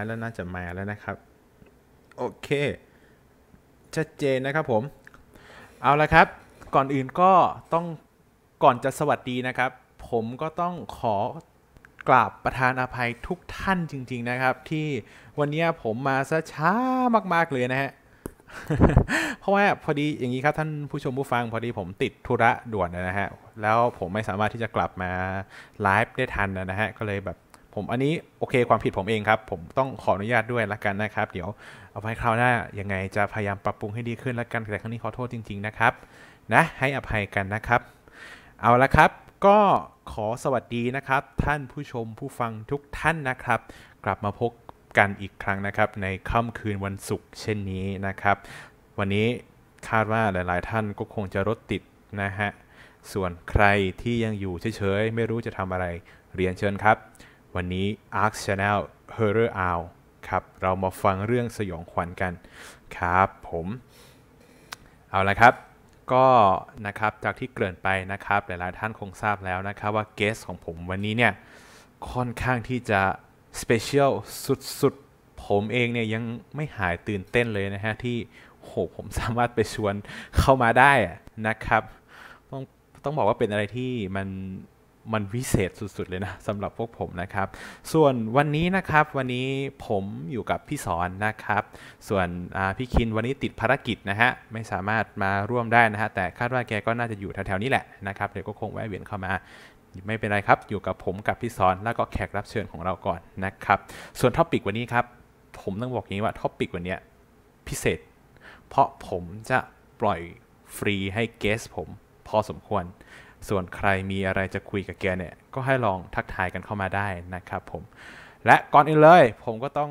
ไลน์แล้วน่าจะมาแล้วนะครับ โอเค ชัดเจนนะครับผม เอาละครับ ก่อนอื่นก็ต้องก่อนจะสวัสดีนะครับ ผมก็ต้องขอกราบประธานอภัยทุกท่านจริง ๆนะครับ ที่วันนี้ผมมาซะช้ามาก ๆ เลยนะฮะเพราะว่าพอดีอย่างนี้ครับท่านผู้ชมผู้ฟังพอดีผมติดธุระด่วนนะฮะแล้วผมไม่สามารถที่จะกลับมาไลฟ์ได้ทันนะฮะก็เลยแบบ ผมอันนี้โอเคความผิดผมเองครับ ผมต้องขออนุญาตด้วยละกันนะครับ เดี๋ยวเอาไว้คราวหน้ายังไงจะพยายามปรับปรุงให้ดีขึ้นละกันแต่ครั้งนี้ขอโทษจริง ๆนะครับนะให้อภัยกันนะครับ เอาละครับก็ขอสวัสดีนะครับ ท่านผู้ชมผู้ฟังทุกท่านนะครับ กลับมาพบกันอีกครั้งนะครับ ในค่ำคืนวันศุกร์เช่นนี้นะครับ วันนี้คาดว่าหลายๆ ท่านก็คงจะรถติดนะฮะส่วนใครที่ยังอยู่เฉยๆไม่รู้จะทำอะไรเรียนเชิญครับ วันนี้ Arc Channel Horror Hour ครับเรามาฟังเรื่องสยองขวัญกันครับผมเอาละครับก็นะครับจากที่เกริ่นไปนะครับหลายๆท่านคงทราบแล้วนะครับว่า guest ของผมวันนี้เนี่ยค่อนข้างที่จะ special สุดๆ ผมเองเนี่ยยังไม่หายตื่นเต้นเลยนะฮะที่โหผมสามารถไปชวนเข้ามาได้นะครับต้องต้องบอกว่าเป็นอะไรที่มัน มันวิเศษสุด ๆ เลยนะสำหรับพวกผมนะครับ ส่วนวันนี้นะครับวันนี้ผมอยู่กับพี่สอนนะครับ ส่วนพี่คินวันนี้ติดภารกิจนะฮะไม่สามารถมาร่วมได้นะฮะแต่คาดว่าแกก็น่าจะอยู่แถวๆนี้แหละนะครับเดี๋ยวก็คงแวะเวียนเข้ามาไม่เป็นไรครับ อยู่กับผมกับพี่สอนแล้วก็แขกรับเชิญของเราก่อนนะครับ ส่วน topic วันนี้ครับ ผมต้องบอกอย่างนี้ว่า topic วันนี้พิเศษ เพราะผมจะปล่อยฟรีให้ guest ผมพอสมควร ส่วนใครมีอะไรจะคุยกับแกเนี่ย ก็ให้ลองทักทายกันเข้ามาได้นะครับผม และก่อนอื่นเลย ผมก็ต้อง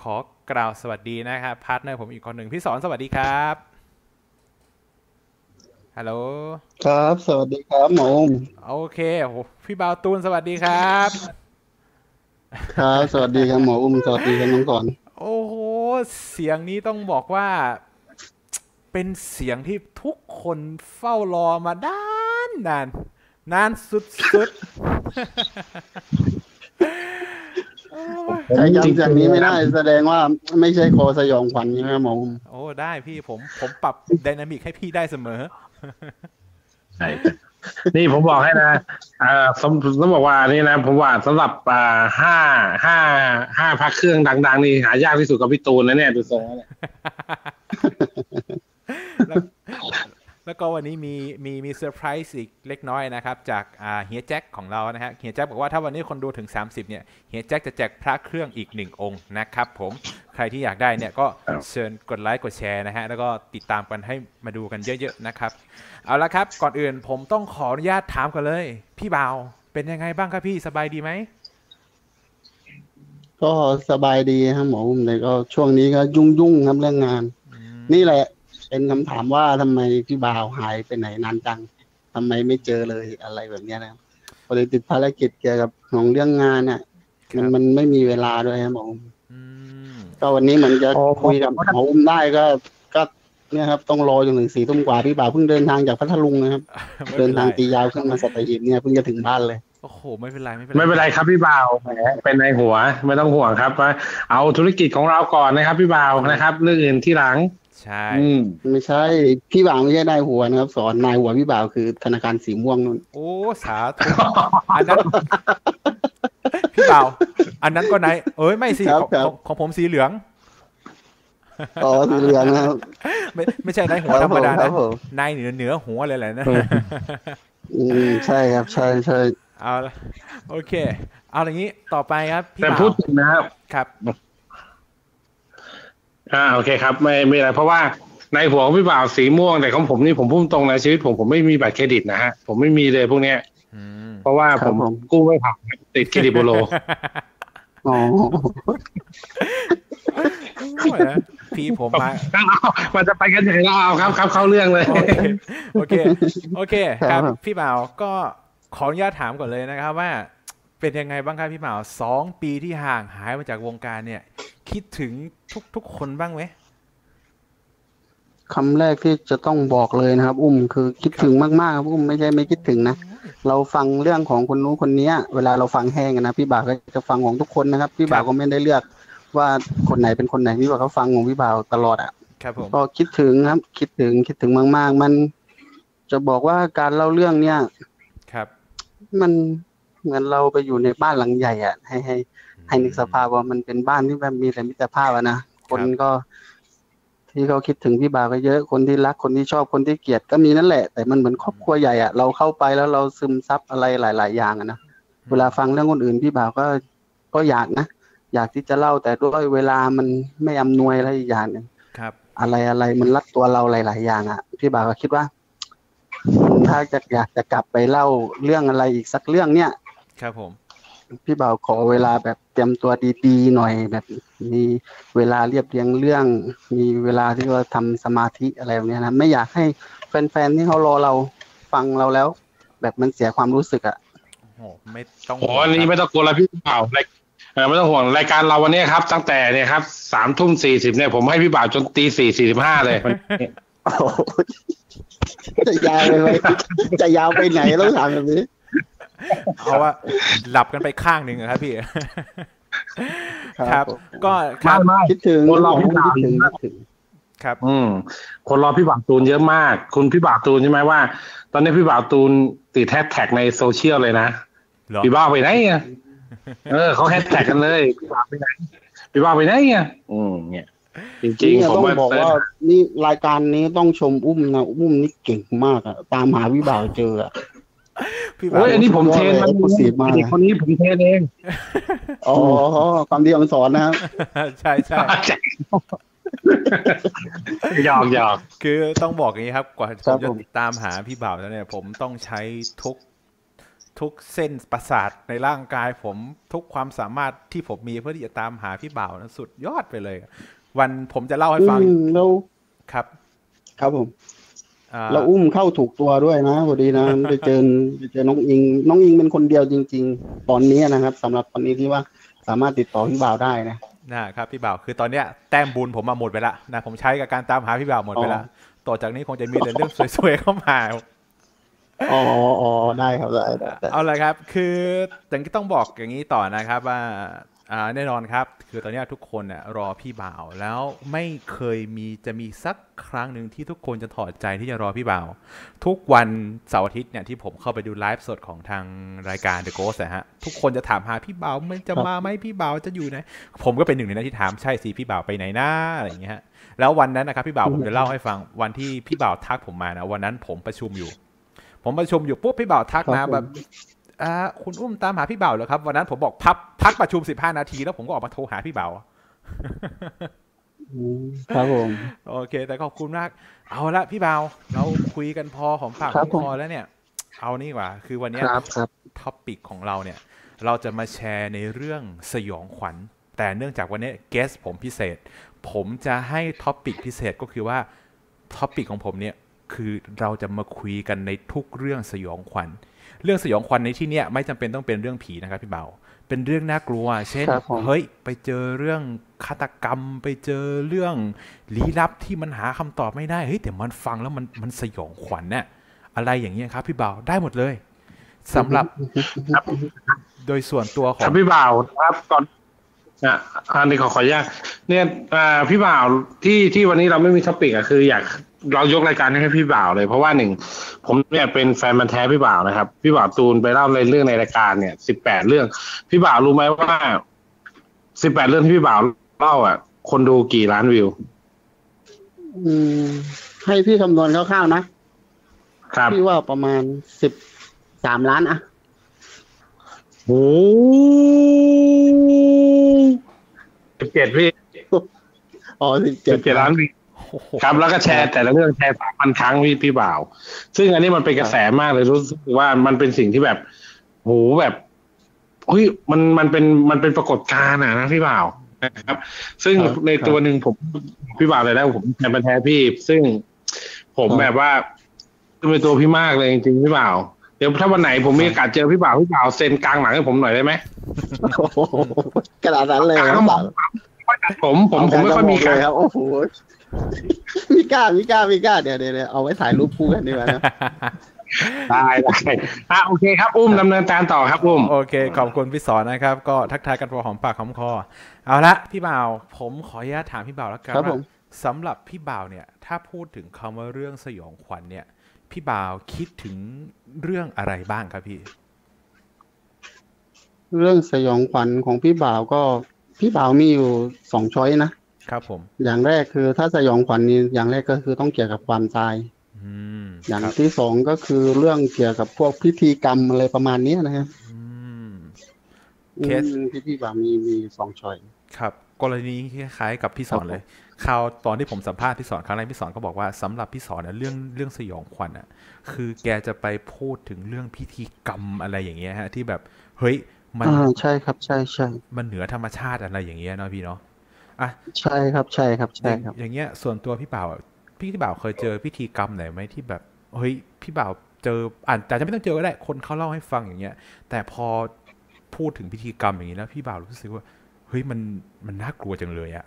ขอกล่าวสวัสดีนะครับ partner ผมอีกคนหนึ่งพี่สอนสวัสดีครับฮัลโหลครับ สวัสดีครับหมอมโอเคโหพี่บาวตูนสวัสดีครับ ครับ สวัสดีครับหมออุ้มสวัสดีครับน้องก่อน โอ้โห เสียงนี้ต้องบอกว่า เป็นเสียงที่ทุกคนเฝ้ารอมาด้านนาน นานสุดๆโอ้ยใช้ย้ำจากนี้ไม่ได้แสดงว่าไม่ใช่คอสยองขวัญใช่ไหมหมออุ้มโอ้ได้พี่ผมผมปรับdynamic ให้พี่ได้เสมอใช่นี่ผมบอกให้นะเอ่อสมต้องบอกว่านี่นะ ผมว่าสำหรับอ่าห้าห้าห้าพักเครื่องดัง ๆ นี่หายากที่สุดกับพี่ตูนนะเนี่ยดูทรงแล้วเนี่ย แล้วแล้วก็วันนี้มีมีมีเซอร์ไพรส์อีกเล็กน้อยนะครับ จากอ่าเฮียแจ็คของเรานะฮะเฮียแจ็คบอกว่าถ้าวันนี้คนดูถึง 30เนี่ยเฮียแจ็คจะแจกพระเครื่องอีกหนึ่งองค์นะครับผมใครที่อยากได้เนี่ยก็เชิญกดไลค์กดแชร์นะฮะแล้วก็ติดตามกันให้มาดูกันเยอะๆนะครับ เอาละครับก่อนอื่นผมต้องขออนุญาตถามกันเลย พี่บ่าวเป็นยังไงบ้างครับพี่สบายดีไหมก็สบายดีครับหมออุ้มแต่ก็ช่วงนี้ก็ยุ่งยุ่งๆครับเรื่องงานอืมนี่แหละ เป็นคำถามว่าทำไมพี่บ่าวหายไปไหนนานจังทำไมไม่เจอเลยอะไรแบบเนี้ยนะครับพอดีติดภารกิจเกี่ยวกับของเรื่องงานน่ะมันมันไม่มีเวลาด้วยครับหมออุ้มอืมก็วันนี้เหมันจะโอ้คุยกับหมออุ้มได้ก็ก็เนี่ยครับต้องรอจนถึงสี่ทุ่มกว่าพี่บ่าวเพิ่งเดินทางจากพัทลุงนะครับไม่เดิเป็นนไรทางตียาวขึ้นมาสัตหีบเนี่ยเพิ่งจะถึงบ้านเลยโอ้โหไม่เป็นไรไม่เป็นไม่เป็นไรครับพี่บ่าวแหมเป็นในหัวไม่ต้องห่วงครับว่าเอาธุรกิจของเราก่อนนะครับ พี่บ่าวนะครับ เรื่องอื่นที่หลัง ใช่อืมไม่ใช่ พี่บ่าวไม่ใช่นายหัวนะครับ สอนนายหัวพี่บ่าวคือธนาคารสีม่วงนู่นโอ้สาธุอันนั้นพี่บ่าวอันนั้นก็ไหนเอ้ยไม่สิของของของผมสีเหลืองอ๋อสีเหลืองนะครับไม่ไม่ใช่นายหัวธรรมดาครันะบผมนายเหนือเหนือหัวเลยแหละนะอืมใช่ครับ ใช่ใช่เอาละโอเค เอาอย่างนี้ต่อไปครับพี่แต่บ่าพูวดถึงนะครับครับ อ่าโอเคครับ ไม่ไม่อะไรเพราะว่าในหัวของพี่บ่าวสีม่วงแต่ของผมนี่ผมพุ่งตรงนะชีวิตผมผมไม่มีบัตรเครดิตนะฮะผมไม่มีเลยพวกเนี้ยอืมเพราะว่าผมกู้ไม่ผ่านติดเครดิตบูโรอ๋อโอ้ยนะพี่ผมมามันจะไปกันใหญ่แล้วเอาครับครับเข้าเรื่องเลย โอเค โอเคโอเคครับ พี่บ่าวก็ขออนุญาตถามก่อนเลยนะครับว่า เป็นยังไงบ้างครับพี่บ่าวสองปีที่ห่างหายมาจากวงการเนี่ย คิดถึงทุกทุกคนบ้างไหมคำแรกที่จะต้องบอกเลยนะครับ อุ้มคือคิดถึงมากๆครับอุ้มไม่ใช่ไม่คิดถึงนะเราฟังเรื่องของคนนู้นคนเนี้ยเวลาเราฟังแห้งอะนะพี่บ่าวก็จะฟังของทุกคนนะครับ พี่บ่าวก็ไม่ได้เลือก ว่าคนไหนเป็นคนไหนพี่บ่าวก็ฟังของพี่บ่าวตลอดอะครับผมก็คิดถึงครับ คิดถึงคิดถึงมาก ๆ มันจะบอกว่าการเล่าเรื่องเนี่ย ครับ มัน เหมือนเราไปอยู่ในบ้านหลังใหญ่อะให้ให้ ให้นึกสภาพว่ามันเป็นบ้านที่แบบมีแต่มิตรภาพอะนะคนก็ ที่เขาคิดถึงพี่บ่าวก็เยอะคนที่รักคนที่ชอบคนที่เกลียดก็มีนั่นแหละ แต่มันเหมือนครอบครัวใหญ่อะเราเข้าไปแล้วเราซึมซับอะไรหลาย ๆ อย่างอะนะเวลาฟังเรื่องคนอื่นพี่บ่าวก็ก็อยากนะอยากที่จะเล่าแต่ด้วยเวลามันไม่อำนวยอะไรอีกอย่างหนึ่งครับ อะไรอะไรมันรัดตัวเราหลาย ๆ อย่างอะพี่บ่าวก็คิดว่าถ้าจะอยากจะกลับไปเล่าเรื่องอะไรอีกสักเรื่องเนี่ย ครับผม พี่บ่าวขอเวลาแบบเตรียมตัวดีๆหน่อยแบบมีเวลาเรียบเรียงเรื่อง มีเวลาที่เราทำสมาธิอะไรแบบเนี้ยนะไม่อยากให้แฟนๆที่เขารอเราฟังเราแล้ว แบบมันเสียความรู้สึกอะโอ้โหไม่ต้องโอ้อันนี้ไม่ต้องกลัวแล้วพี่บ่าวรายเออไม่ต้องห่วงรายการเราวันนี้ครับ ตั้งแต่เนี่ยครับสามทุ่มสี่สิบเนี่ยผมให้พี่บ่าวจนตีสี่สี่สิบห้าเลยวันนี้โอ้โหจะยาวไปไหมจะยาวไปไหนต้องถามแบบนี้ เอาว่าหลับกันไปข้างหนึ่งอะครับพี่ ครับผมก็ครับไม่ไม่คิดถึงคนรอพี่บ่าวคิดถึงคิดถึงครับ อืม คนรอพี่บ่าวตูนเยอะมาก คุณพี่บ่าวตูนใช่ไหมว่า ตอนนี้พี่บ่าวตูนติดแฮชแท็กในโซเชียลเลยนะเหรอพี่บ่าวไปไหนอะเออเขาแฮชแท็กกันเลยพี่บ่าวไปไหนพี่บ่าวไปไหนอะอืมเนี่ยจริงนี่ๆผมต้องว่าบอกว่า นี่รายการนี้ต้องชมอุ้มนะ อุ้มนี่เก่งมากอะตามหาพี่บ่าวเจออะ พี่บ่าโอ้วยอันนี้ผม train มัน Exclusive มากนะเด็กคนนี้ผม train เองอ๋อความดีของสอนนะครับใช่ใช่หยอกหยอกคือต้องบอกอย่างนี้ครับ กว่าผครัมบจะผมติดตามหาพี่บ่าวแล้วเนี่ย ผมต้องใช้ทุกทุกเส้นประสาทในร่างกายผมทุกความสามารถที่ผมมีเพื่อที่จะตามหาพี่บ่าวนะสุดยอดไปเลย วันผมจะเล่าให้ฟังอืมแล้วครับ ครับผม อ่าแล้วอุ้มเข้าถูกตัวด้วยนะพอดีนะไปเจอไปเจอน้องอิง น้องอิงเป็นคนเดียวจริง ๆ ตอนนี้นะครับสำหรับตอนนี้ที่ว่าสามารถติดต่อพี่บ่าวได้นะนะครับพี่บ่าวคือตอนเนี้ยแต้มบุญผมมาหมดไปละนะผมใช้กับการตามหาพี่บ่าวหมดไปละอ๋อต่อจากนี้คงจะมีแต่เรื่องสวยๆเข้ามาอ๋ออ๋อได้ครับได้ได้ได้เอาละครับ คืออย่างที่ต้องบอกอย่างนี้ต่อนะครับว่าอ่า แน่นอนครับ คือตอนเนี้ยทุกคนเนี่ยรอพี่บ่าว แล้วไม่เคยมีจะมีสักครั้งหนึ่งที่ทุกคนจะถอดใจที่จะรอพี่บ่าว ทุกวันเสาร์อาทิตย์เนี่ยที่ผมเข้าไปดูไลฟ์สดของทางรายการ The Ghost นะฮะ ทุกคนจะถามหาพี่บ่าวมันจะมาไหมพี่บ่าวจะอยู่ไหนผมก็เป็นหนึ่งในนั้นที่ถามใช่สิพี่บ่าวไปไหนนะอะไรอย่างเงี้ยฮะแล้ววันนั้นนะครับพี่บ่าวผมจะเล่าให้ฟังวันที่พี่บ่าวทักผมมานะวันนั้นผมประชุมอยู่ ผมประชุมอยู่ปุ๊บพี่บ่าวทักมาครับผมแบบ อ่าคุณอุ้มตามหาพี่บ่าวเหรอครับวันนั้นผมบอกพับพักประชุม15นาทีแล้วผมก็ออกมาโทรหาพี่บ่าวอืมครับผมโอเค แต่ขอบคุณมาก เอาละพี่บ่าวเราคุยกันพอหอมปากครับองคอแล้วเนี่ย เอานี่ดีกว่า คือวันเนี้ยครับครับ topic ของเราเนี่ย เราจะมาแชร์ในเรื่องสยองขวัญ แต่เนื่องจากวันนี้ guest ผมพิเศษ ผมจะให้ topic พิเศษก็คือว่า topic ของผมเนี่ย คือเราจะมาคุยกันในทุกเรื่องสยองขวัญ เรื่องสยองขวัญในที่เนี้ยไม่จำเป็นต้องเป็นเรื่องผีนะครับพี่บ่าวเป็นเรื่องน่ากลัว เช่นครับผมเฮ้ย ไปเจอเรื่องฆาตกรรม ไปเจอเรื่องลี้ลับที่มันหาคำตอบไม่ได้ เฮ้ย แต่มันฟังแล้วมันมันสยองขวัญเนี่ยอะไรอย่างเงี้ยครับ พี่เบาได้หมดเลยสำหรับครับโดยส่วนตัวขอครังบพี่บ่าวครับก่อนอะอันนี้ขอขออนุญาตเนี่ยอ่าพี่บ่าวที่ที่วันนี้เราไม่มีท็อปิกอะคืออยาก เรายกรายการให้พี่บ่าวเลย เพราะว่าหนึ่งผมเนี่ยเป็นแฟนมันธุ์แท้พี่บ่าวนะครับ พี่บ่าวตูนไปเล่าในเรื่องในรายการเนี่ยสิบแปดเรื่อง พี่บ่าวรู้ไหมว่าสิบแปดเรื่องที่พี่บ่าวเล่าอะ คนดูกี่ล้านวิว อืม ให้พี่คำนวณคร่าวๆนะครับพี่ว่าประมาณสิบสามล้านอะโอ้สิบเจ็ดพี่อ๋อสิบเจ็เจ็ดดเจ็ดล้านวิวโอ้โห ครับแล้วก็แชร์แต่ละเรื่องแชร์สามพันครั้งพี่พี่บ่าว ซึ่งอันนี้มันเป็นกระแสมากเลยรู้สึกว่ามันเป็นสิ่งที่แบบโหแบบเฮ้ยมันมันเป็นมันเป็นปรากฏการณ์อะนะพี่บ่าวนะครับ ซึ่งครับในตัวหนึ่งผมพี่บ่าวเลยแล้วผมแทนเป็นแท้พี่ ซึ่งผมครับแบบว่าเป็นตัวพี่มากเลยจริงๆพี่บ่าวเดี๋ยวถ้าวันไหนผมมีโอกาสเจอพี่บ่าวพี่บ่าวเซ็นกลางหลังให้ผมหน่อยได้ไหมโอ้โหขนาดนั้นเลยกลางคก็รับมองผมผมผมไม่ค่อยมีเลการยครับโอ้โห มีกล้ามีกล้ามีกล้าเดี๋ยวเดี๋ยวเดี๋ยวเอาไว้ถ่ายรูปคู่กันดีกว่านะได้ได้อะโอเคครับอุ้มดำเนินการต่อครับอุ้มโอเค ขอบคุณพี่สอนนะครับ ก็ทักทายกันพอหอมปากหอมคอ เอาละพี่บ่าว ผมขออนุญาตถามพี่บ่าวแล้วกันครับว่าผมสำหรับพี่บ่าวเนี่ย ถ้าพูดถึงคำว่าเรื่องสยองขวัญเนี่ย พี่บ่าวคิดถึงเรื่องอะไรบ้างครับพี่ เรื่องสยองขวัญของพี่บ่าวก็ พี่บ่าวมีอยู่สองช้อยนะ ครับผม อย่างแรกคือถ้าสยองขวัญนี่อย่างแรกก็คือต้องเกี่ยวกับความตายอืมอย่างครับที่สองก็คือเรื่องเกี่ยวกับพวกพิธีกรรมอะไรประมาณเนี้ยนะครับอืมอืเคสมที่พี่บ่าวมีมีสองช้อยครับ กรณีคล้ายๆกับพี่สอนเลยคราวตอนที่ผมสัมภาษณ์พี่สอนครั้งแรกพี่สอนก็บอกว่าสำหรับพี่สอนเนี่ยเรื่องเรื่องสยองขวัญอะ คือแกจะไปพูดถึงเรื่องพิธีกรรมอะไรอย่างเงี้ยฮะ ที่แบบเฮ้ยมันอ่าใช่ครับใช่ใช่มันเหนือธรรมชาติอะไรอย่างเงี้ยเนาะพี่เนาะ อะใช่ครับใช่ครับใช่ครับ อย่างอย่างเงี้ยส่วนตัวพี่บ่าวอะพี่บ่าวเคยเจอพิธีกรรมไหนไหมที่แบบเฮ้ยพี่บ่าวเจออ่านแต่จะไม่ต้องเจอก็ได้คนเขาเล่าให้ฟังอย่างเงี้ย แต่พอพูดถึงพิธีกรรมอย่างนี้แล้วพี่บ่าวรู้สึกว่าเฮ้ยมันมันน่ากลัวจังเลยอะ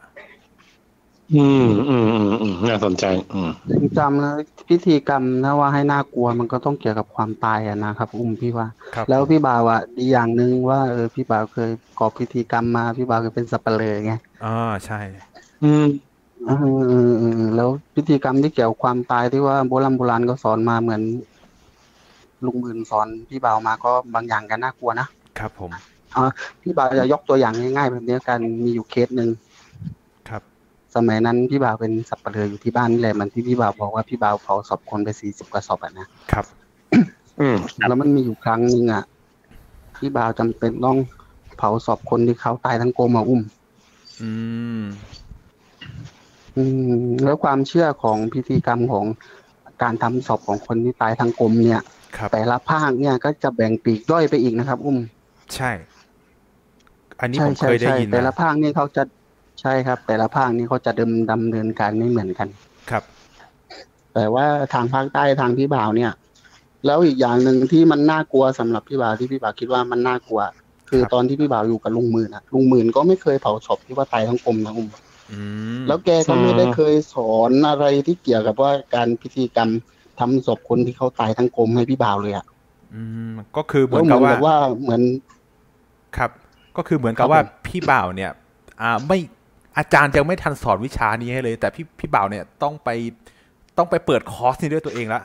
อืมอืมอืมอืมน่าสนใจ อืมจำแล้วพิธีกรรมนะว่าให้น่ากลัวมันก็ต้องเกี่ยวกับความตายอะนะครับ อุ้มพี่ว่าครับแล้วพี่บ่าวอะดีอย่างหนึ่งว่าเออพี่บ่าวเคยกอบพิธีกรรมมาพี่บ่าวเคยเป็นสับเปลือไงอ่าใช่ อืมเออเออเออแล้วพิธีกรรมที่เกี่ยวกับความตายที่ว่าโบราณโบราณก็สอนมาเหมือน ลุงหมื่นสอนพี่บ่าวมาก็บางอย่างก็น่ากลัวนะครับผมพี่บ่าวจะยกตัวอย่างง่ายๆแบบนี้กันมีอยู่เคสหนึ่งครับ สมัยนั้นพี่บ่าวเป็นสับเปลืออยู่ที่บ้านนี่แหละเหมันที่พี่บ่าวบอกว่าพี่บ่าวเผาศพคนไปสี่สิบกว่าศพอะนะครับ อืมแล้วมันมีอยู่ครั้งหนึ่งอะพี่บ่าวจำเป็นต้องเผาศพคนที่เขาตายทั้งกลมมาอุ้ม อืม อืม แล้วความเชื่อของพิธีกรรมของการทำศพของคนที่ตายทั้งกลมเนี่ยครับแต่ละภาคเนี่ยก็จะแบ่งปีกย่อยไปอีกนะครับ อุ้ม ใช่ อันนี้ใช่ผมใช่เคยได้ใช่ยินแต่ละนะภาคนี่เขาจะ ใช่ครับ แต่ละภาคนี่เขาจะดำดำเนินการไม่เหมือนกันครับ แต่ว่าทางภาคใต้ทางพี่บ่าวเนี่ย แล้วอีกอย่างหนึ่งที่มันน่ากลัวสำหรับพี่บ่าวที่พี่บ่าวคิดว่ามันน่ากลัว คือตอนที่พี่บ่าวอยู่กับลุงหมื่นอะลุงหมื่นก็ไม่เคยเผาศพที่ว่าตายทั้งกลมนะอุ้มอืมแล้วแกก็ไม่ได้เคยสอนอะไรที่เกี่ยวกับว่าการพิธีกรรมทำศพคนที่เขาตายทั้งกลมให้พี่บ่าวเลยอะอืมก็คือเหมืแล้อวนเหมืกัอบนว่ากับว่าเหมือน ครับ ก็คือเหมือนกับครับว่าผมพี่บ่าวเนี่ย อ่าไม่ อาจารย์ยังไม่ทันสอนวิชานี้ให้เลย แต่พี่พี่บ่าวเนี่ยต้องไปต้องไปเปิดคอร์สนี้ด้วยตัวเองละ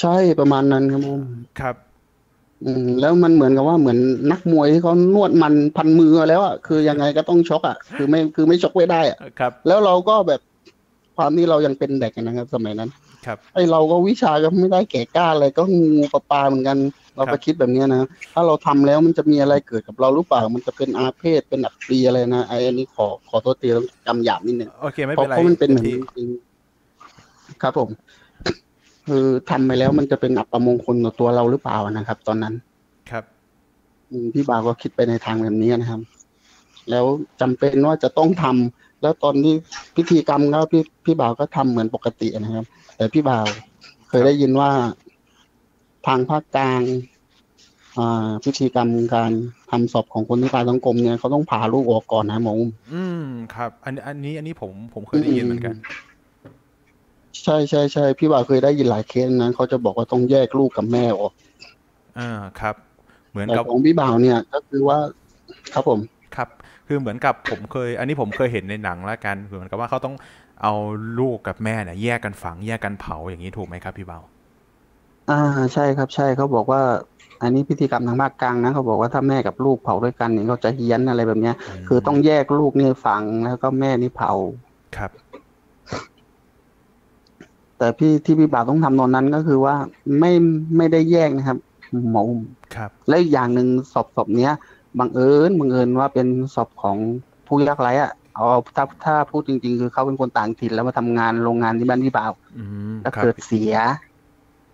ใช่ประมาณนั้นครับผมครับอืมแล้วมันเหมือนกับว่าเหมือนนักมวยที่เขานวดมันพันมือแล้วอะคือยังไงก็ต้องชกอะคือไม่คือไม่ชกไม่ได้อะครับ แล้วเราก็แบบความที่เรายังเป็นเด็กนะครับ สมัยนั้น ครับ ไอเราก็วิชาก็ไม่ได้แก่กล้าอะไรก็งูปลาปลาเหมือนกัน เราครัก็บคิดแบบเนี้ยนะ ถ้าเราทำแล้วมันจะมีอะไรเกิดกับเราหรือเปล่า มันจะเป็นอาเพศเป็นอักปรีอะไรนะไออันนี้ขอขอโทษทีต้องจำหยาบนิดนึงโอเคไม่เพเป็ราะนไรเพราะมันเป็นเหมือนพี่จริงๆครับผม คือทำไปแล้วมันจะเป็นอัปมงคลต่อตัวเราหรือเปล่านะครับ ตอนนั้นครับอืมพี่บ่าวก็คิดไปในทางแบบนี้นะครับ แล้วจำเป็นว่าจะต้องทำแล้วตอนที่พิธีกรรมก็พี่พี่บ่าวก็ทำเหมือนปกตินะครับ แต่พี่บ่าวเคยได้ยินว่า ทางภาคกลางอ่าพิธีกรรมการทำศพของคนที่ตายทั้งกลมเนี่ยเขาต้องผ่าลูกออกก่อนนะหมออุ้มอืมครับ อันอันนี้อันนี้ผมผมเคยได้ยินเหมือนกัน ใช่ใช่ใช่พี่บ่าวเคยได้ยินหลายเคสนะเขาจะบอกว่าต้องแยกลูกกับแม่ออกอ่าครับ เหมือนแต่กับของพี่บ่าวเนี่ย ก็คือว่าครับผมครับ คือเหมือนกับผมเคย อันนี้ผมเคยเห็นในหนังแล้วกันคือเหมือนกับว่าเขาต้องเอาลูกกับแม่เนี่ยแยกกันฝังแยกกันเผาอย่างนี้ถูกไหมครับพี่เบา อ่า ใช่ครับ ใช่เขาบอกว่า อันนี้พิธีกรรมทางภาคกลางนะเขาบอกว่าถ้าแม่กับลูกเผาด้วยกันเนี่ยเขาจะเฮี้ยนอะไรแบบเนี้ยมคือต้องแยกลูกนี่ฝังแล้วก็แม่นี่เผา ครับ แต่พี่ที่พี่บ่าวต้องทำตอนนั้นก็คือว่าไม่ไม่ได้แยกนะครับหมออุ้มครับ และอีกอย่างหนึ่งศพศพเนี้ยบังเอิญบังเอิญว่าเป็นศพของผู้ยากไร้อะเอาถ้าถ้าพูดจริง ๆ คือเขาเป็นคนต่างถิ่นแล้วมาทำงานโรงงานที่บ้านพี่บ่าวอืมแล้วครับเกิดเสีย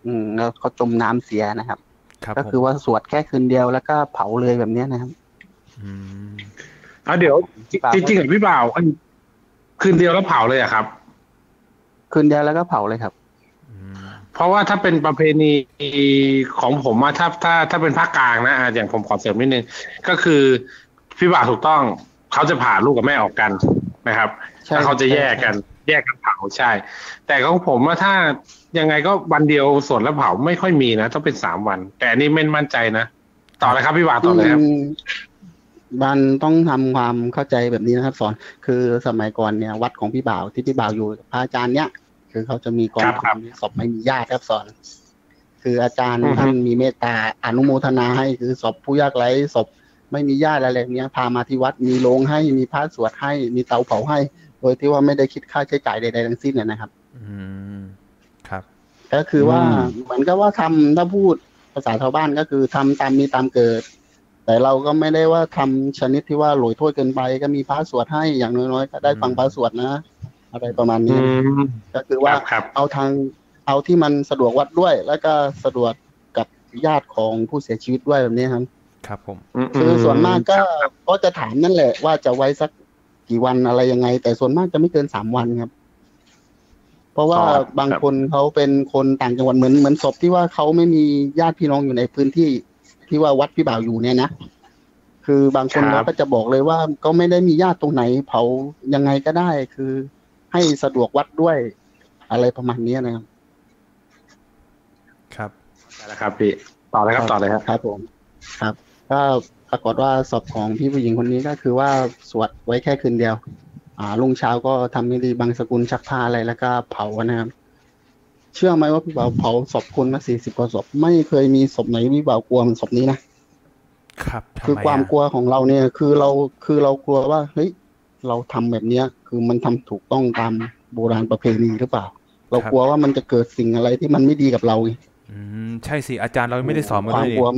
อืมแล้วเขาจมน้ำเสียนะครับครับก็ผมคือว่าสวดแค่คืนเดียวแล้วก็เผาเลยแบบเนี้ยนะครับ อืมอะเดี๋ยวพี่บ่าวจริงๆกับพี่บ่าวอันคืนเดียวแล้วเผาเลยอะครับ คืนเดียวแล้วก็เผาเลยครับอืมเพราะว่าถ้าเป็นประเพณีของผมอะถ้าถ้าถ้าเป็นภาคกลางนะอะอย่างผมขอเสริมนิดนึงก็คือพี่บ่าวถูกต้องเขาจะผ่าลูกกับแม่ออกกันนะครับใช่ถ้าเขาจะแยกกัน แยกกันเผาใช่ แต่ของผมว่าถ้ายังไงก็วันเดียวสวดแล้วเผาไม่ค่อยมีนะต้องเป็นสามวัน แต่อันนี้ไม่มั่นใจนะต่อเลยครับพี่วาต่อเลยครับอืมมันต้องทำความเข้าใจแบบนี้นะครับ สอนคือสมัยก่อนเนี่ย วัดของพี่บ่าวที่พี่บ่าวอยู่พระอาจารย์เนี่ยคือเขาจะมีกองครับครับทุนศพไม่มีญาติครับสอน คืออาจารย์อือฮึท่านมีเมตตาอนุโมทนาให้คือศพผู้ยากไร้ศพไม่มีญาติอะไรแบบเนี้ยพามาที่วัดมีโรงให้มีพระสวดให้มีเตาเผาให้ โดยที่ว่าไม่ได้คิดค่าใช้จ่ายใดๆทั้งสิ้นเลยนะครับ อืมครับ ก็คือว่าอืมเหมือนกับว่าทำถ้าพูดภาษาชาวบ้านก็คือทำตามมีตามเกิด แต่เราก็ไม่ได้ว่าทำชนิดที่ว่าโหลอยโทษเกินไป ก็มีพระสวดให้อย่างน้อยๆก็ได้ฟังพระสวดนะอะไรประมาณอืนี้มก็คือคว่ารับครับเอาทางเอาที่มันสะดวกวัดด้วย แล้วก็สะดวกกับญาติของผู้เสียชีวิตด้วยแบบนี้ครับ ครับผมคือส่วนมากก็ก็จะถามนั่นแหละ ว่าจะไว้สัก กี่วันอะไรยังไง แต่ส่วนมากจะไม่เกินสามวันครับ เพราะว่าครับบางคนเขาเป็นคนต่างจังหวัดเหมือนเหมือนศพที่ว่าเขาไม่มีญาติพี่น้องอยู่ในพื้นที่ที่ว่าวัดพี่บ่าวอยู่เนี่ยนะคือบางคนครับเขาก็จะบอกเลยว่าก็ไม่ได้มีญาติตรงไหน เผายังไงก็ได้ คือให้สะดวกวัดด้วยอะไรประมาณนี้นะครับ ครับได้แล้วครับพี่ต่อเลยครับต่อเลยครับครับผม ครับก็ ปรากฏว่าศพของพี่ผู้หญิงคนนี้ก็คือว่าสวดไว้แค่คืนเดียว อ่ารุ่งเช้าก็ทำพิธีบางสกุลชักผ้าอะไรแล้วก็เผานะครับเชื่อไหมว่าพี่บ่าวเผาศพคนมาสี่สิบกว่าศพไม่เคยมีศพไหนพี่บ่าวกลัวเหมันศพนี้นะครับทำคือไมความอะกลัวของเราเนี่ย คือเราคือเรากลัวว่าเฮ้ยเราทำแบบเนี้ย คือมันทำถูกต้องตามโบราณประเพณีหรือเปล่า เรากลัวว่ามันจะเกิดสิ่งอะไรที่มันไม่ดีกับเราไงอืมใช่สิอาจารย์เราไม่ได้สอนมาควาด้มวยกนี่ลัว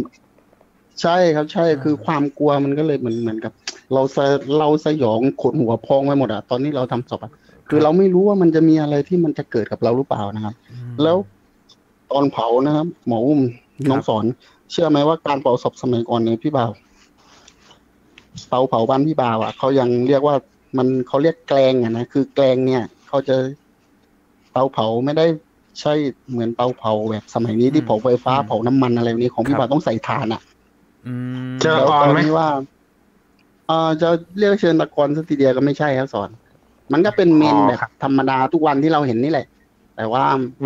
ใช่ครับใช่คือความกลัวมันก็เลยเหมือนเหมือนกับ เราสะเราสยองขนหัวพองไปหมดอะตอนนี้เราทำศพอะคือเราไม่รู้ว่ามันจะมีอะไรที่มันจะเกิดกับเราหรือเปล่านะครับอืมแล้วตอนเผานะครับ หมออุ้มน้องสอน เชื่อไหมว่าการเผาศพสมัยก่อนเนี่ยพี่บ่าวเตาเผาบ้านพี่บ่าวอะเขายังเรียกว่ามันเขาเรียกแกลงอะนะคือแกลงเนี่ยเขาจะเตาเผาไม่ได้ใช่เหมือนเตาเผาแบบสมัยนี้ที่เผาไฟฟ้าเผาน้ำมันอะไรแบบนี้ของพี่บ่าวต้องใส่ถ่านอะอืม เจอแล้วก่อนไหมที่ว่าเอ่อจะเรียกเชิญตะกอนสักทีเดียวก็ไม่ใช่ครับสอน มันก็เป็นเมนแบบธรรมดาทุกวันที่เราเห็นนี่แหละ แต่ว่า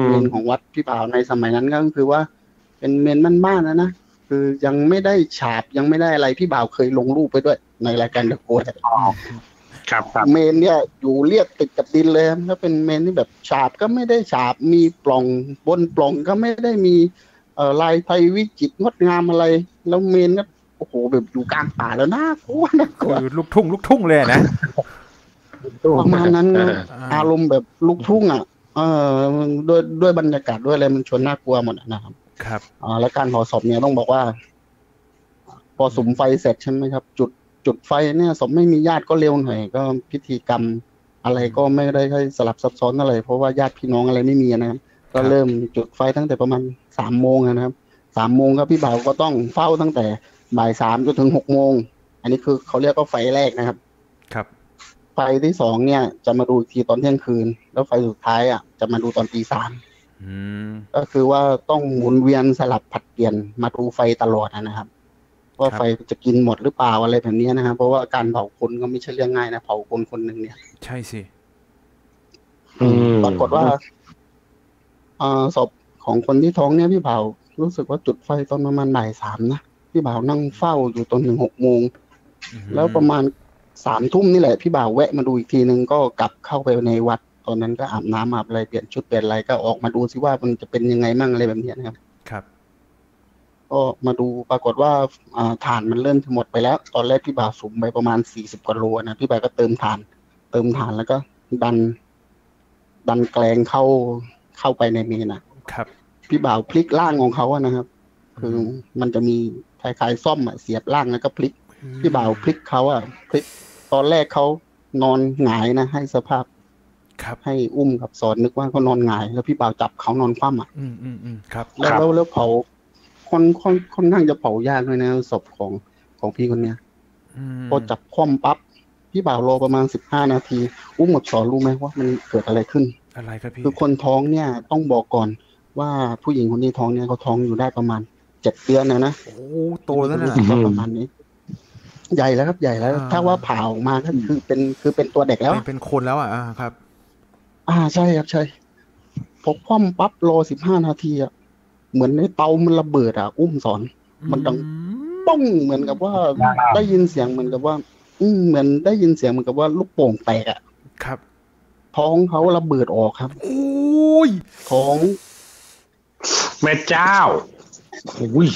เมนของวัดพี่บ่าวในสมัยนั้นก็คือว่า เป็นเมนบ้านๆนะนะคือยังไม่ได้ฉาบยังไม่ได้อะไรพี่บ่าวเคยลงรูปไปด้วย ในรายการเดอะโกดครับครับเมนเนี่ยอยู่เรียบติดกับดินเลยแล้วเป็นเมนที่แบบฉาบก็ไม่ได้ฉาบมีปล่องบนปล่องก็ไม่ได้มีเอ่อ ลายไทยวิจิตรงดงามอะไร แล้วเมนก็โอ้โหแบบอยู่กลางป่าแล้วน่ากลัวน่ากลัวคือลูกทุ่งลูกทุ่งเลยนะประมาณนั้นเอนะออารมณ์แบบลูกทุ่งอะเออด้วยด้วยบรรยากาศด้วยอะไรมันชวนน่ากลัวหมดอะนะครับ ครับอ่าแล้วการเผาศพเนี่ยต้องบอกว่า พอสุมไฟเสร็จใช่ไหมครับ จุดจุดไฟเนี่ยศพไม่มีญาติก็เร็วหน่อยก็พิธีกรรมอะไรก็ไม่ได้ค่อยสลับซับซ้อนอะไร เพราะว่าญาติพี่น้องอะไรไม่มีนะครับก็เริ่มจุดไฟตั้งแต่ประมาณ สามโมงอะนะครับสามโมงครับพี่บ่าวก็ต้องเฝ้าตั้งแต่บ่ายสามจนถึงหกโมง อันนี้คือเขาเรียกว่าไฟแรกนะครับ ครับ ไฟที่สองเนี่ย จะมาดูอีกทีตอนเที่ยงคืน แล้วไฟสุดท้ายอะจะมาดูตอนตีสามอืมก็คือว่าต้องหมุนเวียนสลับผลัดเปลี่ยนมาดูไฟตลอดนะครับ ว่าไฟจะกินหมดหรือเปล่าอะไรแบบนี้นะครับ เพราะว่าการเผาคนก็ไม่ใช่เรื่องง่ายนะเผาคนคนหนึ่งเนี่ย ใช่สิอืมปรากฏว่าอ่าศพ ของคนที่ท้องเนี่ยพี่เผารู้สึกว่าจุดไฟตอนประมาณบ่ายสามนะพี่บ่าวนั่งเฝ้าอยู่ตอนถึงหกโมงอืมแล้วประมาณสามทุ่มนี่แหละ พี่บ่าวแวะมาดูอีกทีนึงก็กลับเข้าไปในวัด ตอนนั้นก็อาบน้ำอาบอะไรเปลี่ยนชุดเปลี่ยนอะไรก็ออกมาดูซิว่ามันจะเป็นยังไงมั่งอะไรแบบเนี้ยนะครับ ครับ ก็มาดูปรากฏว่าอ่าถ่านมันเริ่มจะหมดไปแล้ว ตอนแรกพี่บ่าวสุมไปประมาณสี่สิบกว่าโลนะพี่บ่าวก็เติมถ่าน เติมถ่านแล้วก็ดัน ดันแกลงเข้าเข้าไปในเมนนะ ครับพี่บ่าวพลิกล่างของเขาอะนะครับ คือมันจะมีคล้ายๆซ่อมอะเสียบล่างแล้วก็พลิก พี่บ่าวพลิกเขาอะพลิกตอนแรกเขานอนหงายนะ ให้สภาพ ครับ ให้อุ้มกับสอนนึกว่าเขานอนหงาย แล้วพี่บ่าวจับเขานอนคว่ำอะอืมอืมอืมครับแล้วครับ แล้วแล้วเผาค่อนค่อนค่อนข้างจะเผายากเลยนะศพของของพี่คนเนี้ยอืมพอจับคว่ำปั๊บพี่บ่าวรอประมาณสิบห้านาที อุ้มกับสอนรู้ไหมว่ามันเกิดอะไรขึ้น อะไรครับพี่คือคนท้องเนี่ยต้องบอกก่อน ว่าผู้หญิงคนนี้ท้องเนี่ยเขาท้องอยู่ได้ประมาณเจ็ดเดือนนะนะโอ้โตแล้วนะรู้สึกว่าประมาณนี้ ใหญ่แล้วครับใหญ่แล้วอ่าถ้าว่าผ่าออกมาก็คือเป็นคือเป็นตัวเด็กแล้วเป็นเป็นคนแล้วอะอ่าครับ อ่าใช่ครับใช่พอคว่ำปั๊บรอสิบห้านาทีอะเหมือนในเตามันระเบิดอะ อุ้มสอน มันดังอืมป้องเหมือนกับว่า ได้ยินเสียงเหมือนกับว่า อืมเหมือนได้ยินเสียงเหมือนกับว่าลูกโป่งแตกอะครับ ท้องเขาระเบิดออกครับโอ้ยท้อง แม่เจ้าอุ้ย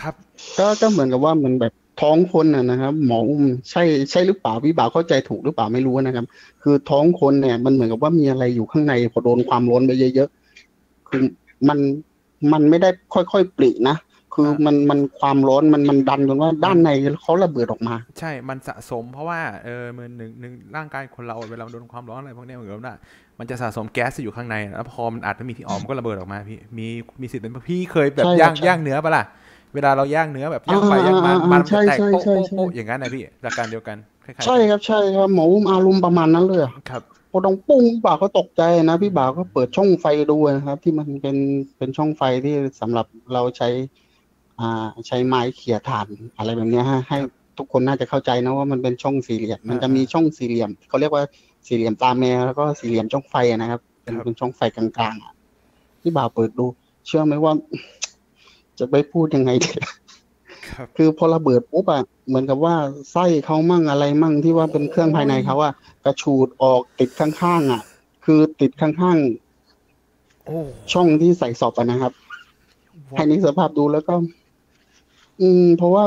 ครับ ก็ก็เหมือนกับว่ามันแบบท้องคนน่ะนะครับ หมออุ้มใช่ใช่หรือเปล่าพี่บ่าวเข้าใจถูกหรือเปล่าไม่รู้นะครับ คือท้องคนเนี่ยมันเหมือนกับว่ามีอะไรอยู่ข้างในพอโดนความร้อนไปเยอะๆคือมันมันไม่ได้ค่อยๆปรินะ คือมันมันความร้อนมันมันดันจนว่าด้านในเขาระเบิดออกมา ใช่มันสะสมเพราะว่าเออมันหนึ่งหนึ่งร่างกายคนเราเวลาโดนความร้อนอะไรพวกเนี้ยเหมือนกับว่ามันจะสะสมแก๊สที่อยู่ข้างในแล้วพอมันอัดไม่มีที่ออกมันก็ระเบิดออกมาพี่มีมีสิทธิ์เป็นพี่เคยแบบใช่ย่างใช่ย่างเนื้อปะล่ะเวลาเราย่างเนื้อแบบย่างไปอ่าย่างมาอ่าอ่ามันใช่จะแตกใช่โป๊ะใช่โป๊ะใช่โป๊ะอย่างนั้นนะพี่หลักการเดียวกันคล้ายๆกันใช่ครับใช่ครับหมออุ้มอารมณ์ประมาณนั้นเลยอะครับพอดองปุ้งพี่บ่าวก็ตกใจนะพี่บ่าวก็เปิดช่องไฟดูนะครับ ที่มันเป็นเป็นช่องไฟที่สำหรับเราใช้ อ่าใช้ไม้เขี่ยถ่านอะไรแบบเนี้ยฮะให้ทุกคนน่าจะเข้าใจนะว่ามันเป็นช่องสี่เหลี่ยม มันจะมีช่องสี่เหลี่ยมเขาเรียกว่าสี่เหลี่ยมตาแมวแล้วก็สี่เหลี่ยมช่องไฟอะนะครับเป็นครับเป็นช่องไฟกลางๆอะพี่บ่าวเปิดดู เชื่อไหมว่า จะไปพูดยังไงดีครับคือพอระเบิดปุ๊บอะเหมือนกับว่าไส้เขามั่งอะไรมั่งที่ว่าเป็นเครื่องภายในเขาอะกระชูดออกติดข้างๆอะคือติดข้างโอ้ๆช่องที่ใส่ศพอะนะครับให้นึกสภาพดูแล้วก็ อืม เพราะว่า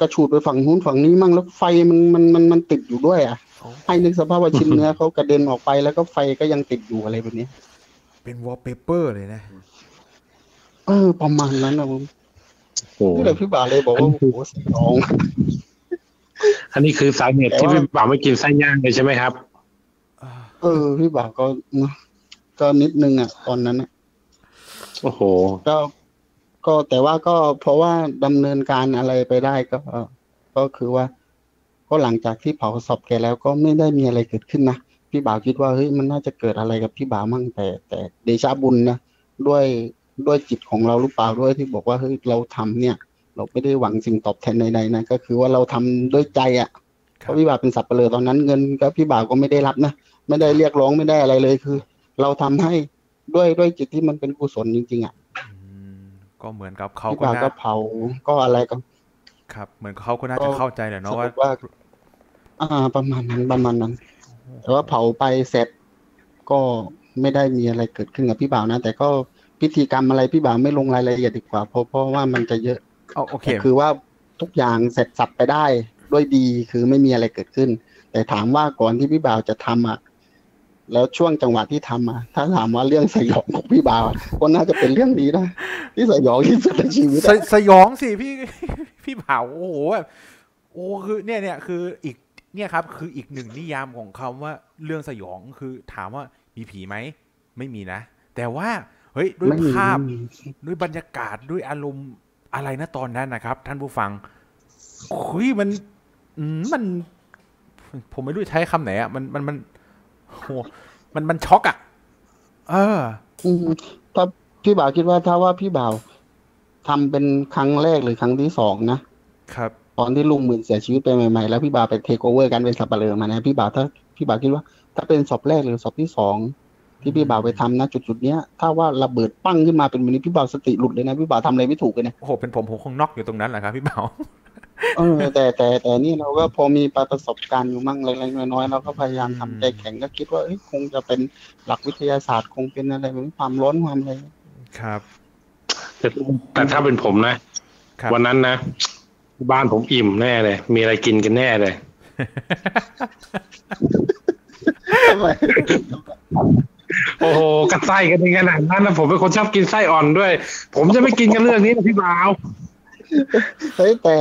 กระฉูดไปฝั่งนู้นฝั่งนี้มั่งแล้วไฟมันมันมันมันติดอยู่ด้วย อะโอ้ให้นึกสภาพว่าชิ้นเนื้อเขากระเด็นออกไปแล้วก็ไฟก็ยังติดอยู่อะไรแบบนี้ เป็นวอลเปเปอร์เลยนะ เออ ประมาณนั้นนะผมโอ้นี่แหละพี่บ่าเลยบอกว่าโอ้โหสยองอันนี้คือสาเหตุแต่ที่ว่าพี่บ่าวไม่กินไส้ย่างเลยใช่ไหมครับอ่าเออ พี่บ่าก็เนอะก็นิดนึงอะ ตอนนั้นอะโอ้โห ก็ ก็แต่ว่าก็เพราะว่าดำเนินการอะไรไปได้ก็ก็คือว่า ก็หลังจากที่เผาศพแกแล้วก็ไม่ได้มีอะไรเกิดขึ้นนะพี่บ่าวคิดว่าเฮ้ยมันน่าจะเกิดอะไรกับพี่บ่าวมั่งแต่ แต่เดชะบุญนะด้วยด้วยจิตของเราหรือเปล่าด้วยที่บอกว่าเฮ้ยเราทำเนี่ย เราไม่ได้หวังสิ่งตอบแทนใดๆนะก็คือว่าเราทำด้วยใจอะคเพรับราะพี่บ่าวเป็นสับเปลือตอนนั้นเงินก็พี่บ่าวก็ไม่ได้รับนะไม่ได้เรียกร้องไม่ได้อะไรเลยคือ เราทำให้ด้วยด้วยจิตที่มันเป็นกุศลจริงๆอะอืม ก็เหมือนกับเขาพี่ก็บ่าวน่าก็เผาก็อะไรก็ครับ เหมือนเขาก็น่าจะเข้าใจแหละสเนาะรุว่าปว่า อ่า ประมาณนั้นประมาณนั้น แต่ว่าเผาไปเสร็จก็ไม่ได้มีอะไรเกิดขึ้นกับพี่บ่าวนะ แต่ก็พิธีกรรมอะไรพี่บ่าวไม่ลงรายละเอียดดีกว่าเพราะเพราะว่ามันจะเยอะเอาโอเคแต่คือว่าทุกอย่างเสร็จสับไปได้ด้วยดีคือไม่มีอะไรเกิดขึ้น แต่ถามว่าก่อนที่พี่บ่าวจะทำอะ แล้วช่วงจังหวะที่ทำอะถ้าถามว่าเรื่องสยองของพี่บ่าวอะก็น่าจะเป็นเรื่องนี้นะที่สยองที่สุดในชีวิตสอะสยองสิพี่พี่เผาโอ้โหแบบโอ้คือเนี่ยเนี่ยคืออีกเนี่ยครับ คืออีกหนึ่งนิยามของคำว่าเรื่องสยองคือถามว่ามีผีไหมไม่มีนะ แต่ว่าเฮ้ยด้วยไม่มีภาพไม่มีด้วยบรรยากาศด้วยอารมณ์อะไรนะตอนนั้นนะครับ ท่านผู้ฟังคุยมันอืมมัน ผมไม่รู้จะใช้คำไหนอะมันมันมัน โหมันมันช็อกอะ เอออืมถ้าพี่บ่าวคิดว่าถ้าว่าพี่บ่าวทำเป็นครั้งแรกหรือครั้งที่สองนะครับตอนที่ลุงหมื่นเสียชีวิตไปใหม่ๆแล้วพี่บ่าวไปเทคโอเวอร์กันเป็นสับปะเลอมานะพี่บ่าวถ้าพี่บ่าวคิดว่า ถ้าเป็นศพแรกหรือศพที่สองที่พี่บ่าวไปทำนะจุดๆเนี้ยถ้าว่าระเบิดปั้งขึ้นมาเป็นแบบนี้พี่บ่าวสติหลุดเลยนะพี่บ่าวทำอะไรไม่ถูกเลยนะโอ้โหเป็นผมผมคงน็อกอยู่ตรงนั้นแหละครับพี่เบา เออแต่แต่แต่นี่เราก็พอมีประสบการณ์อยู่มั่งเล็กๆน้อยๆเราก็พยายามทำใจแข็งก็คิดว่าเอ้ยคงจะเป็นหลักวิทยาศาสตร์คงเป็นอะไรแบบนี้ความร้อนความอะไรครับแต่แต่ถ้าเป็นผมนะครับวันนั้นนะ บ้านผมอิ่มแน่เลย มีอะไรกินกันแน่เลยทำไมโอ้โหกระไส้กันในขนาดนั้นนะผมเป็นคนชอบกินไส้อ่อนด้วย ผมจะไม่กินกันเรื่องนี้นะพี่บ่าว เฮ้ยแต่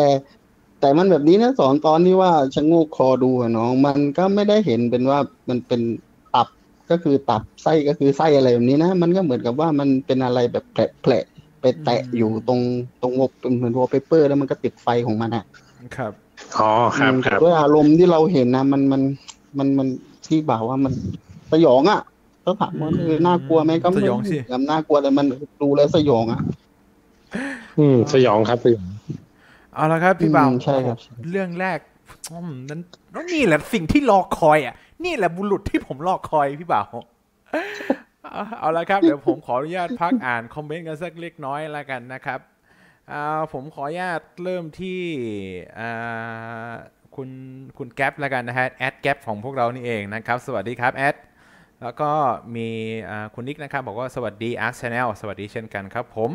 แต่มันแบบนี้นะสอนตอนที่ว่าชะโงกคอดูอะน้อง มันก็ไม่ได้เห็นเป็นว่ามันเป็นตับก็คือตับไส้ก็คือไส้อะไรแบบนี้นะมันก็เหมือนกับว่ามันเป็นอะไรแบบแผลๆไปแตะอยู่ตรงตรงวบเป็นเหมือนวอลเปเปอร์แล้วมันก็ติดไฟของมันอะครับอ๋อครับอืมครับด้วยอารมณ์ที่เราเห็นนะมันมันมันมันที่บ่าวว่ามันสยองอะถ้าถามว่าเออน่ากลัวไหมก็ไม่สยองสิกับน่ากลัวแต่มันดูแล้วสยองอะ อืมสยองครับสยองเอาละครับ พี่บ่าวอืมใช่ครับ เรื่องแรกอืมนั้นแล้วนี่แหละสิ่งที่รอคอยอะ นี่แหละบุรุษที่ผมรอคอยพี่บ่าวเอาเอาละครับ เดี๋ยวผมขออนุญาตพักอ่านคอมเมนต์กันสักเล็กน้อยแล้วกันนะครับอ่าผมขออนุญาตเริ่มที่อ่าคุณคุณแก๊ปแล้วกันนะฮะแอดแก๊ปของพวกเรานี่เองนะครับ สวัสดีครับแอดแล้วก็มีอ่าคุณนิกนะครับ บอกว่าสวัสดี Arc Channel สวัสดีเช่นกันครับผม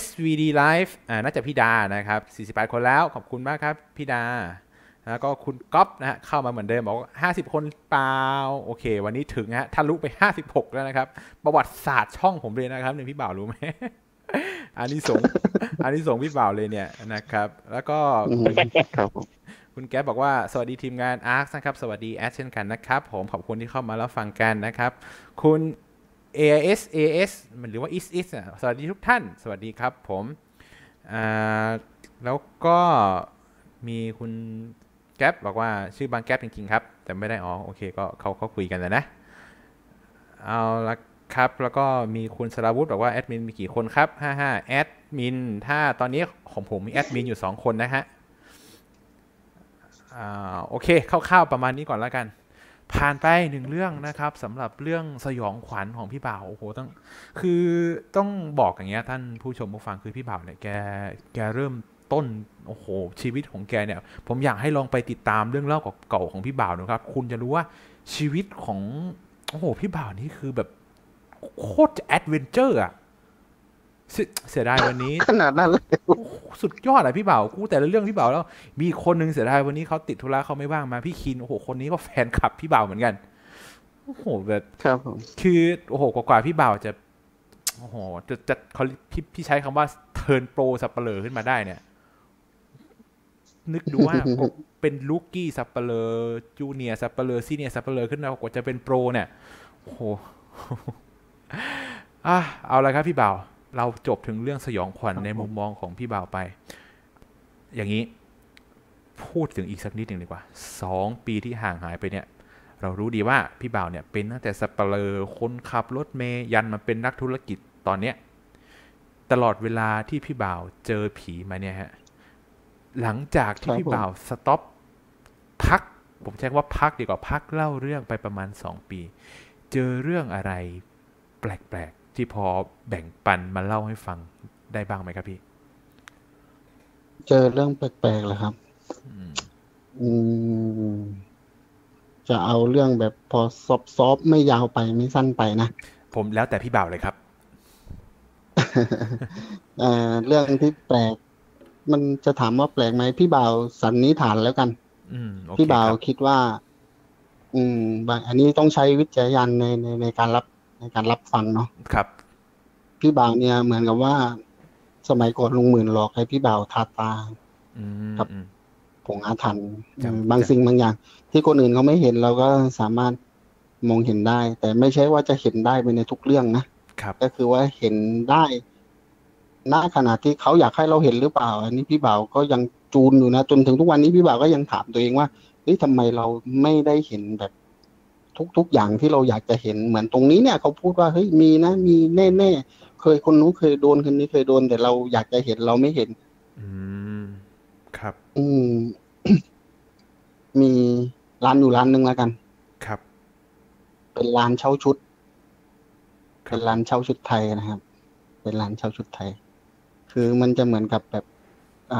SVD Live อ่าน่าจะพี่ดานะครับ 48 คนแล้วขอบคุณมากครับพี่ดา แล้วก็คุณก๊อฟนะฮะเข้ามาเหมือนเดิมบอก 50 คนเปล่า โอเค วันนี้ถึงฮะทะลุไป 56 แล้วนะครับ ประวัติศาสตร์ช่องผมเลยนะครับเนี่ยพี่บ่าวรู้ไหมอันนี้สงอันนี้สงพี่บ่าวเลยเนี่ยนะครับ แล้วก็ครับคุณแก๊ปบอกว่าสวัสดีทีมงาน ARK นะครับ สวัสดีแอดเช่นกันนะครับ ผมขอบคุณที่เข้ามาแล้วฟังกันนะครับ คุณ AS AS มันหรือว่า is is อะสวัสดีทุกท่าน สวัสดีครับผมแล้วก็มีคุณแก๊ปบอกว่าชื่อบางแก๊ปจริงๆครับ แต่ไม่ได้อ๋อโอเคก็เขาเขาคุยกันแล้วนะ เอาละครับ แล้วก็มีคุณสราวุธบอกว่าแอดมินมีกี่คนครับ 55 แอดมิน ถ้าตอนนี้ของผมมีแอดมินอยู่ 2 คนนะฮะอ่าโอเคคร่าวๆประมาณนี้ก่อนแล้วกัน ผ่านไปหนึ่งเรื่องนะครับสำหรับเรื่องสยองขวัญของพี่บ่าวโอ้โหต้องคือต้องบอกอย่างเงี้ยท่านผู้ชมผู้ฟังคือพี่บ่าวเนี่ยแกแกเริ่มต้นโอ้โหชีวิตของแกเนี่ย ผมอยากให้ลองไปติดตามเรื่องเล่าเก่าของพี่บ่าวนะครับ คุณจะรู้ว่าชีวิตของโอ้โหพี่บ่าวนี่คือแบบโคตร adventure อะ เสียเสียดายวันนี้ขนาดนั้นเลยโอ้โหสุดยอดอะพี่บ่าวกูแต่ละเรื่องพี่บ่าวแล้ว มีอีกคนนึงเสียดายวันนี้เขาติดธุระเขาไม่ว่างมาพี่คินโอ้โหคนนี้ก็แฟนคลับพี่บ่าวเหมือนกันโอ้โหแบบครับผมคือโอ้โหกว่าๆพี่บ่าวจะโอ้โหจะจะเขาพี่พี่ใช้คำว่า turn pro สัปเหร่อขึ้นมาได้เนี่ย นึกดูว่าเป็น rookie สัปเหร่อ junior สัปเหร่อ senior สัปเหร่อขึ้นมากว่าจะเป็น pro เนี่ยโอ้โหอะเอาละครับพี่บ่าว เราจบถึงเรื่องสยองขวัญในมุมมองของพี่บ่าวไป อย่างนี้พูดถึงอีกสักนิดหนึ่งดีกว่าสองปีที่ห่างหายไปเนี่ย เรารู้ดีว่าพี่บ่าวเนี่ยเป็นตั้งแต่สับเปลอคนขับรถเมย์ยันมาเป็นนักธุรกิจตอนเนี้ยตลอดเวลาที่พี่บ่าวเจอผีมาเนี่ยฮะหลังจากที่ครับพี่ผมบ่าวสต็อปพัก ผมใช้คำว่าพักดีกว่าพักเล่าเรื่องไปประมาณสองปี เจอเรื่องอะไรแปลกๆ ที่พอแบ่งปันมาเล่าให้ฟังได้บ้างไหมครับพี่ เจอเรื่องแปลกๆเหรอครับอืมอืมจะเอาเรื่องแบบพอซอฟซอฟไม่ยาวไปไม่สั้นไปนะ ผมแล้วแต่พี่บ่าวเลยครับเอ่อเรื่องที่แปลก มันจะถามว่าแปลกไหมพี่บ่าวสันนิษฐานแล้วกันอืมโอเคพี่บ่าวครับคิดว่า อืมบางอันนี้ต้องใช้วิจารณญาณในในในการรับ ในการรับฟังเนาะครับ พี่บ่าวเนี่ยเหมือนกับว่า สมัยก่อนลุงหมื่นหลอกให้พี่บ่าวทาตาอืมครับอืมผงอาถรรพ์ครับบางสิ่งบางอย่าง ที่คนอื่นเขาไม่เห็นเราก็สามารถมองเห็นได้ แต่ไม่ใช่ว่าจะเห็นได้ไปในทุกเรื่องนะครับ ก็คือว่าเห็นได้ณขณะที่เขาอยากให้เราเห็นหรือเปล่า อันนี้พี่บ่าวก็ยังจูนอยู่นะจนถึงทุกวันนี้พี่บ่าวก็ยังถามตัวเองว่าเฮ้ยทำไมเราไม่ได้เห็นแบบ ทุก ๆ อย่างที่เราอยากจะเห็นเหมือนตรงนี้เนี่ยเขาพูดว่าเฮ้ยมีนะ มีแน่ๆเคยคนนู้นเคยโดนคนนี้เคยโดน แต่เราอยากจะเห็นเราไม่เห็น อืมครับ อืมมีร้านอยู่ร้านหนึ่งแล้วกัน ครับ เป็นร้านเช่าชุดครัเป็บนร้านเช่าชุดไทยนะครับ เป็นร้านเช่าชุดไทย คือมันจะเหมือนกับแบบอ่า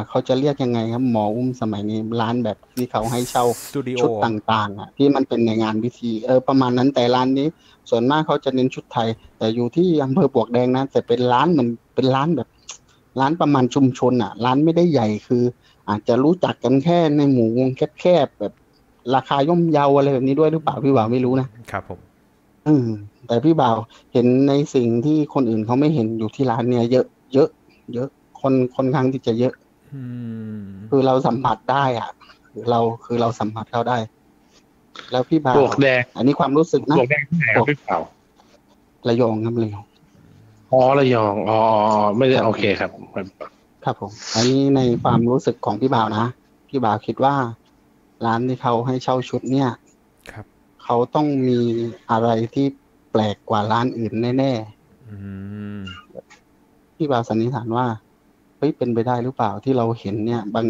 เขาจะเรียกยังไงครับหมออุ้มสมัยนี้ร้านแบบที่เขาให้เช่าสตูดิโอชุดต่างๆอะที่มันเป็นในงานพิธีเออประมาณนั้นแต่ร้านนี้ ส่วนมากเขาจะเน้นชุดไทย แต่อยู่ที่อำเภอปลวกแดงนะแต่เป็นร้านเหมือนเป็นร้านแบบ ร้านประมาณชุมชนอะ ร้านไม่ได้ใหญ่คือ อาจจะรู้จักกันแค่ในหมู่วงแคบๆแบบ ราคาย่อมเยาอะไรแบบนี้ด้วยหรือเปล่าพี่บ่าวไม่รู้นะครับผมอืมแต่พี่บ่าวเห็นในสิ่งที่คนอื่นเขาไม่เห็นอยู่ที่ร้านเนี่ยเยอะเยอะ เยอะ คนค่อนข้างที่จะเยอะอืม คือเราสัมผัสได้อะคือเราคือเราสัมผัสเขาได้ แล้วพี่บ่าวปลวกแดง อันนี้ความรู้สึกปนะลวกแดงที่ไหนครับพี่เปล่าระยองครับระยองอ๋อระยองอ๋ออ๋ออ๋อไม่ได้โอเคครับ ครับผม อันนี้ในความรู้สึกของพี่บ่าวนะพี่บ่าวคิดว่า ร้านที่เขาให้เช่าชุดเนี่ย ครับเขาต้องมีอะไรที่แปลกกว่าร้านอื่นแน่อืมๆพี่บ่าวสันนิษฐานว่าเฮ้ยเป็นไปได้หรือเปล่าที่เราเห็นเนี่ย บาง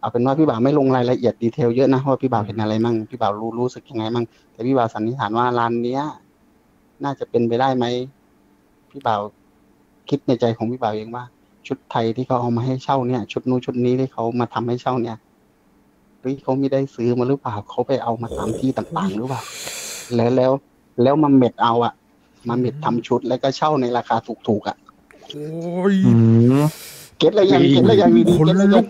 เอาเป็นว่าพี่บ่าวไม่ลงรายละเอียดดีเทลเยอะนะว่าพี่บ่าวเห็นอะไรมั่งพี่บ่าวรู้รู้สึกยังไงมั่งแต่พี่บ่าวสันนิษฐานว่าร้านเนี้ย น่าจะเป็นไปได้ไหมพี่บ่าวคิดในใจของพี่บ่าวเองว่า ชุดไทยที่เขาเอามาให้เช่าเนี่ย ชุดนู้นชุดนี้ที่เขามาทำให้เช่าเนี่ยเฮ้ยเขาไม่ได้ซื้อมาหรือเปล่าเขาไปเอามาตามที่ต่างๆหรือเปล่าแล้วแล้วแล้วมาเม็ดเอาอะมาเม็ดทำชุดแล้วก็เช่าในราคาถูกๆอะ โอ้ยอืมเก็ตแล้วยังเก็ตแล้วยังดีๆคนเก็ตแล้วลุยังก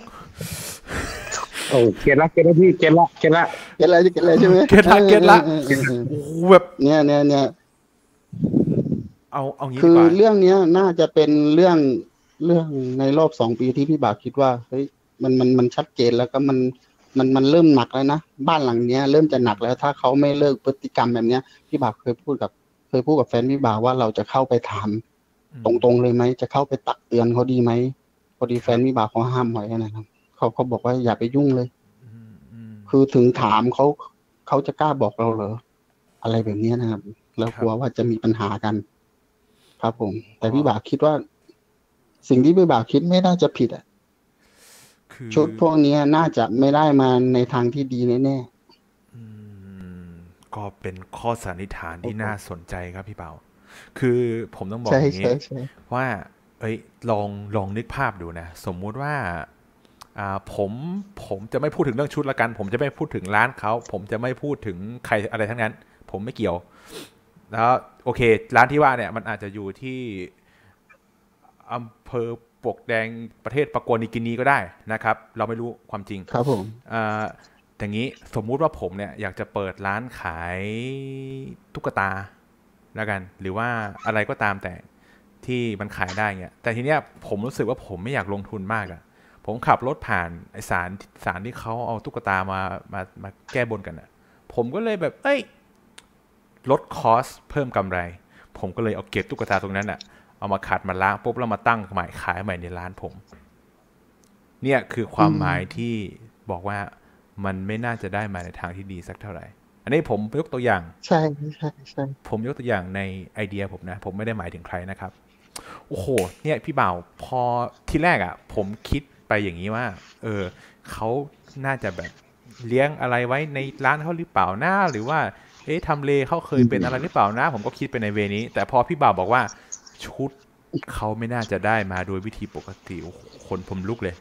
โอ้เกตละเกตละพี่เกตละเกตละเก็ตแล้วเก็ตแล้วใช่ไหมเก็ตละเก็ตละออเออเออเออโอ้โหแบบเนี่ยเนี่ยเนี่ยเอาเอางี้คืดีอกว่าเรื่องเนี้ยน่าจะเป็นเรื่องเรื่องในรอบสองปีที่พี่บ่าวคิดว่าเฮ้ยมันมันมันชัดเจนแล้วก็มันมันมันเริ่มหนักแล้วนะบ้านหลังเนี้ยเริ่มจะหนักแล้วถ้าเขาไม่เลิกพฤติกรรมแบบเนี้ยพี่บ่าวเคยพูดกับเคยพูดกับแฟนพี่บ่าวว่าเราจะเข้าไปถาม ตรงๆเลยไหมจะเข้าไปตักเตือนเขาดีไหมพอดีแฟนพี่บ่าวเขาห้ามไว้นะครับเขาเขาบอกว่าอย่าไปยุ่งเลยอืมอืมคือถึงถามเขาเขาจะกล้าบอกเราเหรออะไรแบบเนี้ยนะครับ แล้วครับกลัวว่าจะมีปัญหากัน ครับผม แต่พี่บ่าวคิดว่า สิ่งที่พี่บ่าวคิดไม่น่าจะผิดอะคือชุดพวกเนี้ยน่าจะไม่ได้มาในทางที่ดีแน่อืมก็เป็นข้อสันนิษฐานที่น่าสนใจครับพี่เปา คือผมต้องๆบอกใช่อย่างนี้ใช่ใช่ว่า เอ้ยลองลองนึกภาพดูนะ สมมุติว่าอ่าผมผมจะไม่พูดถึงเรื่องชุดละกัน ผมจะไม่พูดถึงร้านเขา ผมจะไม่พูดถึงใครอะไรทั้งนั้น ผมไม่เกี่ยว แล้วโอเค ร้านที่ว่าเนี่ย มันอาจจะอยู่ที่อำเภอปลวกแดงประเทศปากวนิกินีก็ได้นะครับ เราไม่รู้ความจริง ครับผมอ่าอย่างนี้สมมุติว่าผมเนี่ยอยากจะเปิดร้านขายตุ๊กตา แล้วกัน หรือว่าอะไรก็ตามแต่ที่มันขายได้เงี้ยแต่ทีเนี้ยผมรู้สึกว่าผมไม่อยากลงทุนมากอะผมขับรถผ่านไอสารสารที่เขาเอาตุ๊กตามามามาแก้บนกันอะผมก็เลยแบบ เอ้ย ลดคอสเพิ่มกำไร ผมก็เลยเอาเก็บตุ๊กตาตรงนั้นอะเอามาขัดมาล้างปุ๊บแล้วมาตั้งใหม่ขายใหม่ในร้านผม เนี่ยคือความหมายที่บอกว่ามันไม่น่าจะได้มาในทางที่ดีสักเท่าไหร่ อันนี้ผมยกตัวอย่าง ใช่ใช่ใช่ผมยกตัวอย่างในไอเดียผมนะ ผมไม่ได้หมายถึงใครนะครับ โอ้โห เนี่ยพี่บ่าวพอที่แรกอะ่ะ ผมคิดไปอย่างนี้ว่า เออเขาน่าจะแบบเลี้ยงอะไรไว้ในร้านเขาหรือเปล่านะหรือว่า เอ๊ะทำเลเขาเคยเป็นอะไรหรือเปล่านะผมก็คิดไปในเวนี้ แต่พอพี่บ่าวบอกว่าชุดเขาไม่น่าจะได้มาโดยวิธีปกติโอ้โหคนผมลุกเลย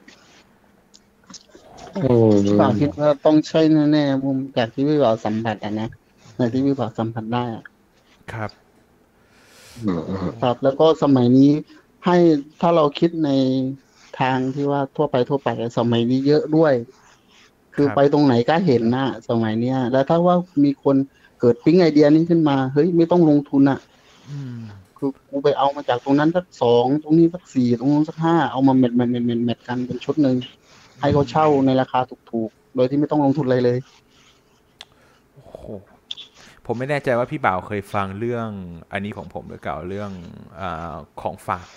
โอ้พี่บ่าวคิดว่าต้องใช่แน่ๆมุมจากที่พี่บ่าวสัมผัสอะนะในที่พี่บ่าวสัมผัสได้อะครับครับแล้วก็สมัยนี้ให้ถ้าเราคิดในทางที่ว่าทั่วไปทั่วไปสมัยนี้เยอะด้วย คือครับไปตรงไหนก็เห็นนะสมัยเนี้ย แล้วถ้าว่ามีคนเกิดปิ๊งไอเดียนี้ขึ้นมาเฮ้ยไม่ต้องลงทุนอะอืมคือกูไปเอามาจากตรงนั้นสักสองตรงนี้สักสี่ตรงนู้นสักห้าเอามาเม็ดเม็ดเม็ดเม็ดเม็ดกันเป็นชุดหนึ่ง ให้เขาเช่าในราคาถูกๆ โดยที่ไม่ต้องลงทุนอะไรเลยโอ้โหผมไม่แน่ใจว่าพี่บ่าวเคยฟังเรื่องอันนี้ของผมหรือเปล่าเรื่องอาของฝาก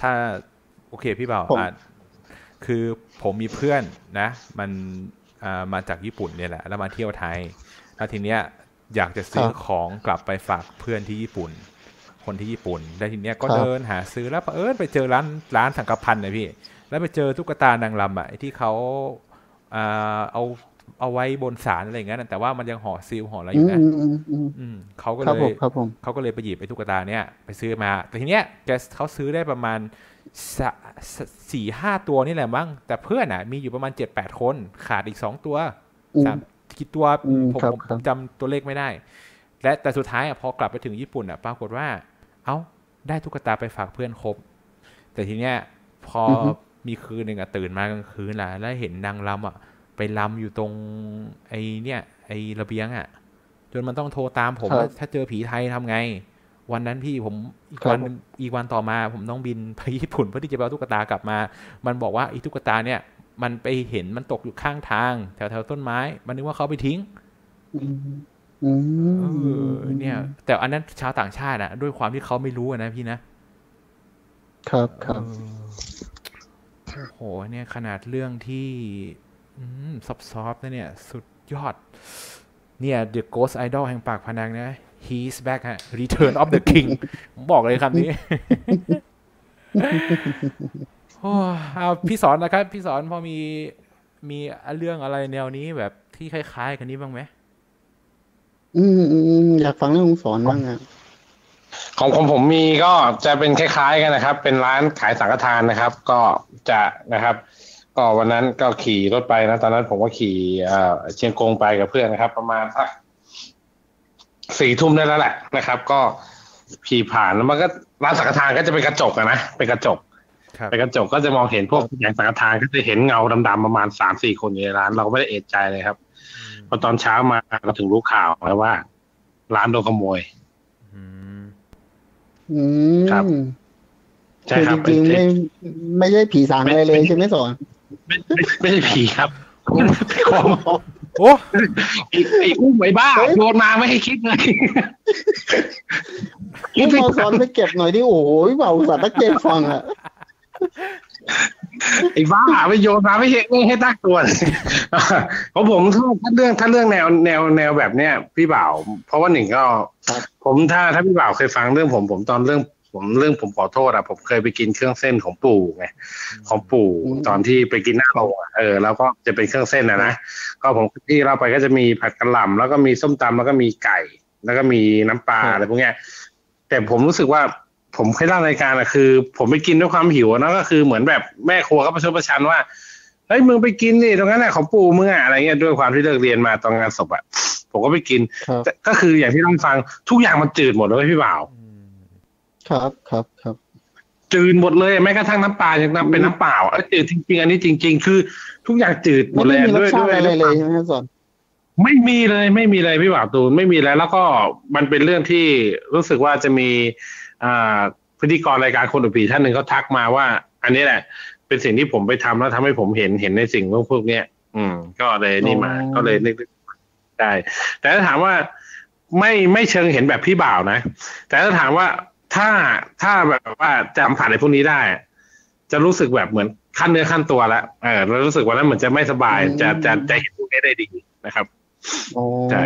ถ้าโอเคพี่บ่าวผมอะคือผมมีเพื่อนนะ มันอ่ามาจากญี่ปุ่นเนี่ยแหละ แล้วมาเที่ยวไทย แล้วทีเนี้ยอยากจะซื้อของกลับไปฝากเพื่อนที่ญี่ปุ่น คนที่ญี่ปุ่น แล้วทีเนี้ยก็เดินหาซื้อแล้วเออญไปเจอร้านร้านสังกพันธ์นะพี่ แล้วไปเจอตุ๊กตานางรำอะไอ้ที่เขาอ่าเอาเอาไว้บนศาลอะไรอย่างเงี้ยนะแต่ว่ามันยังห่อซีลห่ออะไรออืยู่มนะอืมอืมอืมอืมเขาก็ครับเลผยมครับผมเขาก็เลยไปหยิบไอ้ตุ๊กตาเนี่ยไปซื้อมา แต่ทีเนี้ยแกเขาซื้อได้ประมาณสะสะสี่ห้าตัวนี่แหละมั้งแต่เพื่อนอะ มีอยู่ประมาณเจ็ดแปดคนขาดอีกสองตัวอืมสามกี่ตัวอืมผมครับผมครับจำตัวเลขไม่ได้ และแต่สุดท้ายอะพอกลับไปถึงญี่ปุ่นอะปรากฏว่า เอ้าได้ตุ๊กตาไปฝากเพื่อนครบ แต่ทีเนี้ยพออ มีคืนหนึ่งอะตื่นมากลางคืนล่ะแล้วเห็นนางรำอะไปรำอยู่ตรงไอ้เนี่ย ไอ้ระเบียงอะจนมันต้องโทรตามผมครับว่าถ้าเจอผีไทยทำไง วันนั้นพี่ผมอีกครับวันหนึ่งอีกวันต่อมาผมต้องบินไปญี่ปุ่นเพื่อที่จะไปเอาตุ๊กตากลับมา มันบอกว่าไอ้ตุ๊กตาเนี่ยมันไปเห็นมันตกอยู่ข้างทาง แถวแถวๆต้นไม้ มันนึกว่าเขาเอาไปทิ้งอืมอืมเออเนี่ย แต่อันนั้นชาวต่างชาติอะด้วยความที่เขาไม่รู้อะนะพี่นะครับครับเออ โอ้โหเนี่ยขนาดเรื่องที่ซับซอฟๆนะเนี่ย สุดยอด เนี่ย The Ghost Idol แห่งปากพนังนะ He's back ฮะ Return of the King ผมบอกเลยคำนี้โอ้เอาพี่สอนนะครับ พี่สอนพอมีมีเรื่องอะไรแนวนี้แบบที่คล้ายๆ กันนี้บ้างไหมอืมอืมอืมอยากฟังเรื่องของสอนบ้างอะ ของของผมมีก็จะเป็นคล้ายๆกันนะครับ เป็นร้านขายสังฆทานนะครับ ก็จะนะครับ ก็วันนั้นก็ขี่รถไปนะ ตอนนั้นผมก็ขี่เอ่อเชียงกงไปกับเพื่อนนะครับ ประมาณสักสี่ทุ่มได้แล้วแหละนะครับ ก็ขี่ผ่านแล้วมันก็ร้านสังฆทานก็จะเป็นกระจกอะนะเป็นกระจกครับเป็นกระจกก็จะมองเห็นพวกอย่างสังฆทานก็จะเห็นเงาดำๆประมาณสามสี่คนอยู่ในร้าน เราก็ไม่ได้เอะใจเลยครับพอตอนเช้ามาเราถึงรู้ข่าวแล้วว่า ร้านโดนขโมยอืม อืมครับใช่คือครัจบริงๆเป็นไม่ไม่ใช่ผีสางอะไรเลยใช่ไหมสอนไม่ไม่ไม่ใช่ผีครับเป็นของโอ้ไอ้ไอ้อุ้มไอ้บ้าโยนมาไม่ให้คิดเลยพี่เบาสอนไปเก็บหน่อยดิโอ้โหพี่เบาสัตว์ตะเกียบฟังอะ ไอ้บ้าไม่โยนมาไม่ให้ไม่ให้ตั้งตัวเพราะผมถ้าถ้าเรื่องถ้าเรื่องแนวแนวแนวแบบเนี้ยพี่บ่าว เพราะว่าหนึ่งก็ ผมถ้าถ้าพี่บ่าวเคยฟังเรื่องผมผมตอนเรื่องผมเรื่องผมขอโทษอะผมเคยไปกินเครื่องเส้นของปู่ไงของปู่ตอนที่ไปกินหน้าโรงเออแล้วก็จะเป็นเครื่องเส้นอะนะก็ผมที่เราไปก็จะมีผัดกระหล่ำแล้วก็มีส้มตำแล้วก็มีไก่ แล้วก็มีน้ำปลาอะไรพวกเนี้ยแต่ผมรู้สึกว่า ผมเคยเล่ารายการอะคือ ผมไปกินด้วยความหิวอะนะก็คือเหมือนแบบแม่ครัวก็ประชดประชันว่าเฮ้ยมึงไปกินนี่ตรงนั้นแหละของปู่มึงอะอะไรเงี้ยด้วยความที่เลิกเรียนมาตอนงานศพอะผมก็ไปกินครับแต่ก็คืออย่างที่เราฟังทุกอย่างมันจืดหมดเลยพี่บ่าวอืมครับครับครับ จืดหมดเลยแม้กระทั่งน้ำปลายังน้ำเป็นน้ำเปล่าเออจืดจริงๆ อันนี้จริง ๆ คือ ทุกอย่างจืดหมไม่ดเลยได้มีรสด้วยชาด้ติวยอะไรด้วยเลยใช่ไหมสอนไม่มีเลย ไม่มีเลยพี่บ่าวตูนไม่มีแล้ว แล้วก็มันเป็นเรื่องที่รู้สึกว่าจะมีอ่า พิธีกรรายการคนอุปีท่านหนึ่งเขาทักมาว่า อันนี้แหละ เป็นสิ่งที่ผมไปทำแล้วทำให้ผมเห็นเห็นในสิ่งพวกพวกเนี้ยอืม ก็เลยนี่มาอ๋อก็เลยนึกได้แต่ถ้าถามว่าไม่ไม่เชิงเห็นแบบพี่บ่าวนะ แต่ถ้าถามว่าถ้าถ้าแบบว่าจำผ่านในพวกนี้ได้ จะรู้สึกแบบเหมือนขั้นเนื้อขั้นตัวแล้วเออแล้วรู้สึกว่านั้นเหมือนจะไม่สบาย จะจะจะเห็นพวกนี้ได้ดีนะครับโอ้ใช่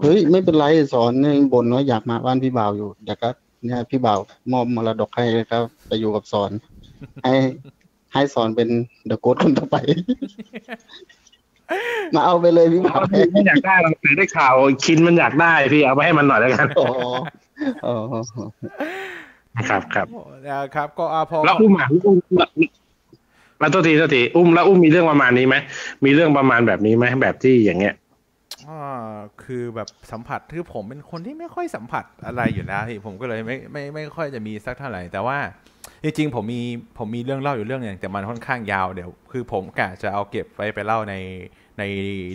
เฮ้ยไม่เป็นไรสอนเนี่ยบ่นว่าอยากมาบ้านพี่บ่าวอยู่เดี๋ยวก็เนี่ยพี่บ่าวมอบมรดกให้เลยครับไปอยู่กับสอน ให้ให้สอนเป็นเดอะโกดคนต่อไป มาเอาไปเลยพี่บ่าวไม่อยากได้เราได้ข่าวคินมันอยากได้พี่เอาไปให้มันหน่อยแล้วกันอ๋ออ๋อครับครับนะครับ ก็อาพอแล้วอุ้มอะอุ้มแล้วตัวทีตัวทีอุ้มแล้วอุ้มมีเรื่องประมาณนี้ไหมมีเรื่องประมาณแบบนี้ไหมแบบที่อย่างเงี้ย อ่าคือแบบสัมผัสคือผมเป็นคนที่ไม่ค่อยสัมผัสอะไรอยู่แล้วพี่ผมก็เลยไม่ไม่ไม่ค่อยจะมีสักเท่าไหร่ แต่ว่าจริงๆผมมีผมมีเรื่องเล่าอยู่เรื่องหนึ่งแต่มันค่อนข้างยาวเดี๋ยวคือผมกะจะเอาเก็บไว้ไปเล่าในใน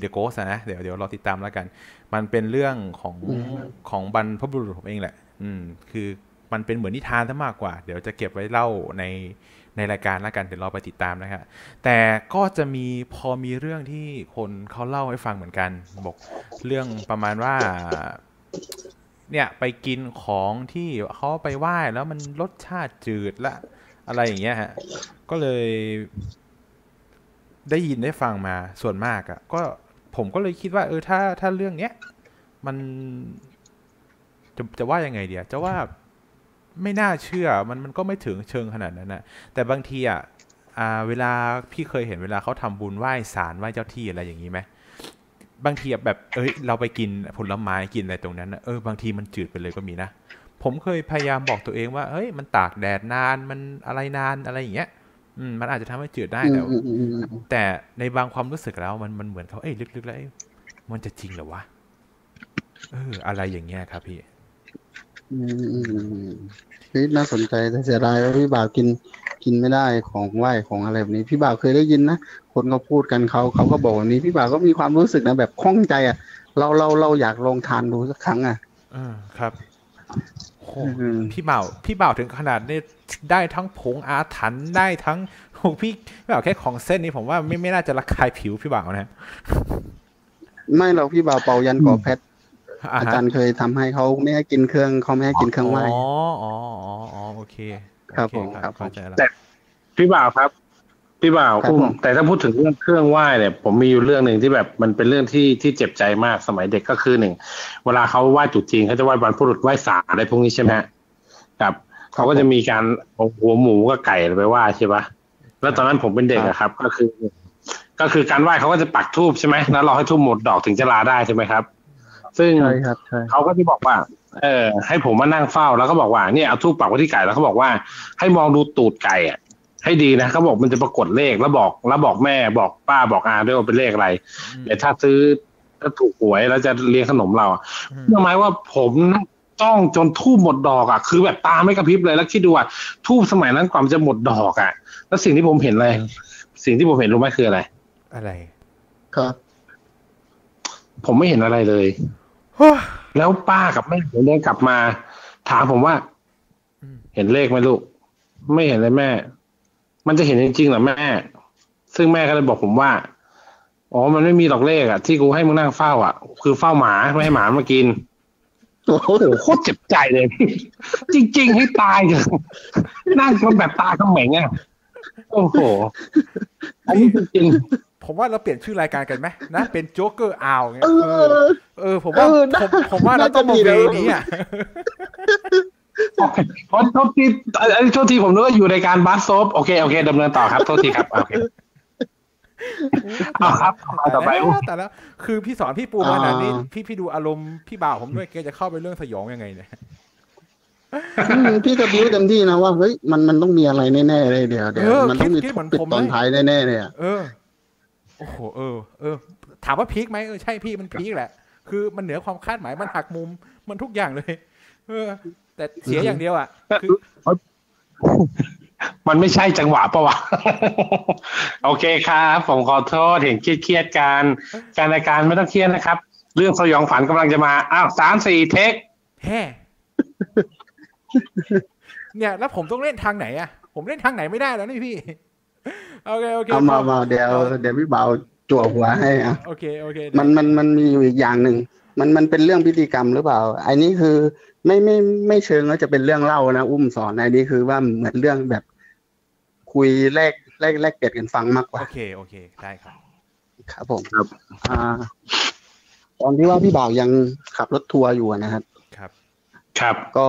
The Ghost อะนะเดี๋ยวเดี๋ยวรอติดตามแล้วกัน มันเป็นเรื่องของของบรรพบุรุษผมเองแหละ อืม คือมันเป็นเหมือนนิทานซะมากกว่า เดี๋ยวจะเก็บไว้เล่าใน ในรายการแล้วกันเดี๋ยวเราไปติดตามนะครับแต่ก็จะมีพอมีเรื่องที่คนเขาเล่าให้ฟังเหมือนกัน บอกเรื่องประมาณว่าเนี่ยไปกินของที่เขาไปไหว้แล้วมันรสชาติจืดละอะไรอย่างเงี้ยฮะก็เลยได้ยินได้ฟังมาส่วนมากอะ่ะ ก็ผมก็เลยคิดว่า เออถ้าถ้าเรื่องเนี้ยมันจะจะว่ายังไงเดียจะว่า ไม่น่าเชื่อมันมันก็ไม่ถึงเชิงขนาดนั้นนะแต่บางทีอะอ่าเวลาพี่เคยเห็นเวลาเขาทำบุญไหว้ศาลไหว้เจ้าที่อะไรอย่างนี้ไหมบางทีอะแบบเอ้ยเราไปกินผลไม้กินอะไรตรงนั้นน่ะเออบางทีมันจืดไปเลยก็มีนะผมเคยพยายามบอกตัวเองว่าเฮ้ยมันตากแดดนานมันอะไรนานอะไรอย่างเงี้ยอืมมันอาจจะทำให้จืดได้แต่อืมอืมอืมอืมแต่ในบางความรู้สึกแล้วมันมันเหมือนเขาเอ้ยลึกๆแล้วเอ้ยมันจะจริงเหรอวะเอออะไรอย่างเงี้ยครับพี่ อืมอืมอืมเฮ้ยน่าสนใจแต่เสียดายว่าพี่บ่าวกินกินไม่ได้ของไหว้ของอะไรแบบนี้ พี่บ่าวเคยได้ยินนะคนเขาพูดกันเขาเขาก็บอกแบบนี้ พี่บ่าวก็มีความรู้สึกนะแบบคล่องใจอะ เราเราเราอยากลองทานดูสักครั้งอะเออครับโหอืมพี่บ่าวพี่บ่าวถึงขนาดนี้ได้ทั้งผงอาถรรพ์ได้ทั้งโหพี่พี่บ่าวแค่ของเส้นนี้ผมว่าไม่ไม่น่าจะระคายผิวพี่บ่าวนะ ไม่เราพี่บ่าวเป่ายันก่อแพทย์ อ่าอาฮะจารย์เคยทำให้เขาไม่ให้กินเครื่องเขาไม่ให้กินเครื่องไหว้อ๋ออ๋ออ๋ออ๋อโอเค ครับโอเผมครับผมเข้าใจแล้วแต่พี่บ่าวครับ พี่บ่าวครับอุ้มผมแต่ถ้าพูดถึงเรื่องเครื่องไหว้เนี่ย ผมมีอยู่เรื่องหนึ่งที่แบบมันเป็นเรื่องที่ที่เจ็บใจมากสมัยเด็กก็คือหนึ่งเวลาเขาไหว้จุดจีนเขาจะไหว้บรรพบุรุษไหว้สาอะไรพวกนี้ใช่ไหมฮะกับเขาก็จะมีการเอาหัวหมูกับไก่ไปไหว้ใช่ปะแล้วตอนนั้นผมเป็นเด็กอะครับ ก็คือ ก็คือการไหว้เขาก็จะปักทูบใช่ไหมแล้วรอให้ทูบหมดดอกถึงจะลาได้ใช่ไหมครับ ซึ่งใช่ครับใช่เขาก็จะบอกว่า เออ ให้ผมมานั่งเฝ้าแล้วก็บอกว่าเนี่ยเอาทูบปักไว้ที่ไก่แล้วเขาบอกว่า ให้มองดูตูดไก่อะให้ดีนะเขาบอกมันจะปรากฏเลขแล้วบอก แล้วบอกแม่บอกป้าบอกอาด้วยว่าเป็นเลขอะไรเดี๋ยวถ้าซื้อถ้าถูกหวยแล้วจะเลี้ยงขนมเราอะอืมเชื่อไหมว่าผมนั่งจ้องจนทูบหมดดอกอะ คือแบบตาไม่กระพริบเลยแล้วคิดดูอะทูบสมัยนั้นกว่ามันจะหมดดอกอะ แล้วสิ่งที่ผมเห็นอะไรสิ่งที่ผมเห็นรู้ไหมคืออะไร อะไร ครับ ผมไม่เห็นอะไรเลยโอ้ย แล้วป้ากับแม่ผมเดินกลับมา ถามผมว่า เห็นเลขไหมลูก ไม่เห็นเลยแม่ มันจะเห็นจริงๆหรอแม่ ซึ่งแม่ก็เลยบอกผมว่าอ๋อ มันไม่มีหรอกเลขอะ ที่กูให้มึงนั่งเฝ้า อะ คือเฝ้าหมาไม่ให้หมามากินโอ้โหโคตรเจ็บใจเลย จริง ๆ ให้ตายเถอะนั่งจนแบบตาเขม็งอะโอ้โห อันนี้จริง ผมว่าเราเปลี่ยนชื่อรายการกันไหมนะ เป็น Joker Hour เงี้ยเอเอออเออผมว่าเออผมน่าผมว่าเราต้องมาน่าจะดีเวนะนี้อะๆเพราะโทษทีอันนี้โทษทีผมนึกว่าอยู่ในการบัสซบโอเคโอเคดำเนินต่อครับโทษทีครับโอเคเอาครับเอาต่อไปแต่แล้วแต่แล้ว คือพี่สอนพี่ปูมาขนาดนี้อ่าพี่พี่ดูอารมณ์พี่บ่าวผมด้วยแกจะเข้าไปเรื่องสยองยังไงเนี่ยอืมพี่ก็บิ้วเต็มที่นะว่าเฮ้ยมันมันต้องมีอะไรแน่ๆเลยเดี๋ยวเดี๋ยวเออมันต้องมีคิดคิดเหมือนปิดผมตอนเลยท้ายแน่ๆเลยอะเออโอ้โหเออเออถามว่าพีคไหมเออใช่พี่มันพีคแหละ คือมันเหนือความคาดหมายมันหักมุมมันทุกอย่างเลย เออ แต่เสียอย่างเดียวอะคือมันไม่ใช่จังหวะปะวะ โอเคครับ ผมขอโทษเห็นเครียดๆกันการรายการไม่ต้องเครียดนะครับ เรื่องสยองฝันกำลังจะมา อ้าวสามสี่เทคแฮ่เนี่ย แล้วผมต้องเล่นทางไหนอะ ผมเล่นทางไหนไม่ได้แล้วนี่พี่ โอเคโอเคเอามาพอมาเดี๋ยวเดี๋ยวพี่เบาจั่วหัวให้อะโอเคโอเคมันมันมันมีอยู่อีกอย่างหนึ่งมันมันเป็นเรื่องพิธีกรรมหรือเปล่า อันนี้คือไม่ไม่ไม่เชิงว่าจะเป็นเรื่องเล่านะอุ้มสอนอันนี้คือว่าเหมือนเรื่องแบบ คุยแลกแลกแลกเปลี่ยนกันฟังมากกว่า โอเคโอเคได้ครับ ครับผมครับ อ่า ตอนที่ว่าพี่บ่าวยังขับรถทัวร์อยู่อะนะครับ ครับ ครับก็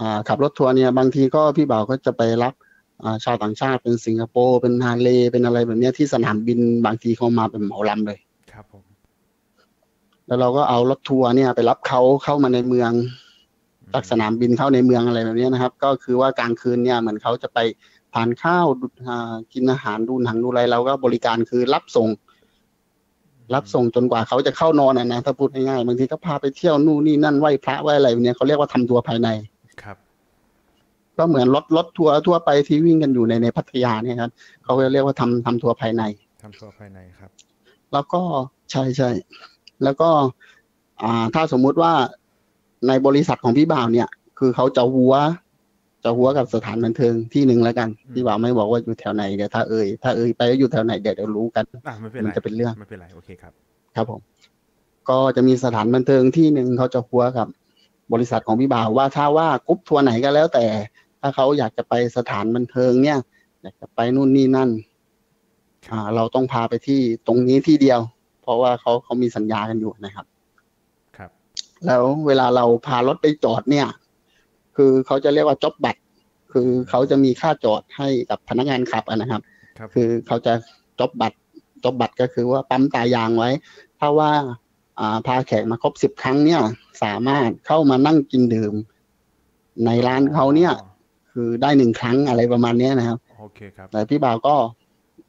อ่า ขับรถทัวร์เนี่ย บางทีก็พี่บ่าวก็จะไปรับอ่า ชาวต่างชาติเป็นสิงคโปร์เป็นฮาเลย์เป็นอะไรแบบเนี้ยที่สนามบินบางทีเขามาเป็นเหมาลำเลยครับผมแล้วเราก็เอารถทัวร์เนี่ยไปรับเขาเข้ามาในเมืองจากสนามบินเข้าในเมืองอะไรแบบเนี้ยนะครับ ก็คือว่ากลางคืนเนี่ยเหมือนเขาจะไปทานข้าวดูอ่ากินอาหารดูหนังดูอะไรเราก็บริการคือรับส่ง รับส่งจนกว่าเขาจะเข้านอนนะนะถ้าพูดง่ายๆบางทีก็พาไปเที่ยวนู่นนี่นั่นไหว้พระไหว้อะไรแบบเนี้ยเขาเรียกว่าทำทัวร์ภายในครับ ก็เหมือนรถรถทัวร์ทั่วไปที่วิ่งกันอยู่ในในพัทยาเนี่ยครับเขาก็เรียกว่าทำทำทัวร์ภายในทำตัวภายในครับ แล้วก็ใช่ใช่แล้วก็ อ่าถ้าสมมุติว่าในบริษัทของพี่บ่าวเนี่ย คือเขาจะหัวจะหัวกับสถานบันเทิงที่หนึ่งแล้วกันอืมพี่บ่าวไม่บอกว่าอยู่แถวไหนเดี๋ยวถ้าเอ่ยถ้าเอ่ยไปว่าอยู่แถวไหนเดี๋ยวเดี๋ยวรู้กันอะไม่เป็นมัไรนจะเป็นเรื่องไม่เป็นไรโอเคครับ ครับผม ก็จะมีสถานบันเทิงที่หนึ่งเขาจะหัวกับบริษัทของพี่บ่าวว่าถ้าว่ากรุ๊ปทัวร์ไหนก็แล้วแต่ ถ้าเขาอยากจะไปสถานบันเทิงเนี่ย อยากจะไปนู่นนี่นั่น อ่า เราต้องพาไปที่ตรงนี้ที่เดียว เพราะว่าเขาเขามีสัญญากันอยู่นะครับ ครับ แล้วเวลาเราพารถไปจอดเนี่ย คือเขาจะเรียกว่าจ็อบบัตรคือเขาจะมีค่าจอดให้กับพนักงานขับอะนะครับครับ คือเขาจะจ็อบบัตรจ็อบบัตรก็คือว่าปั๊มตายางไว้ ถ้าว่าอ่าพาแขกมาครบสิบครั้งเนี่ย สามารถเข้ามานั่งกินดื่ม ในร้านเขาเนี่ย คือได้หนึ่งครั้งอะไรประมาณเนี้ยนะครับโอเคครับแต่พี่บ่าวก็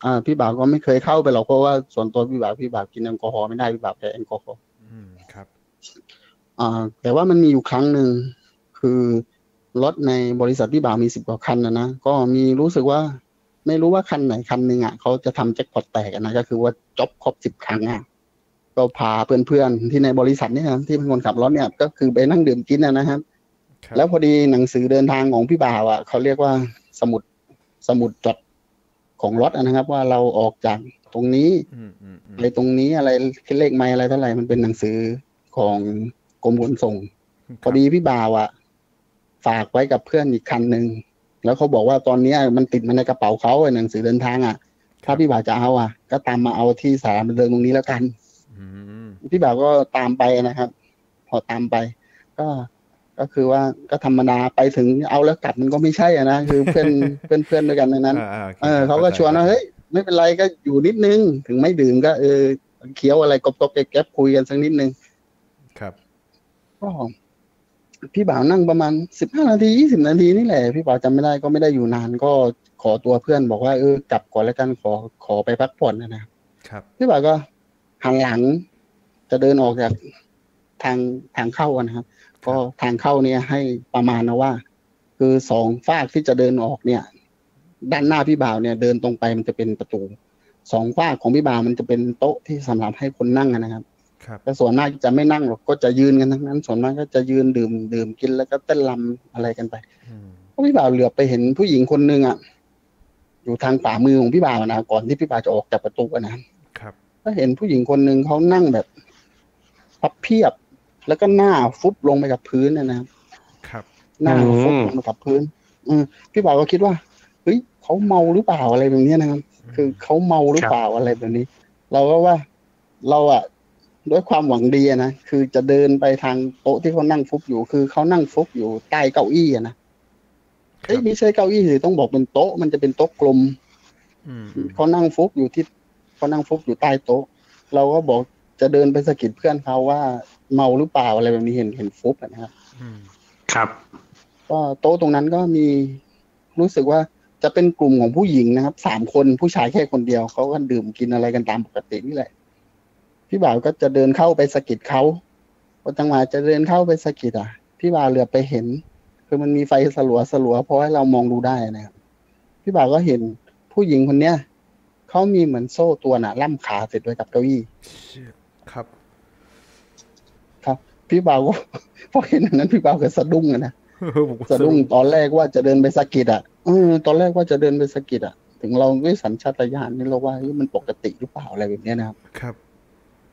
อ่าพี่บ่าวก็ไม่เคยเข้าไปหรอกเพราะว่าส่วนตัวพี่บ่าวพี่บ่าวกินแอลกอฮอล์ไม่ได้พี่บ่าวแพ้แอลกอฮอล์อืมครับอ่าแต่ว่ามันมีอยู่ครั้งหนึ่งคือรถในบริษัทพี่บ่าวมีสิบกว่าคันนะนะก็มีรู้สึกว่าไม่รู้ว่าคันไหนคันหนึ่งอะเขาจะทำแจ็คพอตแตกอะนะก็คือว่าจบครบสิบครั้งอะก็พาเพื่อนๆที่ในบริษัทเนี่ยที่เป็นคนขับรถเนี่ย ก็คือไปนั่งดื่มกินนะนะครับครับ แล้วพอดีหนังสือเดินทางของพี่บ่าวอะเขาเรียกว่าสมุดสมุดจดของรถอะนะครับ ว่าเราออกจากตรงนี้อืมอืมอืมอะไรตรงนี้อะไรเลขไม้อะไรเท่าไหร่มันเป็นหนังสือของกรมขนส่ง พอดีพี่บ่าวอะ ฝากไว้กับเพื่อนอีกคันหนึ่งแล้วเขาบอกว่าตอนเนี้ยมันติดมาในกระเป๋าเขาไอ้หนังสือเดินทางอะ ถ้าพี่บ่าวจะเอาอะ ก็ตามมาเอาที่สถานบันเทิงตรงนี้แล้วกันอืมพี่บ่าวก็ตามไปนะครับ พอตามไป ก็ ก็คือว่าก็ธรรมดาไปถึงเอาแล้วกลับมันก็ไม่ใช่อะนะคือเพื่อนเพื่อนเพื่อนด้วยกันในนั้นอ่าๆโคเออเขาก็ข้ใจชวนว่าเฮ้ยไม่เป็นไรก็อยู่นิดนึงถึงไม่ดื่มก็เออเคี้ยวอะไรกบๆแก๊บๆคุยกันสักนิดนึงครับก็พี่บ่าวนั่งประมาณสิบห้านาทียี่สิบนาทีนี่แหละ พี่บ่าวจำไม่ได้ก็ไม่ได้อยู่นานก็ขอตัวเพื่อนบอกว่าเออกลับก่อนแล้วกันขอขอไปพักผ่อนนะนะครับครับพี่บ่าวก็หันหลังจะเดินออกจากทางทางเข้าอะนะครับ ก็ทางเข้าเนี่ยให้ประมาณนะว่า คือสองฝากที่จะเดินออกเนี่ย ด้านหน้าพี่บ่าวเนี่ย เดินตรงไปมันจะเป็นประตูสองฝากของพี่บ่าวมันจะเป็นโต๊ะที่สำหรับให้คนนั่งอะนะครับครับแต่ส่วนมากจะไม่นั่งหรอกก็จะยืนกันทั้งนั้น ส่วนมากก็จะยืนดื่มดื่มกินแล้วก็เต้นรำอะไรกันไปอืมก็พี่บ่าวเหลือบไปเห็นผู้หญิงคนหนึ่งอะอยู่ทางฝ่ามือของพี่บ่าวนะก่อนที่พี่บ่าวจะออกจากประตูอะนะครับครับก็เห็นผู้หญิงคนหนึ่งเขานั่งแบบพับเพียบ แล้วก็หน้าฟุบลงไปกับพื้นนะนะครับครับ หน้าฟุบลงไปกับพื้น อืมพี่บ่าวก็คิดว่าเฮ้ยเขาเมาหรือเปล่าอะไรแบบเนี้ยนะครับ คือเขาเมาหรือเปล่าอะไรแบบนี้ เราก็ว่าเราอะด้วยความหวังดีอะนะคือจะเดินไปทางโต๊ะที่เขานั่งฟุบอยู่ คือเขานั่งฟุบอยู่ใต้เก้าอี้อะนะครัเอ้ยบไม่ใช่เก้าอี้สิต้องบอกเป็นโต๊ะ มันจะเป็นโต๊ะกลมอืมเขานั่งฟุบอยู่ที่เขานั่งฟุบอยู่ใต้โต๊ะ เราก็บอก จะเดินไปสะกิดเพื่อนเขาว่าเมาหรือเปล่าอะไรแบบนี้เห็นเห็นฟุบอะนะครับอืมครับ ก็โต๊ะตรงนั้นก็มีรู้สึกว่าจะเป็นกลุ่มของผู้หญิงนะครับสามคนผู้ชายแค่คนเดียวเขาก็ดื่มกินอะไรกันตามปกตินี่แหละ พี่บ่าวก็จะเดินเข้าไปสะกิดเขาพอจังหวะจะเดินเข้าไปสะกิดอะ พี่บ่าวเหลือบไปเห็น คือมันมีไฟสลัวสลัวพอให้เรามองดูได้นะครับพี่บ่าวก็เห็นผู้หญิงคนเนี้ยเขามีเหมือนโซ่ตัวน่ะ ล่ำขาติดไว้กับเก้าอี้ เชี่ยครับครับพี่บ่าวก็พอเห็นอันนั้นพี่บ่าวก็สะดุ้งอะนะผมก็สะดุ้งตอนแรกว่าจะเดินไปสะกิดอะเออตอนแรกว่าจะเดินไปสะกิดอะ ถึงเราด้วยสัญชาตญาณนี่เราว่าเฮ้ยมันปกติหรือเปล่าอะไรแบบเนี้ยนะครับ ครับ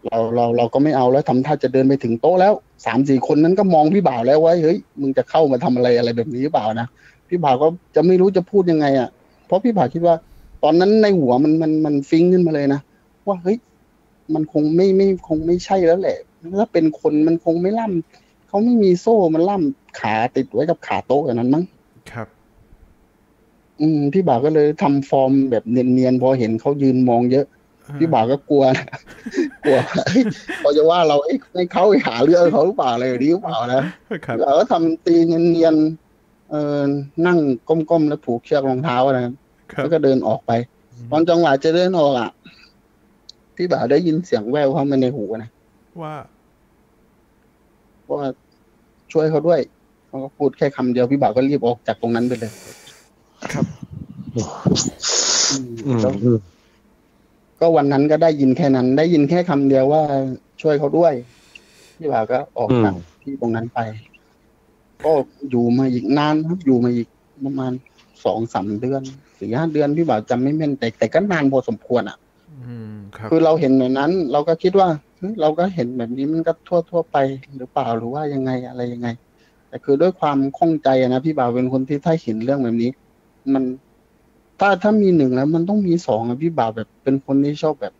เราเราเราก็ไม่เอาแล้วทำท่าจะเดินไปถึงโต๊ะแล้วสามสี่คนนั้นก็มองพี่บ่าวแล้วว่าเฮ้ยมึงจะเข้ามาทำอะไรอะไรแบบนี้หรือเปล่านะพี่บ่าวก็จะไม่รู้จะพูดยังไง อะ เพราะพี่บ่าวคิดว่า ตอนนั้นในหัวมันมันมันฟิงขึ้นมาเลยนะว่าเฮ้ยมันคงไม่ไม่คงไม่ใช่แล้วแหละ ถ้าเป็นคนมันคงไม่ล่ำเขาไม่มีโซ่มันล่ำขาติดไว้กับขาโต๊ะอย่างนั้นมั้งครับ อืมพี่บ่าวก็เลยทำฟอร์มแบบเนียนๆพอเห็นเขายืนมองเยอะพี่บ่าวก็กลัวนะกลัวว่าเฮ้ยเขาจะว่าเราเอ้ยให้เขาไปหาเรื่องเขาหรือเปล่าอะไรแบบนี้หรือเปล่านะครับเราก็ทำตีเนียนๆเออนั่งก้มๆแล้วผูกเชือกรองเท้านะครับครับแล้วก็เดินออกไปตอนจังหวะจะเดินออกอะพี่บ่าวได้ยินเสียงแววเข้ามาในหูนะว่า ว่าช่วยเขาด้วยเขาก็พูดแค่คำเดียวพี่บ่าวก็รีบออกจากตรงนั้นไปเลย ครับอืมอืมแล้วก็วันนั้นก็ได้ยินแค่นั้น ได้ยินแค่คำเดียวว่าช่วยเขาด้วย พี่บ่าวก็ออกจากที่ตรงนั้นไป ก็อยู่มาอีกนานครับ อยู่มาอีกประมาณสองสามเดือนสี่ห้าเดือนพี่บ่าวจำไม่แม่นแต่แต่ก็นานพอสมควรอะอืมครับคือเราเห็นแบบนั้น เราก็คิดว่า เฮ้ยเราก็เห็นแบบนี้มันก็ทั่วทั่วๆไปหรือเปล่าหรือว่ายังไงอะไรยังไง แต่คือด้วยความข้องใจอะนะพี่บ่าวเป็นคนที่ถ้าเห็นเรื่องแบบนี้ มันถ้าถ้ามีหนึ่งแล้วมันต้องมีสองอะพี่บ่าวแบบเป็นคนที่ชอบแบบ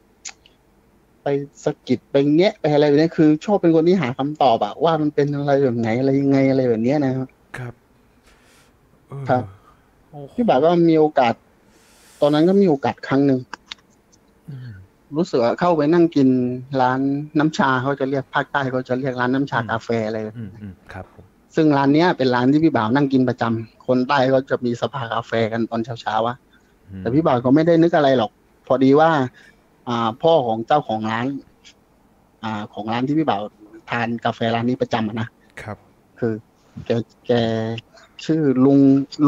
ไปสะกิดไปแงะไปอะไรแบบนี้คือ ชอบเป็นคนที่หาคำตอบอะว่ามันเป็นอะไรแบบไหนอะไรยังไงอะไรแบบเนี้ยนะครับครับเออครับโอ้โหพี่บ่าวก็มีโอกาส ตอนนั้นก็มีโอกาสครั้งหนึ่งอืม รู้สึกว่าเข้าไปนั่งกินร้านน้ำชาเขาจะเรียกภาคใต้เขาจะเรียกร้านน้ำชากาแฟอะไรแบบอืนี้มอืมครับผมซึ่งร้านเนี้ยเป็นร้านที่พี่บ่าวนั่งกินประจำคนใต้ก็จะมีสภากาแฟกันตอนเช้าๆวะอืมแต่พี่บ่าวก็ไม่ได้นึกอะไรหรอก พอดีว่า อ่า พ่อของเจ้าของร้าน อ่า ของร้านที่พี่บ่าวทานกาแฟร้านนี้ประจำอะนะครับ คือแกแกชื่อลุง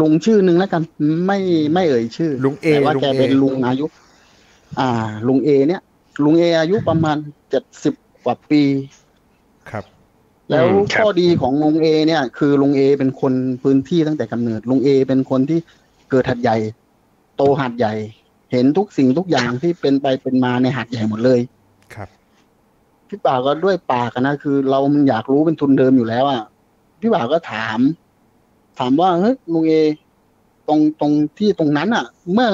ลุงชื่อหนึ่งแล้วกัน ไม่ไม่เอ่ยชื่อลุงเอแต่ว่าลุงแกเอเป็นลุงอายุ อ่า ลุงเอ เนี่ย ลุงเออายุประมาณเจ็ดสิบกว่าปี ครับ แล้วอืมครับข้อดีของลุงเอ เนี่ย คือลุงเอ เป็นคนพื้นที่ตั้งแต่กำเนิดลุงเอ เป็นคนที่เกิดหัดใหญ่ โตหัดใหญ่ เห็นทุกสิ่งทุกอย่างที่เป็นไปเป็นมาในหัดใหญ่หมดเลยครับพี่บ่าวก็ด้วยปากอะนะคือ เรามันอยากรู้เป็นทุนเดิมอยู่แล้วอะพี่บ่าวก็ถาม ถามว่าเฮ้ยลุงเอ ตรงตรงที่ตรงนั้นอะ เมื่อ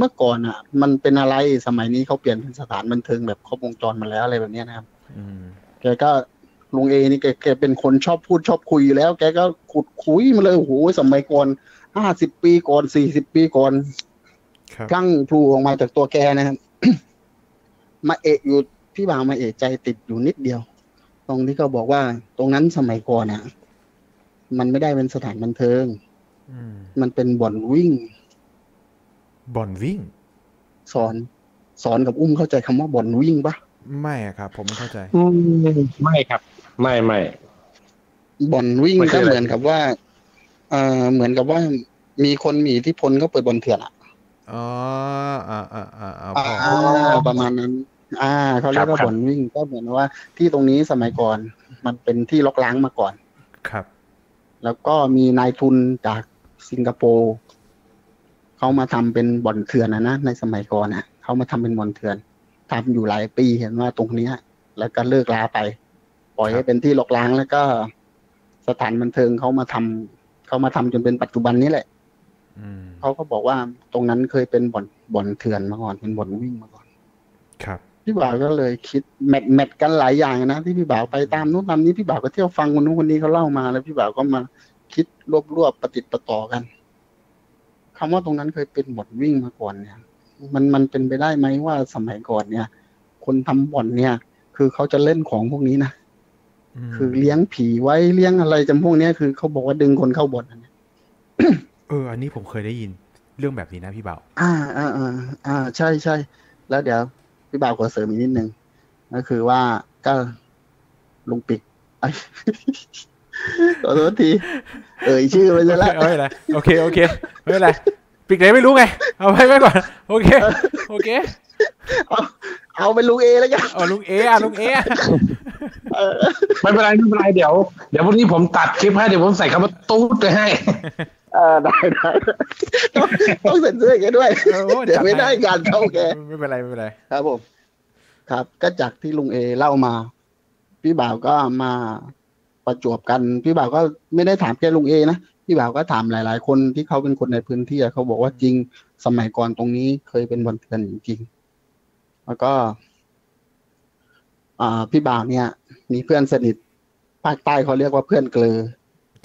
เมื่อก่อนอะ มันเป็นอะไรสมัยนี้เขาเปลี่ยนเป็นสถานบันเทิงแบบครบวงจรมาแล้วอะไรแบบเนี้ยนะครับอืมแกก็ลุงเอนี่แกแกเป็นคนชอบพูดชอบคุยอยู่แล้ว แกก็ขุดคุยมาเลยโอ้โหสมัยก่อนห้าสิบปีก่อนสี่สิบปีก่อนครับพลั่งพลูออกมาจากตัวแกนะครับมาเอะอยู่พี่บ่าวมาเอะใจติดอยู่นิดเดียว ตรงที่เขาบอกว่าตรงนั้นสมัยก่อนน่ะ มันไม่ได้เป็นสถานบันเทิงอืมมันเป็นบ่อนวิ่ง บ่อนวิ่ง สอน สอนกับอุ้มเข้าใจคำว่าบ่อนวิ่งปะไม่อะครับ ผมไม่เข้าใจอืมไม่ครับ ไม่ไม่บ่อนวิ่งมันคืก็ออะไรเหมือนกับว่าเอ่อเหมือนกับว่ามีคนมีอิทธิพลก็เปิดบ่อนเถื่อนอะอ๋ออ่าอ่าอ่าอ่าอ่าพอประมาณนั้น อ่าเขาเรียกว่าครับบ่อนวิ่งก็เหมือนว่า ที่ตรงนี้สมัยก่อน มันเป็นที่ลกล้างมาก่อน ครับ แล้วก็มีนายทุนจากสิงคโปร์ เขามาทำเป็นบ่อนเถื่อนนะนะในสมัยก่อนอะเขามาทำเป็นบ่อนเถื่อนทำอยู่หลายปีเห็นว่าตรงเนี้ย แล้วก็เลิกลาไป ปล่อยให้เป็นที่ลกล้างแล้วก็สถานบันเทิงเขามาทำเขามาทำจนเป็นปัจจุบันนี้แหละอืมเขาก็บอกว่าตรงนั้นเคยเป็นบ่อนบ่อนเถื่อนมาก่อนเป็นบ่อนวิ่งมาก่อน ครับพี่บ่าวก็เลยคิดแมทแมทกันหลายอย่างนะที่พี่บ่าวไปตามนู้นตามนี้พี่บ่าวก็เที่ยวฟังคนนู้นคนนี้เขาเล่ามาแล้วพี่บ่าวก็มาคิดรวบรวบประติดประต่อกัน คำว่าตรงนั้นเคยเป็นบ่อนวิ่งมาก่อนเนี่ย มันมันเป็นไปได้ไหมว่าสมัยก่อนเนี่ย คนทำบ่อนเนี่ย คือเขาจะเล่นของพวกนี้นะมคือเลี้ยงผีไว้เลี้ยงอะไรจำพวกเนี้ยคือเขาบอกว่าดึงคนเข้าบ่อนอันเนี้ยเออ อันนี้ผมเคยได้ยินเรื่องแบบนี้นะพี่เบาอ่าอ่าอ่าอ่า ใช่ใช่แล้วเดี๋ยวพี่บ่าวขอเสริมอีกนิดนึงก็คือว่าก็ลุงปิกไอ้ ขอโทษที เอ่ยชื่อไปซะแล้วโอเคโอเคโอเคไม่เป็นไรปิกไหนไม่รู้ไง เอาไว้ไว้ก่อน โอเค โอเค เอาเอาเป็นลุงเอแล้วกันเอาลุงเออะลุงเออะเออไม่เป็นไรไม่เป็นไรเดี๋ยว เดี๋ยววันนี้ผมตัดคลิปให้เดี๋ยวผมใส่คำว่าตู้ดไปให้เออได้ได้ต้องต้องเซ็นเซอร์แกด้วยเออโอ้เดี๋ยวไม่ได้การเข้าแกไม่เป็นไรไม่เป็นไรครับผม ครับ ก็จากที่ลุงเอเล่ามา พี่บ่าวก็มา ประจวบกันพี่บ่าวก็ไม่ได้ถามแค่ลุงเอนะพี่บ่าวก็ถามหลาย ๆ คนที่เขาเป็นคนในพื้นที่อะเขาบอกว่าจริงสมัยก่อนตรงนี้เคยเป็นบ่อนเถื่อนจริงๆแล้วก็อ่าพี่บ่าวเนี่ย มีเพื่อนสนิทภาคใต้เขาเรียกว่าเพื่อนเกลอ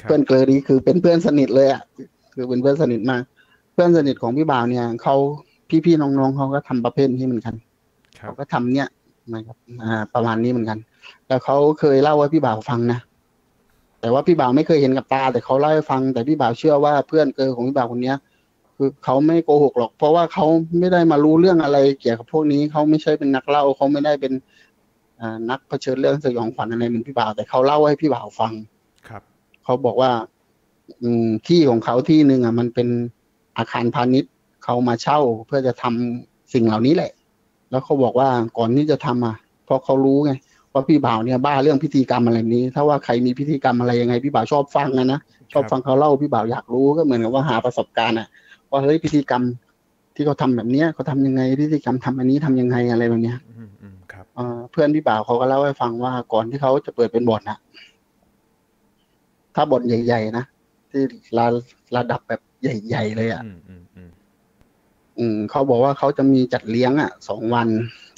ครับเพื่อนเกลอนี้คือเป็นเพื่อนสนิทเลยอะคือเป็นเพื่อนสนิทมาก เพื่อนสนิทของพี่บ่าวเนี่ยเขาพี่ๆน้องๆเขาก็ทำประเภทนี้เหมือนกันครับเขาก็ทำเนี่ยนะครับอ่าประมาณนี้เหมือนกัน แล้วเขาเคยเล่าให้พี่บ่าวฟังนะ แต่ว่าพี่บ่าวไม่เคยเห็นกับตา แต่เขาเล่าให้ฟัง แต่พี่บ่าวเชื่อว่าเพื่อนเกลอของพี่บ่าวคนเนี้ย คือเขาไม่โกหกหรอก เพราะว่าเขาไม่ได้มารู้เรื่องอะไรเกี่ยวกับพวกนี้เขาไม่ใช่เป็นนักเล่าเขาไม่ได้เป็นอ่านักเผชิญเรื่องสยองขวัญอะไรเหมือนพี่บ่าวแต่เขาเล่าให้พี่บ่าวฟังครับเขาบอกว่า อืมที่ของเขาที่หนึ่งอะ มันเป็นอาคารพาณิชย์เขามาเช่าเพื่อจะทำสิ่งเหล่านี้แหละ แล้วเขาบอกว่าก่อนที่จะทำอะเพราะเขารู้ไง ว่าพี่บ่าวเนี่ยบ้าเรื่องพิธีกรรมอะไรแบบนี้ ถ้าว่าใครมีพิธีกรรมอะไรยังไงพี่บ่าวชอบฟังนะนะชอบฟังเขาเล่าพี่บ่าวอยากรู้ก็เหมือนกับว่าหาประสบการณ์อะว่าเฮ้ยพิธีกรรมที่เขาทำแบบเนี้ยเขาทำยังไงพิธีกรรมทำอันนี้ทำยังไงอะไรแบบเนี้ยอืมอืมครับเอ่อเพื่อนพี่บ่าวเขาก็เล่าให้ฟังว่าก่อนที่เขาจะเปิดเป็นบ่อนนะถ้าบ่อนใหญ่ ๆ นะที่ระระดับแบบใหญ่ ๆ เลยอะอืมอืมอืมอืมเขาบอกว่าเขาจะมีจัดเลี้ยงอะสองวัน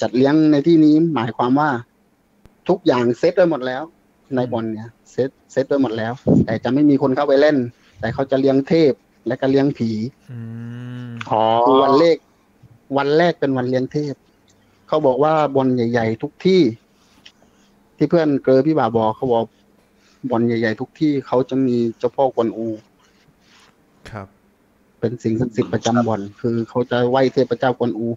จัดเลี้ยงในที่นี้หมายความว่า ทุกอย่างเซตไว้หมดแล้วในบ่อนเนี่ยเซตเซตไว้หมดแล้ว แต่จะไม่มีคนเข้าไปเล่น แต่เขาจะเลี้ยงเทพและก็เลี้ยงผีอืมอ๋อคือวันเลขวันแรกเป็นวันเลี้ยงเทพ เขาบอกว่าบอลใหญ่ ๆ ทุกที่ ที่เพื่อนเกอพี่บ่าบอกเขาบอกบอลใหญ่ ๆ ทุกที่เขาจะมีเจ้าพ่อกวนอู ครับ เป็นสิ่งศักดิ์สิทธิ์ประจำบ่อนคือเขาจะไหว้เทพเจ้ากวนอู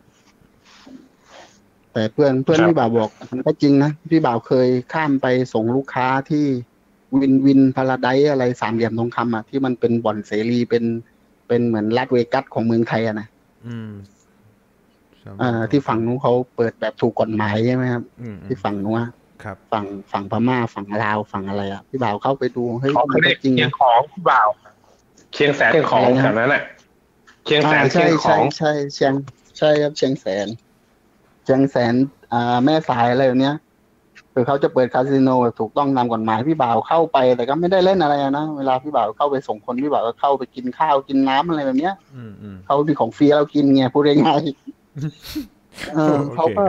แต่เพื่อนเพื่อนพี่บ่าวบอกมันก็จริงนะพี่บ่าวเคยข้ามไปส่งลูกค้าที่วินวินพาราไดซ์อะไรสามเหลี่ยมทองคำอะที่มันเป็นบ่อนเสรีเป็นเป็นเหมือนลาดเวกัสของเมืองไทยอะนะอืมอ่าที่ฝั่งนู้นเขาเปิดแบบถูกกฎหมายใช่ไหมครับอืมอืมที่ฝั่งนู้นอะครับ ฝั่งฝั่งพม่าฝั่งลาวฝั่งอะไรอะพี่บ่าวเข้าไปดูเฮ้ยเขามันเรีก็ยกจริงเชียนะงของพี่บ่าวเชียงแสนเชียงของอะไรนะแถวนั้นน่ะเชียงแสนอ่าเชีใช่ยงขอใช่งใช่เชียงใช่ครับเชียงแสนเชียงแสนอ่าแม่สายอะไรแบบเนี้ยคือเขาจะเปิดคาสิโนแบบถูกต้องตามกฎหมายพี่บ่าวเข้าไป แต่ก็ไม่ได้เล่นอะไรอะนะเวลาพี่บ่าวเข้าไปส่งคนพี่บ่าวก็เข้าไปกินข้าวกินน้ำอะไรแบบเนี้ยอืมอืมเขามีของฟรีให้เรากินไงพูดง่ายๆเออโอเคเขาก็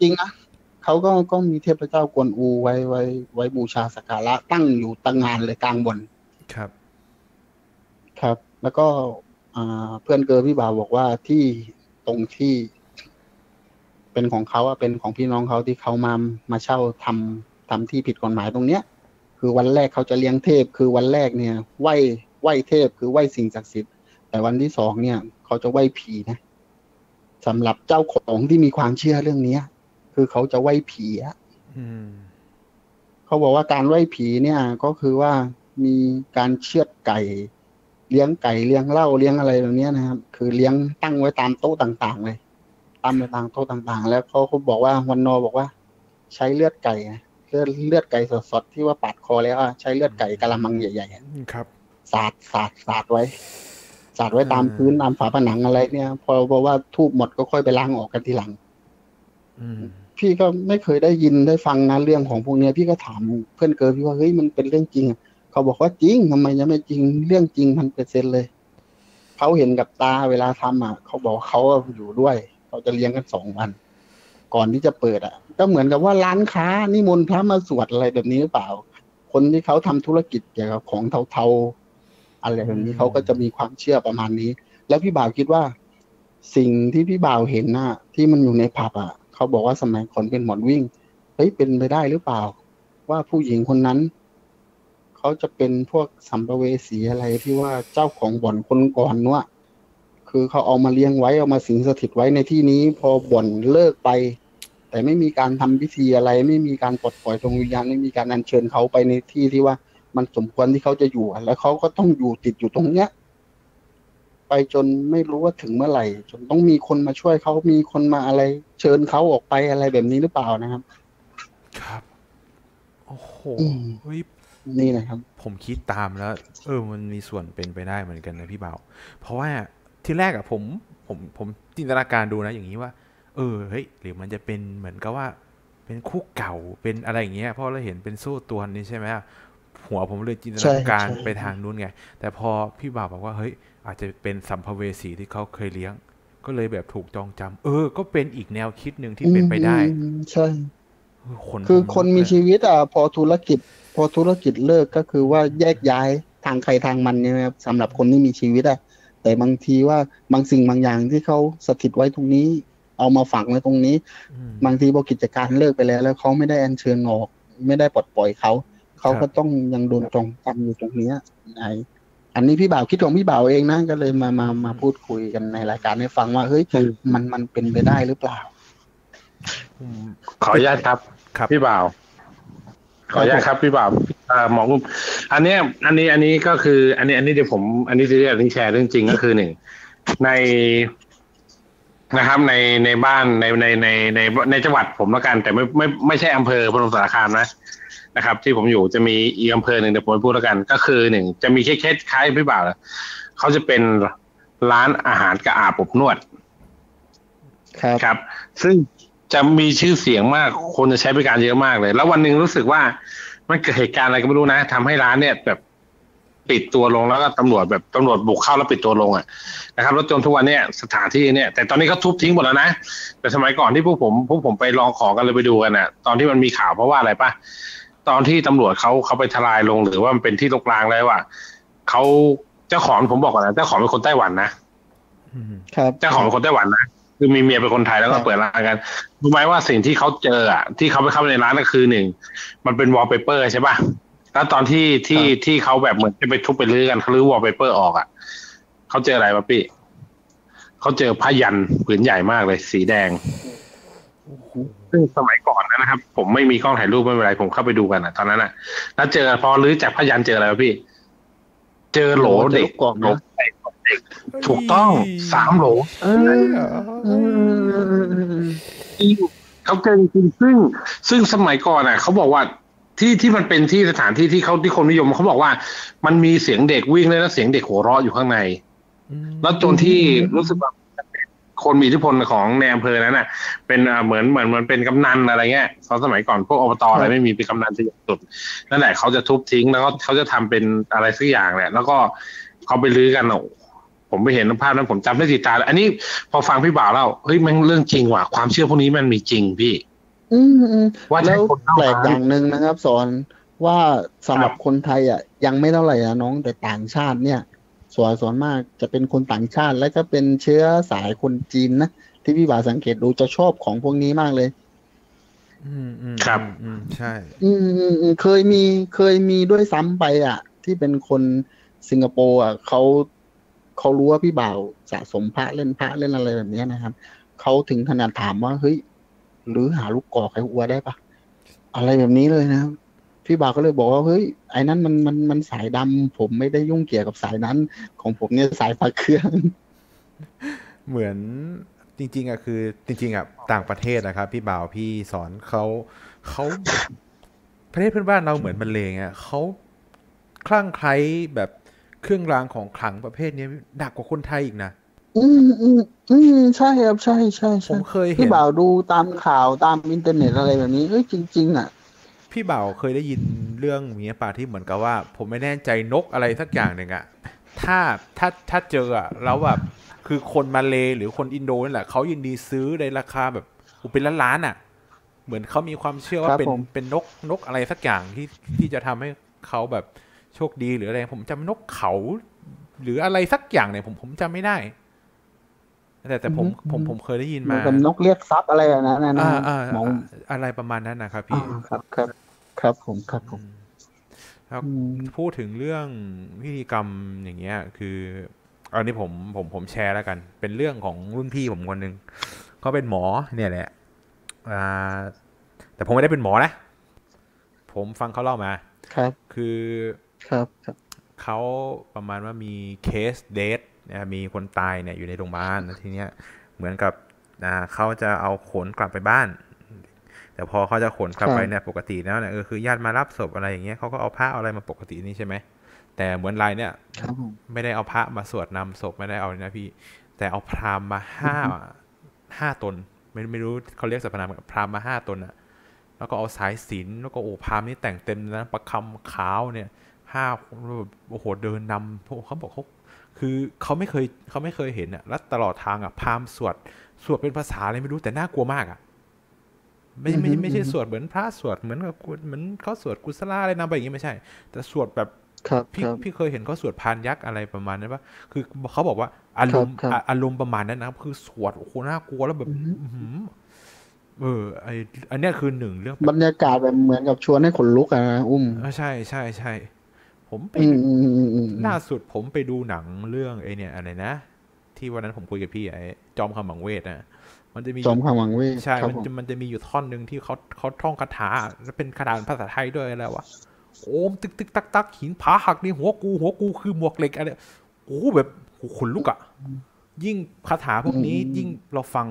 จริงนะเขาเขาก็ก็มีเทพเจ้ากวนอูไว้ไว้ ไว้บูชาสักการะตั้งอยู่ตั้งงานเลยกลางบนครับ ครับ แล้วก็อ่าเพื่อนเกอพี่บ่าวบอกว่าที่ตรงที่ เป็นของเขาอะเป็นของพี่น้องเขาที่เขามามาเช่าทำทำที่ผิดกฎหมายตรงเนี้ย คือวันแรกเขาจะเลี้ยงเทพ คือวันแรกเนี่ย ไหว้ไหว้เทพ คือไหว้สิ่งศักดิ์สิทธิ์แต่วันที่สองเนี่ย เขาจะไหว้ผีนะสำหรับเจ้าของที่มีความเชื่อเรื่องเนี้ย คือเขาจะไหว้ผีอะอืมเขาบอกว่าการไหว้ผีเนี่ย ก็คือว่ามีการเชือดไก่ เลี้ยงไก่เลี้ยงเหล้าเลี้ยงอะไรแบบเนี้ยนะครับ คือเลี้ยงตั้งไว้ตามโต๊ะต่าง ๆ เลย ตั้งไว้ตามโต๊ะต่างๆ แล้วเขาเขาบอกว่าวันนอบอกว่า ใช้เลือดไก่นะเลือดเลือดไก่สดๆที่ว่าปาดคอแล้วอะใช้เลือดไก่กะละมังใหญ่ๆอะครับสาดสาดสาดไว้สาดไว้ตามพื้นตามฝาผนังอะไรเนี่ย พอพอว่าทูบหมดก็ค่อยไปล้างออกกันทีหลังอืมพี่ก็ไม่เคยได้ยินได้ฟังนะเรื่องของพวกเนี้ย พี่ก็ถามเพื่อนเกิร์ลพี่ว่าเฮ้ยมันเป็นเรื่องจริงอะเขาบอกว่าจริงทำไมจะไม่จริงเรื่องจริงพันเปอร์เซ็นเลยเขาเห็นกับตาเวลาทำอะเขาบอกเขาอยู่ด้วย เขาจะเลี้ยงกันสองวัน ก่อนที่จะเปิดอะ ก็เหมือนกับว่าร้านค้านิมนต์พระมาสวดอะไรแบบนี้หรือเปล่า คนที่เขาทำธุรกิจเกี่ยวกับของเทาๆอะไรแบบนี้เขาก็จะมีความเชื่อประมาณนี้ แล้วพี่บ่าวคิดว่า สิ่งที่พี่บ่าวเห็นน่ะ ที่มันอยู่ในผับอะเขาบอกว่าสมัยก่อนเป็นหมอนวิ่งเฮ้ยเป็นไปได้หรือเปล่า ว่าผู้หญิงคนนั้นเขาจะเป็นพวกสัมภเวสีอะไรที่ว่าเจ้าของบ่อนคนก่อนเนาะ คือเขาเอามาเลี้ยงไว้เอามาสิงสถิตไว้ในที่นี้ พอบ่อนเลิกไป แต่ไม่มีการทำพิธีอะไร ไม่มีการปลดปล่อยดวงวิญญาณไม่มีการอัญเชิญเขาไปในที่ที่ว่า มันสมควรที่เขาจะอยู่อะแล้วเขาก็ต้องอยู่ติดอยู่ตรงเนี้ย ไปจนไม่รู้ว่าถึงเมื่อไหร่ จนต้องมีคนมาช่วยเขามีคนมาอะไร เชิญเขาออกไปอะไรแบบนี้หรือเปล่านะครับ ครับโอ้โหอืมเฮ้ยนี่นะครับ ผมคิดตามแล้ว เออ มันมีส่วนเป็นไปได้เหมือนกันนะพี่เบาเพราะว่า ที่แรกอะผมผมผมจินตนาการดูนะอย่างนี้ว่า เออเฮ้ยหรือมันจะเป็นเหมือนกับว่า เป็นคู่เก่าเป็นอะไรอย่างเงี้ยเพราะเราเห็นเป็นสู้ตัวนี้ใช่ไหมอะหัวผมเลยจินตนาการใช่ใช่ไปทางนู้นไง แต่พอพี่บ่าวบอกว่าเฮ้ย อาจจะเป็นสัมภเวสีที่เขาเคยเลี้ยง ก็เลยแบบถูกจองจำเออ ก็เป็นอีกแนวคิดหนึ่งที่เป็นไปได้อืมใช่เออคนคือผมคนมีชีวิตอะพอธุรกิจ พอธุรกิจเลิกก็คือว่าแยกย้ายทางใครทางมันเนี่ยนะครับสำหรับคนที่มีชีวิตอะ แต่บางทีว่าบางสิ่งบางอย่างที่เขาสถิตไว้ตรงนี้ เอามาฝังไว้ตรงนี้อืมบางทีพอกิจการเลิกไปแล้ว แล้วเขาไม่ได้อัญเชิญออก ไม่ได้ปลดปล่อยเขาเขาครัก็บต้องยังโดนจองจำอยู่ตรงเนี้ยไออันนี้พี่บ่าวคิดของพี่บ่าวเองนะก็เลยมามามาพูดคุยกันในรายการให้ฟังว่าเฮ้ยมันมันเป็นไปได้หรือเปล่าอืมขออนุญาตครับครับพี่บ่าว ขออนุญาตครับพี่บ่าวเอ่อหมอกุ้มอันเนี้ยอันนี้อันนี้ก็คือ อันนี้ อันนี้เดี๋ยวผม อันนี้จะเรียกอันนี้แชร์เรื่องจริงก็คือหนึ่งในนะครับ ในในบ้านในในในในในจังหวัดผมแล้วกัน แต่ไม่ไม่ไม่ใช่อำเภอพนมสารคามนะนะครับ ที่ผมอยู่จะมีอีกอำเภอหนึ่งเดี๋ยวผมไปพูดแล้วกัน ก็คือหนึ่งจะมีแค่แค่คล้ายพี่บ่าวนะเขาจะเป็นร้านอาหารกระอาบอบนวด ครับครับ ซึ่ง จะมีชื่อเสียงมาก คนจะใช้บริการเยอะมากเลย แล้ววันหนึ่งรู้สึกว่า มันเกิดเหตุการณ์อะไรก็ไม่รู้นะทำให้ร้านเนี่ยแบบปิดตัวลงแล้วก็ตำรวจแบบตำรวจบุกเข้าแล้วปิดตัวลงอะนะครับแล้วจนทุกวันเนี่ยสถานที่เนี่ย แต่ตอนนี้เขาทุบทิ้งหมดแล้วนะ แต่สมัยก่อนที่พวกผมพวกผมไปลองของกันเลยไปดูกันอะ ตอนที่มันมีข่าวเพราะว่าอะไรปะตอนที่ตำรวจเขาเขาไปทลายลงหรือว่ามันเป็นที่ลกลางแล้วว่าเขาเจ้าของผมบอกก่อนนะเจ้าของเป็นคนไต้หวันนะอืมครับเจ้าของเป็นคนไต้หวันนะ คือมีเมียเป็นคนไทยแล้วก็ครับเปิดร้านกันรู้ไหมว่าสิ่งที่เขาเจออะที่เขาไปเข้าไปในร้านก็คือหนึ่งมันเป็นวอลเปเปอร์ใช่ป่ะแล้วตอนที่ที่ที่เขาแบบเหมือนจะไปทุบไปรื้อกันเขารื้อวอลเปเปอร์ออกอะเขาเจออะไรป่ะพี่เขาเจอผ้ายันผืนใหญ่มากเลย สีแดงซึ่งสมัยก่อนนะครับ ผมไม่มีกล้องถ่ายรูปไม่เป็นไรผมเข้าไปดูกันอะ ตอนนั้นอะ แล้วเจอพอรื้อจากผ้ายันเจออะไรป่ะพี่ เจอโหลเด็กเจอลูกกรอกนะโหลเด็ก ถูกต้องสามโหลเออจริงเขาเก่งจริงซึ่ง ซึ่งสมัยก่อนอะเขาบอกว่าที่ที่มันเป็นที่สถานที่ที่เขาที่คนนิยมเขาบอกว่า มันมีเสียงเด็กวิ่งเลยแล้วเสียงเด็กหัวเราะอยู่ข้างในอืมแล้วจนที่รู้สึกว่าคนมีอิทธิพลของในอำเภอนั้นน่ะ เป็นเอ่อเหมือนเหมือนมันเป็นกำนันอะไรเงี้ยตอนสมัยก่อนพวกอบตอะไรไม่มีเป็นกำนันจะใหญ่สุดนั่นแหละเขาจะทุบทิ้งแล้วก็เขาจะทำเป็นอะไรสักอย่างแหละ แล้วก็เขาไปลื้อกันอะ ผมไปเห็นภาพนั้นผมจำได้ติดตาเลยอันนี้พอฟังพี่บ่าวเล่าเฮ้ยมันเรื่องจริงว่ะความเชื่อพวกนี้มันมีจริงพี่ อืมอืมว่าใช่แล้วคนเข้าแปลกมาอย่างหนึ่งนะครับ สอนว่าสำหรับคนไทยอะ ยังไม่เท่าไหร่นะน้องแต่ต่างชาติเนี่ยส่วนส่วนมากจะเป็นคนต่างชาติ และก็เป็นเชื้อสายคนจีนนะที่พี่บ่าวสังเกตดูจะชอบของพวกนี้มากเลย อืมอืมครับ อืมใช่อืมอืมอืมเคยมีเคยมีด้วยซ้ำไปอะ ที่เป็นคนสิงคโปร์อะเขา เขารู้ว่าพี่บ่าวสะสมพระเล่นพระเล่นอะไรแบบนี้นะครับเขาถึงขนาดถามว่าเฮ้ยหรือหาลูกกอกไอ้อัวได้ปะอะไรแบบนี้เลยนะครับพี่บ่าวก็เลยบอกว่าเฮ้ยไอ้นั้นมันมันมันสายดำผมไม่ได้ยุ่งเกี่ยวกับสายนั้น ของผมเนี่ยสายพระเครื่อง เหมือนจริง ๆอะคือ จริง ๆอะต่างประเทศนะครับ พี่บ่าวพี่สอนเขาเขาประเทศเพื่อนบ้านเราเหมือนมันเลงอะเขาคลั่งไคล้แบบ เครื่องรางของขลังประเภทนี้หนักกว่าคนไทยอีกนะอืมอืมอืมใช่ครับใช่ใช่ผใช่มเคยเห็พี่นบ่าวดูตามข่าวตามอินเทอร์เน็ตอะไรแบบนี้เอ้ยจริง ๆ อะ พี่บ่าวเคยได้ยินเรื่องมีป่าที่เหมือนกับว่า ผมไม่แน่ใจนกอะไรสักอย่างหนึ่งอะถ้าถ้าถ้าเจออะแล้วแบบคือคนมาเลหรือคนอินโดนี่แหละเขายินดีซื้อในราคาแบบอุยเป็นล้านล้านๆอะเหมือนเขามีความเชื่อว่าครับเป็นผมเป็นนกนกอะไรสักอย่างที่ที่จะทำให้เขาแบบ โชคดีหรืออะไร ผมจำนกเขา หรืออะไรสักอย่างเนี่ยผมผมจำไม่ได้ แต่แต่ผมผมผมเคยได้ยินเหมือมานกับนกเรียกทรัพย์อะไรแบบนั้นนะนะอ่าอ่าหมองอะไรประมาณนั้นนะครับอ่าพี่ครับครับ ครับผมครับผมครับอืมพูดถึงเรื่องพิธีกรรมอย่างเงี้ย คืออันนี้ผมผมผมแชร์แล้วกัน เป็นเรื่องของรุ่นพี่ผมคนหนึ่งเขาเป็นหมอเนี่ยแหละอ่าแต่ผมไม่ได้เป็นหมอนะ ผมฟังเขาเล่ามา ครับ คือ ครับครับเขาประมาณว่ามีเคสเดทนะมีคนตายเนี่ยอยู่ในโรงพยาบาลแล้วทีเนี้ยเหมือนกับอ่าเขาจะเอาขนกลับไปบ้าน แต่พอเขาจะขนกลับไปเนี่ยปกติแล้วเนี่ยเออคือญาติมารับศพอะไรอย่างเงี้ยเขาก็เอาผ้าเอาอะไรมาปกตินี่ใช่ไหมแต่เหมือนรายเนี่ยครับผมไม่ได้เอาพระมาสวดนำศพไม่ได้เอาเลยนะพี่ แต่เอาพราหมณ์มาห้าห้าตน ไม่ไม่รู้เขาเรียกสรรพนามพราหมณ์มาห้าตนอะแล้วก็เอาสายสิญจนแล้วก็โอ้พราหมณ์นี่แต่งเต็มนะประคำขาวเนี่ย ห้าแบบโอ้โหเดินนำโอ้โหเขาบอกเขาคือเขาไม่เคยเขาไม่เคยเห็นอะแล้วตลอดทางอะพราหมณ์สวดสวดเป็นภาษาอะไรไม่รู้แต่น่ากลัวมากอะไม่ไม่ไม่ใช่สวดเหมือนพระสวดเหมือนกับเหมือนเขาสวดกุศลาอะไรนำไปอย่างงี้ไม่ใช่ แต่สวดแบบครับพี่ครับพี่เคยเห็นเขาสวดพานยักษ์อะไรประมาณนั้นปะคือเขาบอกว่าอารมณ์ครับครับอะอารมณ์ประมาณนั้นนะครับคือสวดโอ้โหน่ากลัวแล้วแบบอือฮึอื้อหือเออไออันเนี้ยคือหนึ่งเรื่องบรรยากาศแบบเหมือนกับชวนให้ขนลุกอะนะอุ้มอะใช่ใช่ใช่ ผมไปอืมอืมอืมอืมล่าสุดผมไปดูหนังเรื่องไอเนี่ยอะไรนะ ที่วันนั้นผมคุยกับพี่ไอจอมขมังเวทนะมันจะมีจอมขมังเวทใช่ครับมันผมจะมันจะมีอยู่ท่อนหนึ่งที่เขาเขาท่องคาถาแล้วเป็นคาถาเป็นภาษาไทยด้วยอะไรวะโอมตึกตึกตักตักหินผาหักในหัวกูหัวกูคือหมวกเหล็กอะไรโอ้โหแบบโอ้โหขนลุกอะยิ่งคาถาพวกนี้ยิ่งเราฟัง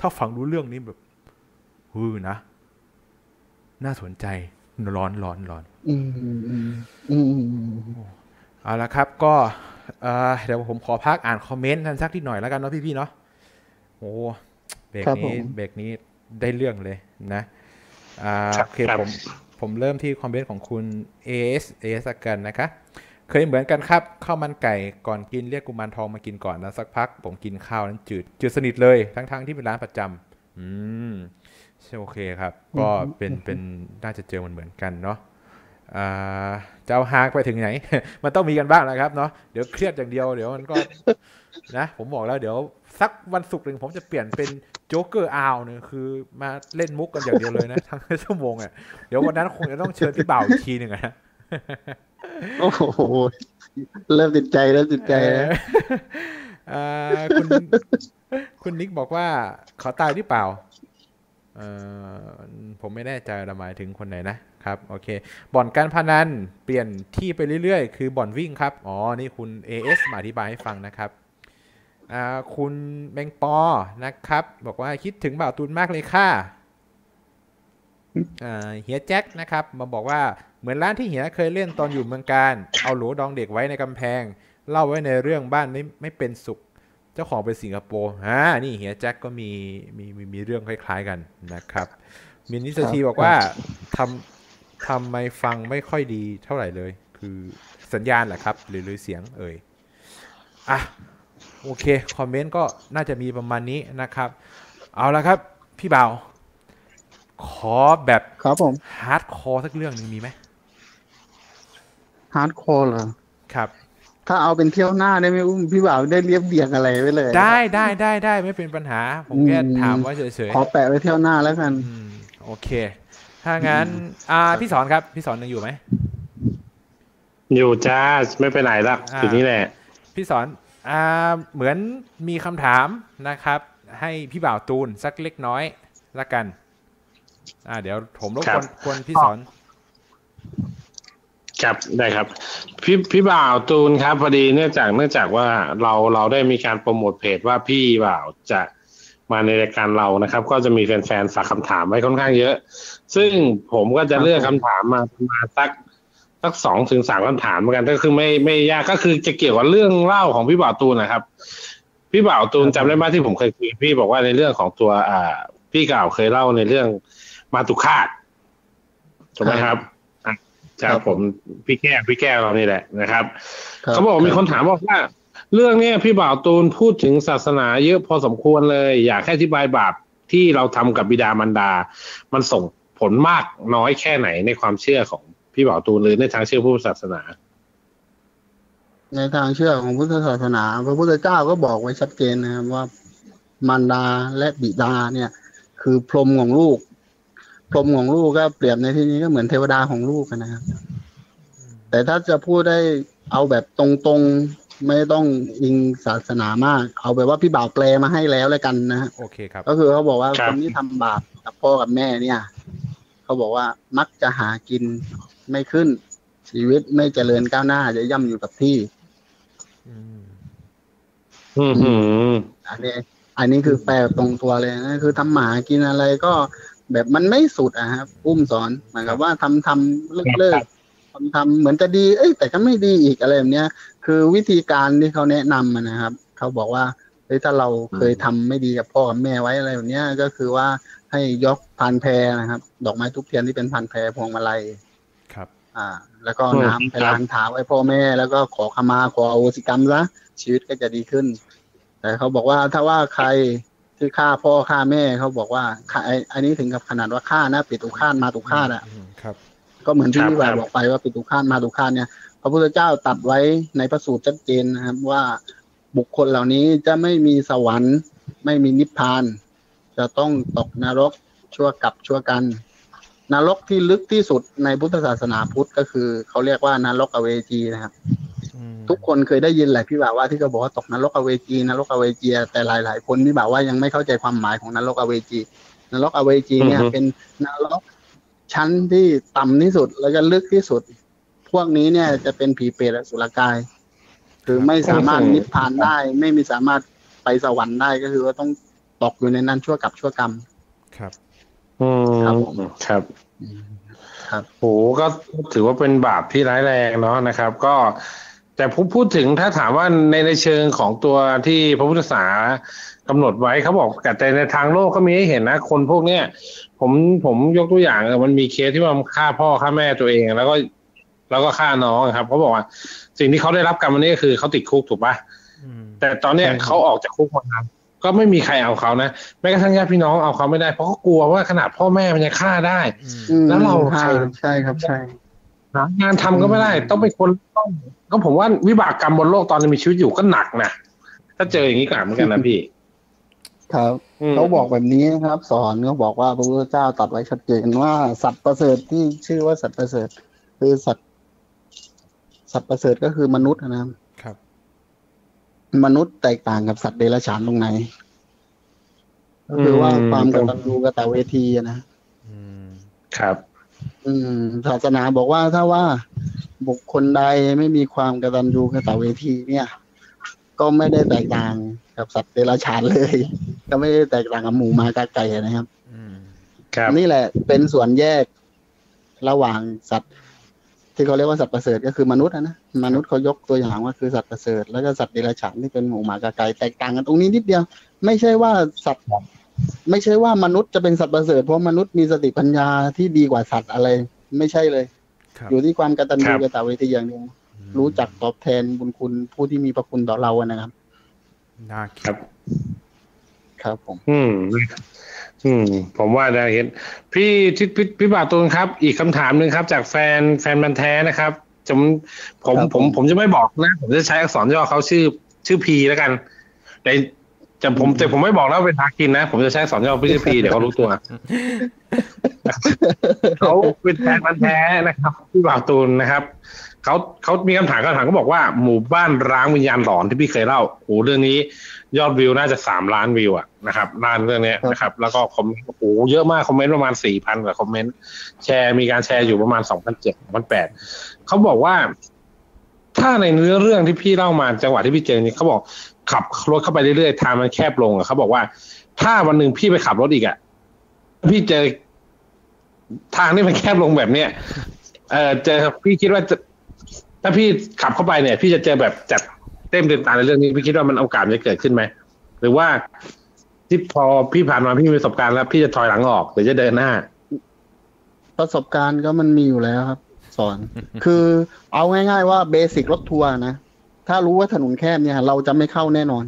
ถ้าฟังรู้เรื่องนี้แบบฮือนะ น่าสนใจ ร้อนร้อนร้อนอืมอืมอืมอืมอืมเอาละครับ ก็เอ่อเดี๋ยวผมขอพักอ่านคอมเมนต์กันสักทีหน่อยแล้วกันเนาะพี่ๆเนาะโอ้เบรกนี้เบรกนี้ได้เรื่องเลยนะอ่าครับโอเคครับผมผมเริ่มที่คอมเมนต์ของคุณ AS AS กันนะคะ เคยเหมือนกันครับข้าวมันไก่ก่อนกินเรียกกุมารทองมากินก่อนแล้วสักพัก ผมกินข้าวนั้นจืดจืดสนิทเลยทั้งๆที่เป็นร้านประจำอืม ใช่โอเคครับ ก็เป็นเป็นน่าจะเจอมันเหมือนกันเนาะอ่าจะเอาฮากันไปถึงไหน มันต้องมีกันบ้างนะครับเนาะเดี๋ยวเครียดอย่างเดียวเดี๋ยวมันก็นะ ผมบอกแล้วเดี๋ยวสักวันศุกร์หนึ่งผมจะเปลี่ยนเป็น Joker Hour เนี่ยคือมาเล่นมุกกันอย่างเดียวเลยนะ ทั้งชั่วโมงอะเดี๋ยววันนั้นคงจะต้องเชิญพี่บ่าวอีกทีหนึ่งอะนะโอ้โหเริ่มติดใจเริ่มติดใจแล้วเอ่อคุณคุณนิกบอกว่าขอตายหรือเปล่าเอ่อ ผมไม่แน่ใจละหมายถึงคนไหนนะครับโอเคบ่อนการพนันเปลี่ยนที่ไปเรื่อยๆ คือบ่อนวิ่งครับ อ๋อ นี่คุณ AS มาอธิบายให้ฟังนะครับคุณแมงปอนะครับ บอกว่าคิดถึงบ่าวตูนมากเลยค่ะเฮียแจ็คนะครับ มาบอกว่าเหมือนร้านที่เฮียเคยเล่นตอนอยู่เมืองการ เอาหลดองเด็กไว้ในกำแพง เล่าไว้ในเรื่องบ้านไม่ไม่เป็นสุข เจ้าของเป็นสิงคโปร์อ่านี่เฮียแจ็คก็มีมีมีมีเรื่องคล้าย ๆกันนะครับมินิสทีบอกว่าทำทำไมฟังไม่ค่อยดีเท่าไหร่เลย คือสัญญาณแหละครับ หรือหรือเสียงเอ่ยอะโอเค คอมเมนต์ก็น่าจะมีประมาณนี้นะครับ เอาละครับ พี่บ่าวขอแบบครับผม hardcore สักเรื่องหนึ่งมีไหม hardcore เหรอ ครับ ถ้าเอาเป็นเที่ยวหน้าได้ไหมอุ้มพี่บ่าวได้เรียบเรียงอะไรไว้เลย ได้ได้ได้ได้ไม่เป็นปัญหา ผมแค่อืมถามว่าเฉยขอแปะไว้เที่ยวหน้าแล้วกันๆอืมโอเค ถ้างั้น อ่าพี่สอนครับ พี่สอนยังอยู่ไหมอยู่จ้าไม่ไปไหนละอ่าอยู่นี่แหละ พี่สอนอ่าเหมือนมีคำถามนะครับ ให้พี่บ่าวตูนสักเล็กน้อยละกัน อ่า เดี๋ยวผมรบครักบวนกวนพี่สอน ครับได้ครับ พี่พี่บ่าวตูนครับพอดีเนื่องจากเนื่องจากว่าเราเราได้มีการโปรโมทเพจว่าพี่บ่าวจะมาในรายการเรานะครับ ก็จะมีแฟนๆฝากคำถามไว้ค่อนข้างเยอะ ซึ่งผมก็จะเลือกคำถามมาประมาณสักสักสองถึงสามคำถามเหมือนกันก็คือไม่ไม่ยากก็คือจะเกี่ยวกับเรื่องเล่าของพี่บ่าวตูนนะครับ พี่บ่าวตูนจำได้ไหมที่ผมเคยคุยพี่บอกว่าในเรื่องของตัว อ่า พี่กล่าวเคยเล่าในเรื่องมาตุคาตถูกไหมครับ ครับผมพี่แก้วพี่แก้วเรานี่แหละนะครับครับเขาบอกว่ามีคนถามบอกว่า เรื่องเนี้ยพี่บ่าวตูนพูดถึงศาสนาเยอะพอสมควรเลย อยากให้อธิบายบาปที่เราทำกับบิดามารดา มันส่งผลมากน้อยแค่ไหนในความเชื่อของพี่บ่าวตูนหรือในทางเชื่อพุทธศาสนา ในทางเชื่อของพุทธศาสนา พระพุทธเจ้าก็บอกไว้ชัดเจนนะครับว่ามารดาและบิดาเนี่ย คือพรหมของลูก พรหมของลูกก็เปรียบในที่นี้ก็เหมือนเทวดาของลูกนะครับ แต่ถ้าจะพูดได้เอาแบบตรงๆไม่ต้องอิงศาสนามาก เอาแบบว่าพี่บ่าวแปลมาให้แล้วแล้วกันนะฮะโอเคครับ ก็คือเขาบอกว่าครัคบนที่ทำบาปกับพ่อกับแม่เนี่ย เขาบอกว่ามักจะหากินไม่ขึ้นชีวิตไม่เจริญก้าวหน้าจะย่ำอยู่กับที่อืมอืมหืมอันนี้อันนี้คือแปลตรงตัวเลยนะคือทำหมากินอะไรก็ แบบมันไม่สุดอะครับ อุ้มสอนเหมือนกับว่าทำทำเลิกเลิกทำทำเหมือนจะดี เอ้ย แต่ก็ไม่ดีอีกอะไรแบบเนี้ย คือวิธีการที่เขาแนะนำอะนะครับ เขาบอกว่าเฮ้ยถ้าเราเคยทำไม่ดีกับพ่อกับแม่ไว้อะไรแบบเนี้ยก็คือว่าให้ยกพานแพรนะครับ ดอกไม้ทุกเทียนที่เป็นพานแพรพวงมาลัยครับ อ่า แล้วก็น้ำไปล้างเท้าไว้พ่อแม่ แล้วก็ขอขมาขออโหสิกรรมซะชีวิตก็จะดีขึ้น แต่เขาบอกว่าถ้าว่าใคร ที่ฆ่าพ่อฆ่าแม่เขาบอกว่าฆ่าไอ้อันนี้ถึงกับขนาดว่าฆ่านะปิตุฆาตมาตุฆาตอะอืมครับ ก็เหมือนที่ครับพี่บ่าครับบอกไปว่าปิตุฆาตมาตุฆาตเนี่ยพระพุทธเจ้าตรัดไว้ในพระสูตรชัดเจนนะครับว่าบุคคลเหล่านี้จะไม่มีสวรรค์ ไม่มีนิพพาน จะต้องตกนรกชั่วกับชั่วกัน นรกที่ลึกที่สุดในพุทธศาสนาพุทธก็คือ เขาเรียกว่านรกอเวจีนะครับอืม ทุกคนเคยได้ยินแหละพี่บ่าวว่าที่เขาบอกว่าตกนรกอเวจีนรกอเวจีแต่หลาย ๆ คนพี่บ่าวว่ายังไม่เข้าใจความหมายของนรกอเวจี นรกอเวจีเนี่ยอือฮึเป็นนรกชั้นที่ต่ำที่สุดแล้วก็ลึกที่สุด พวกนี้เนี่ยจะเป็นผีเปรตอสุรกาย คือไม่สามารถนิพพานได้ ไม่มีสามารถไปสวรรค์ได้ก็คือว่าต้องตกอยู่ในนั้นชั่วกับชั่วกรรม ครับอืมครับผมครับครับโหก็ถือว่าเป็นบาปที่ร้ายแรงเนาะนะครับ ก็ แต่ผมพูดถึงถ้าถามว่าในในเชิงของตัวที่พระพุทธศาสนากำหนดไว้เขาบอกแต่ในทางโลกก็มีให้เห็นนะ คนพวกเนี้ยผมผมยกตัวอย่างเออมันมีเคสที่ว่ามันฆ่าพ่อฆ่าแม่ตัวเอง แล้วก็แล้วก็ฆ่าน้องครับเขาบอกว่า สิ่งที่เขาได้รับกรรมอันนี้ก็คือเขาติดคุกถูกปะอืมแต่ตอนเนี้ยใช่ครับเขาออกจากคุกมาแล้วก็ไม่มีใครเอาเขานะแม้กระทั่งญาติพี่น้องเอาเขาไม่ได้เพราะเขากลัวว่าขนาดพ่อแม่มันยังฆ่าได้อืมอืมแล้วเราใช่ใครใช่ครับใช่ หางานทำก็ไม่ได้อืมต้องเป็นคนต้องก็ผมว่าวิบากกรรมบนโลกตอนนี้มีชีวิตอยู่ก็หนักนะถ้าเจออย่างนี้ก็หนักเหมือนกันนะพี่ ครับมเขาบอกแบบนี้นะครับ สอนเขาบอกว่าพระพุทธเจ้าตรัดไว้ชัดเจนว่าสัตว์ประเสริฐที่ชื่อว่าสัตว์ประเสริฐ คือสัตว์สัตว์ประเสริฐก็คือมนุษย์นะครับครับ มนุษย์แตกต่างกับสัตว์เดรัจฉานตรงไหนก็คือว่าความกตัญญูกตเวทีอะนะอืมครับ อืมศาสนาบอกว่าถ้าว่าบุคคลใดไม่มีความกตัญญูกตเวที เนี่ย ก็ไม่ได้แตกต่างกับสัตว์เดรัจฉานเลย ก็ไม่ได้แตกต่างกับหมูหมากาไก่นะครับอืมครับนี่แหละ เป็นส่วนแยกระหว่างสัตว์ ที่เขาเรียกว่าสัตว์ประเสริฐก็คือมนุษย์อะนะมนุษย์เขายกตัวอย่างว่าคือสัตว์ประเสริฐแล้วก็สัตว์เดรัจฉานที่เป็นหมูหมากาไก่แตกต่างกันตรงนี้นิดเดียว ไม่ใช่ว่าสัตว์ ไม่ใช่ว่ามนุษย์จะเป็นสัตว์ประเสริฐเพราะมนุษย์มีสติปัญญาที่ดีกว่าสัตว์อะไร ไม่ใช่เลยครับอยู่ที่ความกตัญญูครับกตเวทีอย่างเดียวรู้จักตอบแทนบุญคุณผู้ที่มีพระคุณต่อเราอะนะครับน่าคคิรัดบครับผม อืม อืม ผมว่าได้เห็น พี่ทิศพี่พี่บาทตูนครับ อีกคำถามหนึ่งครับ จากแฟนแฟนมันธุ์แท้นะครับจะผมครับผมผมจะไม่บอกนะ ผมจะใช้อักษรย่อเขาชื่อ ชื่อพีแล้วกัน แต่ จะผมแต่ผมไม่บอกนะว่าเป็นทากินนะ ผมจะใช้อักษรย่อชื่อพีเดี๋ยวเขารู้ตัวเขาเป็นแฟนมันธุ์แท้นะครับพี่บ่าวตูนนะครับเขาเขามีคำถามคำถามก็บอกว่าหมู่บ้านร้างวิญญาณหลอนที่พี่เคยเล่าโอ้โหเรื่องนี้ ยอดวิวน่าจะสามล้านวิวอะนะครับล้านเรื่องเนี้ยนะครับ แล้วก็คอมเมนต์โอ้โหเยอะมากคอมเมนต์ประมาณสี่พันกว่าคอมเมนต์แชร์มีการแชร์อยู่ประมาณสองพันเจ็ดสองพันแปดเขาบอกว่า ถ้าในเนื้อเรื่องที่พี่เล่ามาจังหวะที่พี่เจอนี่เขาบอก ขับรถเข้าไปเรื่อยๆทางมันแคบลงอะเขาบอกว่า ถ้าวันหนึ่งพี่ไปขับรถอีกอะพี่เจอทางที่มันแคบลงแบบเนี้ยเออเจอพี่คิดว่าจะถ้าพี่ขับเข้าไปเนี่ย พี่จะเจอแบบจัดเต็มเต็มตาในเรื่องนี้พี่คิดว่ามันโอกาสจะเกิดขึ้นไหมหรือว่าที่พอพี่ผ่านมาพี่มีประสบการณ์แล้ว พี่จะถอยหลังออกหรือจะเดินหน้า ประสบการณ์ก็มันมีอยู่แล้วครับ สอน คือเอาง่าย ๆ ว่าเบสิกรถทัวร์นะ ถ้ารู้ว่าถนนแคบเนี่ย เราจะไม่เข้าแน่นอน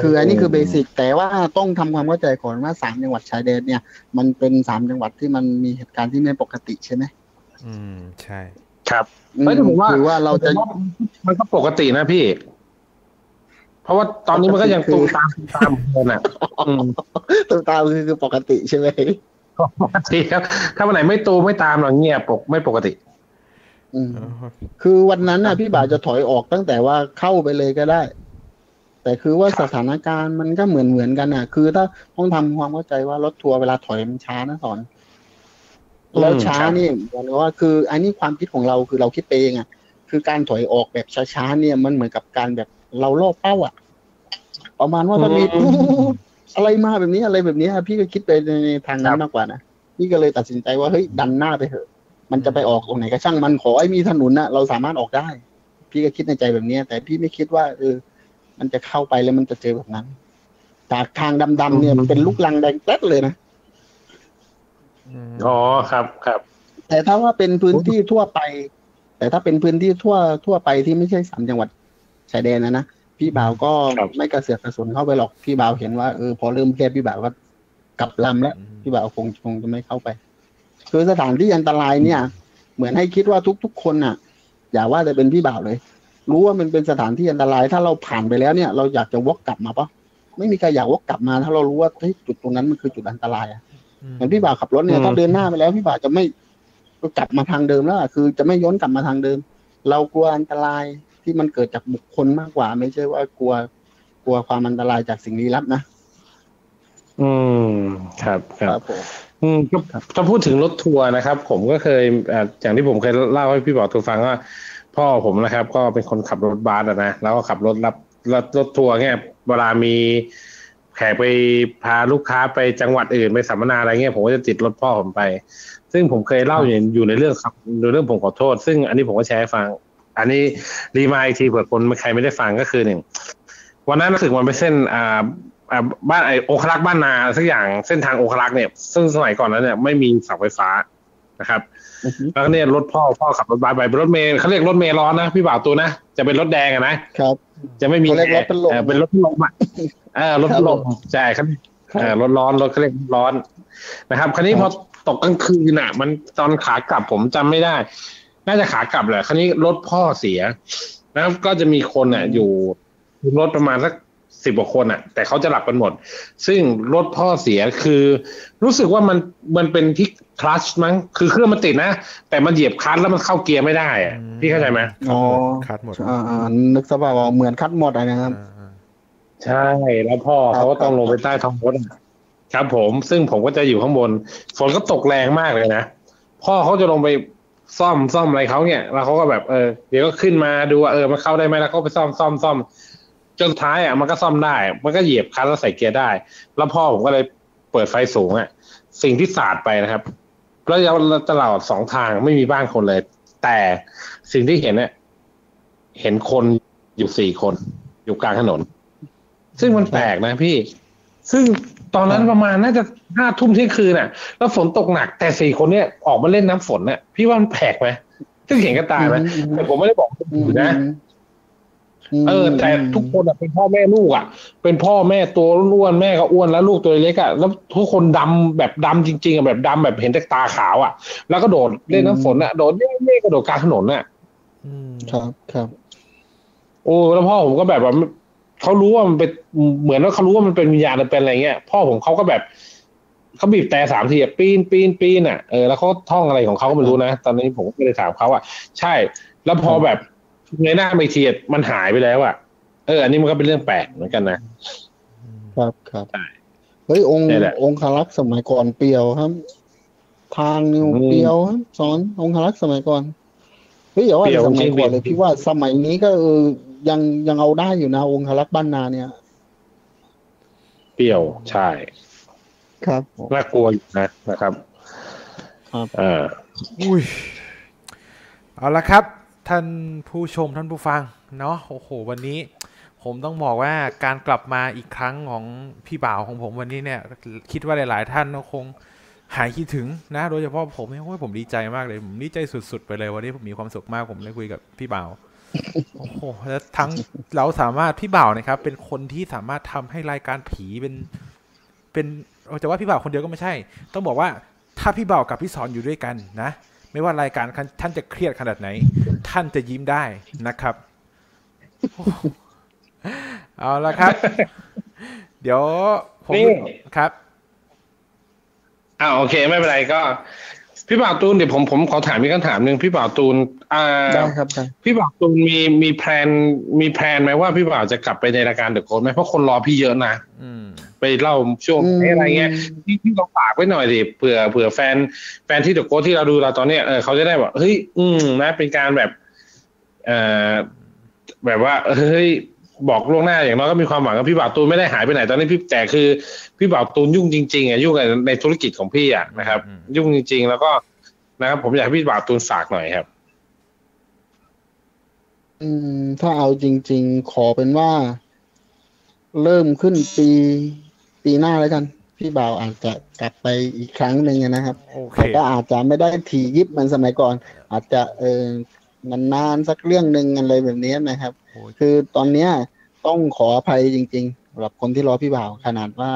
คืออันนี้คือเบสิกแต่ว่าต้องทำความเข้าใจก่อนว่าสามจังหวัดชายแดนเนี่ย มันเป็นสามจังหวัดที่มันมีเหตุการณ์ที่ไม่ปกติใช่ไหมอืมใช่ ครับอืมเฮ้ยแต่ผมว่าคือว่าเราจะมันก็ปกตินะพี่ เพราะว่าตอนนี้มันก็ยังปกติคือตูมตามตูมตามเหมือนกันอะอืมตัวตามคือคือปกติใช่ไหมปกติครับ ถ้าวันไหนไม่ตูมไม่ตามเราเงียบปกไม่ปกติอืม คือวันนั้นน่ะ พี่บ่าวจะถอยออกตั้งแต่ว่าเข้าไปเลยก็ได้ แต่คือว่าสถานการณ์มันก็เหมือนเหมือนกันน่ะ คือถ้าต้องทำความเข้าใจว่ารถทัวร์เวลาถอยมันช้านะสอนอืมแล้วช้าครับนี่เหมือนกับว่าคือ อันนี้ความคิดของเราคือเราคิดไปเองอะ คือการถอยออกแบบช้าๆเนี่ยมันเหมือนกับการแบบเราล่อเป้าอะ ประมาณว่าถ้ามีอะไรมาแบบนี้อะไรแบบนี้พี่ก็คิดไปในทางนั้นมากกว่านะพี่ก็เลยตัดสินใจว่าเฮ้ยดันหน้าไปเถอะ มันจะไปออกตรงไหนก็ช่างมันขอให้มีถนนน่ะเราสามารถออกได้ พี่ก็คิดในใจแบบเนี้ยแต่พี่ไม่คิดว่าเออ มันจะเข้าไปแล้วมันจะเจอแบบนั้น จากทางดำๆเนี่ยมันเป็นลูกลังแดงแป๊ดเลยนะอ๋อครับครับ แต่ถ้าว่าเป็นพื้นที่ทั่วไป แต่ถ้าเป็นพื้นที่ทั่วทั่วไปที่ไม่ใช่สามจังหวัดชายแดนนะนะพี่บ่าวก็ครับไม่กระเสือกกระสนเข้าไปหรอกพี่บ่าวเห็นว่าเออพอเริ่มแคบพี่บ่าวก็กลับลำแล้วพี่บ่าวคงคงจะไม่เข้าไป คือสถานที่อันตรายเนี่ย เหมือนให้คิดว่าทุก ๆ คนน่ะ อย่าว่าจะเป็นพี่บ่าวเลย รู้ว่ามันเป็นสถานที่อันตราย ถ้าเราผ่านไปแล้วเนี่ย เราอยากจะวกกลับมาปะไม่มีใครอยากวกกลับมา ถ้าเรารู้ว่าเฮ้ยจุดตรงนั้นมันคือจุดอันตรายอะเหมือนพี่บ่าวขับรถเนี่ยอืมถ้าเดินหน้าไปแล้วพี่บ่าวจะไม่กลับมาทางเดิมแล้วอะคือจะไม่ย้อนกลับมาทางเดิม เรากลัวอันตรายที่มันเกิดจากบุคคลมากกว่า ไม่ใช่ว่ากลัวกลัวความอันตรายจากสิ่งลี้ลับนะ อืม ครับ ครับผม อืมก็ถ้าพูดถึงรถทัวร์นะครับ ผมก็เคยอ่าอย่างที่ผมเคยเล่าให้พี่บอกตัวฟังว่า พ่อผมนะครับ ก็เป็นคนขับรถบัสอะนะแล้วก็ขับรถรับรถรถทัวร์เนี่ยเวลามีแขกไปพาลูกค้าไปจังหวัดอื่นไปสัมมนาอะไรเงี้ยผมก็จะติดรถพ่อผมไป ซึ่งผมเคยเล่าอยู่อยู่ในเรื่องครับในเรื่องผมขอโทษ ซึ่งอันนี้ผมก็แชร์ให้ฟัง อันนี้รีมายอีกทีเผื่อคนใครไม่ได้ฟังก็คือหนึ่งวันนั้นรู้สึกมันเป็นเส้นอ่าอ่า บ้านไอโอคลักษ์บ้านนาสักอย่างเส้นทางโอคลักษ์เนี่ย ซึ่งสมัยก่อนนั้นเนี่ยไม่มีเสาไฟฟ้านะครับอือฮึแล้วก็เนี่ยรถพ่อพ่อขับรถบัสไปเป็นรถเมล์เขาเรียกรถเมล์ร้อนนะพี่บ่าวตัวนะจะเป็นรถแดงอะนะครับ จะไม่มีเขาเรียกรถเป็นลมเออเป็นรถพัดลมอะเออรถพัดลมใช่ครับเออรถร้อนรถเขาเรียกร้อนนะครับ คราวนี้คพรัอบตกกลางคืนน่ะ มันตอนขากลับผมจำไม่ได้ น่าจะขากลับแหละคราวนี้รถพ่อเสียนะครับก็จะมีคนอะอยู่รถประมาณสัก สิบกว่าคนอะ แต่เขาจะหลับกันหมด ซึ่งรถพ่อเสียคือ รู้สึกว่ามันมันเป็นที่คลัตชมั้งคือเครื่องมันติดนะ แต่มันเหยียบคลัตชแล้วมันเข้าเกียร์ไม่ได้อะพี่เข้าใจไหมอ๋อคัดหมดอ่าอ่านึกสภาพว่าเหมือนคัดหมดอะนะครับอ่าอ่าใช่แล้วพ่อเขาก็ต้องลงไปใต้ท้องรถอะครับผมซึ่งผมก็จะอยู่ข้างบน ฝนก็ตกแรงมากเลยนะ พ่อเขาจะลงไปซ่อมซ่อมอะไรเขาเนี่ย แล้วเขาก็แบบเออเดี๋ยวก็ขึ้นมาดูว่าเออมันเข้าได้ไหมแล้วก็ไปซ่อมซ่อมซ่อม จนสุดท้ายอะมันก็ซ่อมได้ มันก็เหยียบคลัตช์แล้วใส่เกียร์ได้ แล้วพ่อผมก็เลยเปิดไฟสูงอะ สิ่งที่สาดไปนะครับ แล้วตลอดสองทางไม่มีบ้านคนเลย แต่สิ่งที่เห็นเนี่ยเห็นคนอยู่สี่คน อยู่กลางถนน ซึ่งมันแปลกนะพี่ ซึ่งตอนนั้นประมาณน่าจะห้าทุ่มเที่ยงคืนน่ะ แล้วฝนตกหนักแต่สี่คนเนี่ยออกมาเล่นน้ำฝนน่ะ พี่ว่ามันแปลกไหมซึ่งเห็นกันตายไหมอืมแต่ผมไม่ได้บอกคนอืมอื่นนะ เออ แต่ทุกคนอะเป็นพ่อแม่ลูกอะ เป็นพ่อแม่ตัวอ้วนแม่ก็อ้วนแล้วลูกตัวเล็กอะแล้วทุกคนดำแบบดำจริงๆอะแบบดำแบบเห็นแต่ตาขาวอะ แล้วก็โดดเล่นน้ำฝนอะโดดเล่นเล่นกระโดดกลางถนนอะอืมครับครับ โอ้แล้วพ่อผมก็แบบว่าเขารู้ว่ามันเป็นเหมือนว่าเขารู้ว่ามันเป็นวิญญาณหรือเป็นอะไรเงี้ย พ่อผมเขาก็แบบเขาบีบแต่สามทีอะปีนปีนปีนอะเออแล้วเขาท่องอะไรของเขาก็ไม่รู้นะ ตอนนี้ผมก็ไม่ได้ถามเขาอะใช่ แล้วพอแบบ ในหน้าไม่เทียดมันหายไปแล้วอะเอออันนี้มันก็เป็นเรื่องแปลกเหมือนกันนะ ครับครับใช่เฮ้ยองค์นี่แหละองคารักษ์สมัยก่อนเปรียวครับ ทางนิวอืมเปรียวครับสอนองคารักษ์สมัยก่อนเฮ้ยอย่าว่าเปรียวแต่สมัยก่อนจริงๆเลยพี่ว่าสมัยนี้ก็เออยังยังเอาได้อยู่นะองคารักษ์บ้านนาเนี่ย เปรี้ยวใช่ ครับผมน่ากลัวอยู่นะนะครับ ครับเอออุ้ยเอาละครับ ท่านผู้ชมท่านผู้ฟังเนาะโอ้โห วันนี้ผมต้องบอกว่าการกลับมาอีกครั้งของพี่บ่าวของผมวันนี้เนี่ยคิดว่าหลาย ๆ ท่านก็คงหายคิดถึงนะโดยเฉพาะผมเนี่ยโอ้ยผมดีใจมากเลย ผมดีใจสุด ๆ ไปเลยวันนี้ผมมีความสุขมากผมได้คุยกับพี่บ่าวโอ้โหแล้วทั้งเราสามารถพี่บ่าวนะครับ เป็นคนที่สามารถทำให้รายการผีเป็นเป็นจะว่าพี่บ่าวคนเดียวก็ไม่ใช่ ต้องบอกว่าถ้าพี่บ่าวกับพี่สอนอยู่ด้วยกันนะ ไม่ว่ารายการท่านจะเครียดขนาดไหน ท่านจะยิ้มได้นะครับโอ้เอาละครับ เดี๋ยวผมนี่ครับอ่าโอเค ไม่เป็นไรก็ พี่บ่าวตูนเดี๋ยวผมผมขอถามอีกคำถามหนึ่งพี่บ่าวตูนอ่าได้ครับได้พี่บ่าวตูนมีมีแพลนมีแพลนไหมว่าพี่บ่าวจะกลับไปในรายการเดอะโค้ดไหมเพราะคนรอพี่เยอะนะอืมไปเล่าช่วงไหนอะไรเงี้ยพี่พี่ลองฝากไว้หน่อยดิเผื่อเผื่อแฟนแฟนที่เดอะโค้ดที่เราดูเราตอนเนี้ยเออเขาจะได้แบบเฮ้ยอืมนะเป็นการแบบ เอ่อแบบว่า เฮ้ย บอกล่วงหน้าอย่างน้อยก็มีความหวังว่าพี่บ่าวตูนไม่ได้หายไปไหนตอนนี้พี่แต่คือพี่บ่าวตูนยุ่งจริงๆอะยุ่งกับในธุรกิจของพี่อะนะครับอืมยุ่งจริง ๆ แล้วก็นะครับ ผมอยากให้พี่บ่าวตูนฝากหน่อยครับ อืม ถ้าเอาจริง ๆ ขอเป็นว่า เริ่มขึ้นปีปีหน้าแล้วกัน พี่บ่าวอาจจะกลับไปอีกครั้งหนึ่งนะครับโอเคแต่ก็อาจจะไม่ได้ถี่ยิบเหมันสมัยก่อน อาจจะเออนานๆสักเรื่องหนึ่งอะไรแบบนี้นะครับโอ้ย คือตอนเนี้ยต้องขออภัยจริงๆสำหรับคนที่รอพี่บ่าวขนาดว่า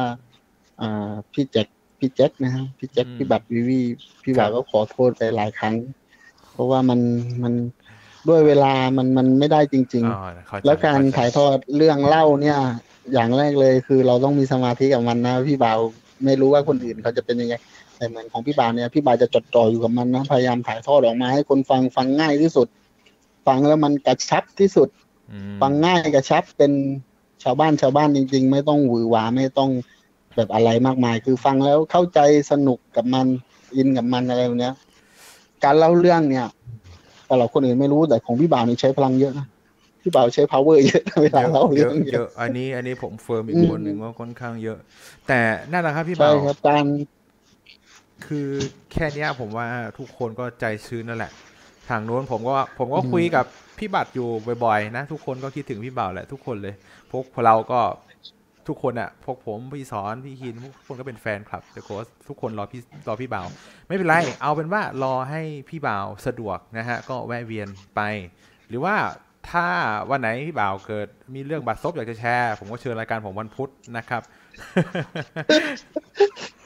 อ่าพี่แจ็คพี่แจ็คนะครับพี่แจ็คอืมพี่บัตรวีวีพี่บ่าวก็ขอโทษไปหลายครั้ง เพราะว่ามันมันด้วยเวลามันมันไม่ได้จริงอ๋อเข้ใจๆแล้วการเข้ใจถ่ายทอดเรื่องเล่าเนี่ย อย่างแรกเลยคือเราต้องมีสมาธิกับมันนะพี่บ่าวไม่รู้ว่าคนอื่นเขาจะเป็นยังไงแต่เหมือนของพี่บ่าวเนี่ยพี่บ่าวจะจดจ่ออยู่กับมันนะพยายามถ่ายทอดออกมาให้คนฟังฟังง่ายที่สุด ฟังแล้วมันกระชับที่สุดอืม ฟังง่ายกระชับเป็นชาวบ้านชาวบ้านจริง ๆ ไม่ต้องหวือหวาไม่ต้องแบบอะไรมากมาย คือฟังแล้วเข้าใจสนุกกับมันอินกับมันอะไรแบบเนี้ย การเล่าเรื่องเนี่ยสำหรับคนอื่นไม่รู้แต่ของพี่บ่าวนี่ใช้พลังเยอะนะพี่บ่าวใช้ power เยอะนะเวลาเล่าเยเรื่ออะงเยเยอะอะอันนี้อันนี้ผมเฟิร์มอีกอืมคนหนึ่งว่าค่อนข้างเยอะ แต่นั่นแหละครับพี่ใช่บ่าวครับการคือแค่เนี้ยผมว่าทุกคนก็ใจชื้นนั่นแหละ ทางโน้นผมก็ผมก็คุยกับ พี่บัตรอยู่บ่อยๆนะ ทุกคนก็คิดถึงพี่บ่าวแหละทุกคนเลย พวกเราก็ทุกคนอะพวกผมพี่สอนพี่คินทุกคนก็เป็นแฟนคลับเดอะโค้ทุกคนรอพี่รอพี่บ่าว ไม่เป็นไร เอาเป็นว่ารอให้พี่บ่าวสะดวกนะฮะก็แวะเวียนไป หรือว่าถ้าวันไหนพี่บ่าวเกิดมีเรื่องบัตรซบอยากจะแชร์ ผมก็เชิญรายการผมวันพุธนะครับ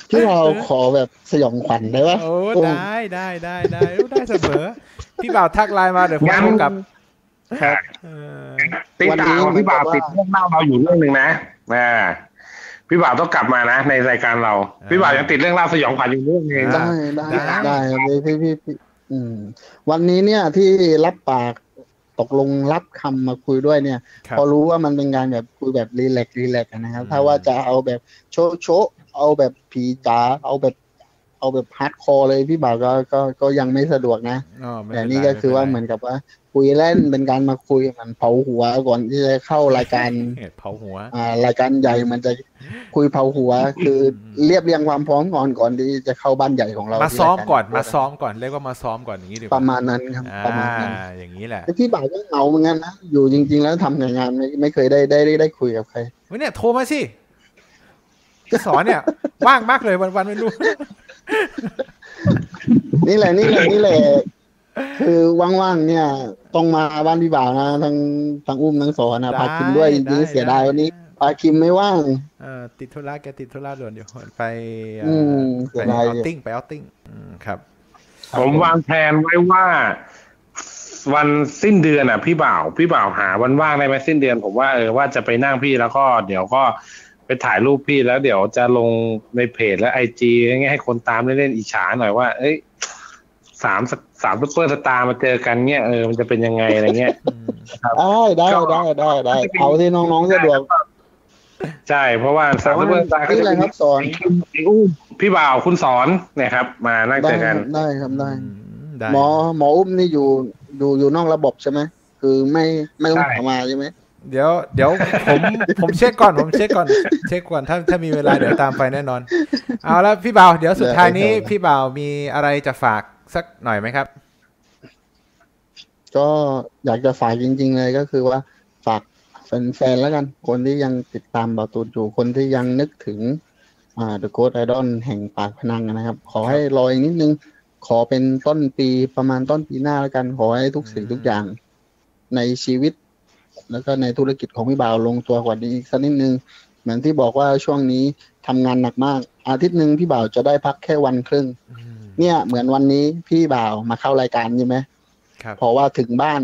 พี่เราขอแบบสยองขวัญได้ปะโอ้ได้ได้ได้ได้ได้เสมอ พี่บ่าวทักไลน์มาเดี๋ยวผมงั้นโทรกลับ ครับเออติดตามพี่บ่าวติดเรื่องเล่าเราอยู่เรื่องหนึ่งนะอ่าพี่บ่าวต้องกลับมานะ ในรายการเรา พี่บ่าวยังติดเรื่องเล่าสยองขวัญอยู่เรื่องหนึงได้ได้ได้ครับพี่พี่พี่พี่อืมวันนี้เนี่ยที่รับปากตกลงรับคำมาคุยด้วยเนี่ยครับพอรู้ว่ามันเป็นการแบบคุยแบบรีแลกซ์รีแลกซ์อะนะครับอืมถ้าว่าจะเอาแบบโชะโชะเอาแบบผีจ๋าเอาแบบ เอาแบบฮาร์ดคอร์เลยพี่บ่าวก็ก็ก็ยังไม่สะดวกนะอ๋อไม่แต่เป็ไรนี่ก็คือว่าไป็เหมือนกับว่า คุยเล่นเป็นการมาคุยมันเผาหัวก่อนที่จะเข้ารายการเหตุเผาหัว อ่ารายการใหญ่มันจะคุยเผาหัว คือเรียบเรียงความพร้อมก่อนก่อนที่จะเข้าบ้านใหญ่ของเรามาที่ซ้อมรยรก่อนมาซ้อมก่อนเรียกว่ามาซ้อมก่อนอย่างนี้ดีกปว่าระมาณนั้นครับอ่าประมาณนั้นอย่างนี้แหละแต่พี่บ่าวก็เหงาเหมือนกันนะอยู่จริง ๆ แล้วทำงานไม่ไม่เคยได้ได้ได้ได้คุยกับใครเฮ้ยเนี่ยโทรมาสิพี่สอนเนี่ยว่างมากเลยวันวันๆไม่รู้นี่แหละนี่แหละนี่แหละ คือว่างๆเนี่ยต้องมาบ้านพี่บ่าวนะทั้งทั้งอุ้มทั้งสอนนะพาคิมด้วยจริงๆเสียดายวันนี้พาคิมไม่ว่างเออติดธุระแกติดธุระด่วนอยู่ไปเอืมไปเสียอดายอติ้งไปออติ้งครับ ผมวางแผนไว้ว่า วันสิ้นเดือนอะ พี่บ่าวพี่บ่าวหาวันว่างได้ไหมสิ้นเดือน ผมว่าเออว่าจะไปนั่งพี่แล้วก็เดี๋ยวก็ไปถ่ายรูปพี่แล้วเดี๋ยวจะลงในเพจและ IG ให้คนตามเล่นๆอิจฉาหน่อยว่า เอ้ย สามสามซุปเปอร์สตาร์มาเจอกันเนี่ยเออมันจะเป็นยังไงอะไรเงี้ยได้ได้ได้ได้ได้เอาที่น้องๆสะดวกใช่ เพราะว่าสามซุปเปอร์สตาร์ก็นี่จะอะไรเป็นครับสอนไอ้อุ้มพี่บ่าวคุณสอนเนี่ยครับ มานั่งได้เจอคกัรันบได้ครับได้อืมได้หมอหมออุ้มนี่อยู่อยู่อยู่นอกระบบใช่ไหมคือไม่ไม่ต้องใช่เข้ามาใช่ไหมเดี๋ยวเดี๋ยวผมผมเช็คก่อนผมเช็คก่อนเช็คก่อนถ้าถ้ามีเวลาเดี๋ยวตามไปแน่นอน เอาแล้วพี่บ่าวเดี๋ยวสุดท้ายนี้พี่บ่าวมีอะไรจะฝาก สักหน่อยไหมครับ ก็อยากจะฝากจริง ๆ เลยก็คือว่าฝากแฟนๆแล้วกัน คนที่ยังติดตามบาตูนอยู่คนที่ยังนึกถึงอ่า The Ghost Idol แห่งปากพนังนะครับ ขอให้รออีกนิดนึง ขอเป็นต้นปีประมาณต้นปีหน้าแล้วกัน ขอให้ทุกสิ่งอืมทุกอย่าง ในชีวิต แล้วก็ในธุรกิจของพี่บ่าวลงตัวกว่านี้อีกสักนิดนึง เหมือนที่บอกว่าช่วงนี้ทำงานหนักมาก อาทิตย์หนึ่งพี่บ่าวจะได้พักแค่วันครึ่งอืม เนี่ย เหมือนวันนี้พี่บ่าวมาเข้ารายการใช่ไหมครับพอว่าถึงบ้าน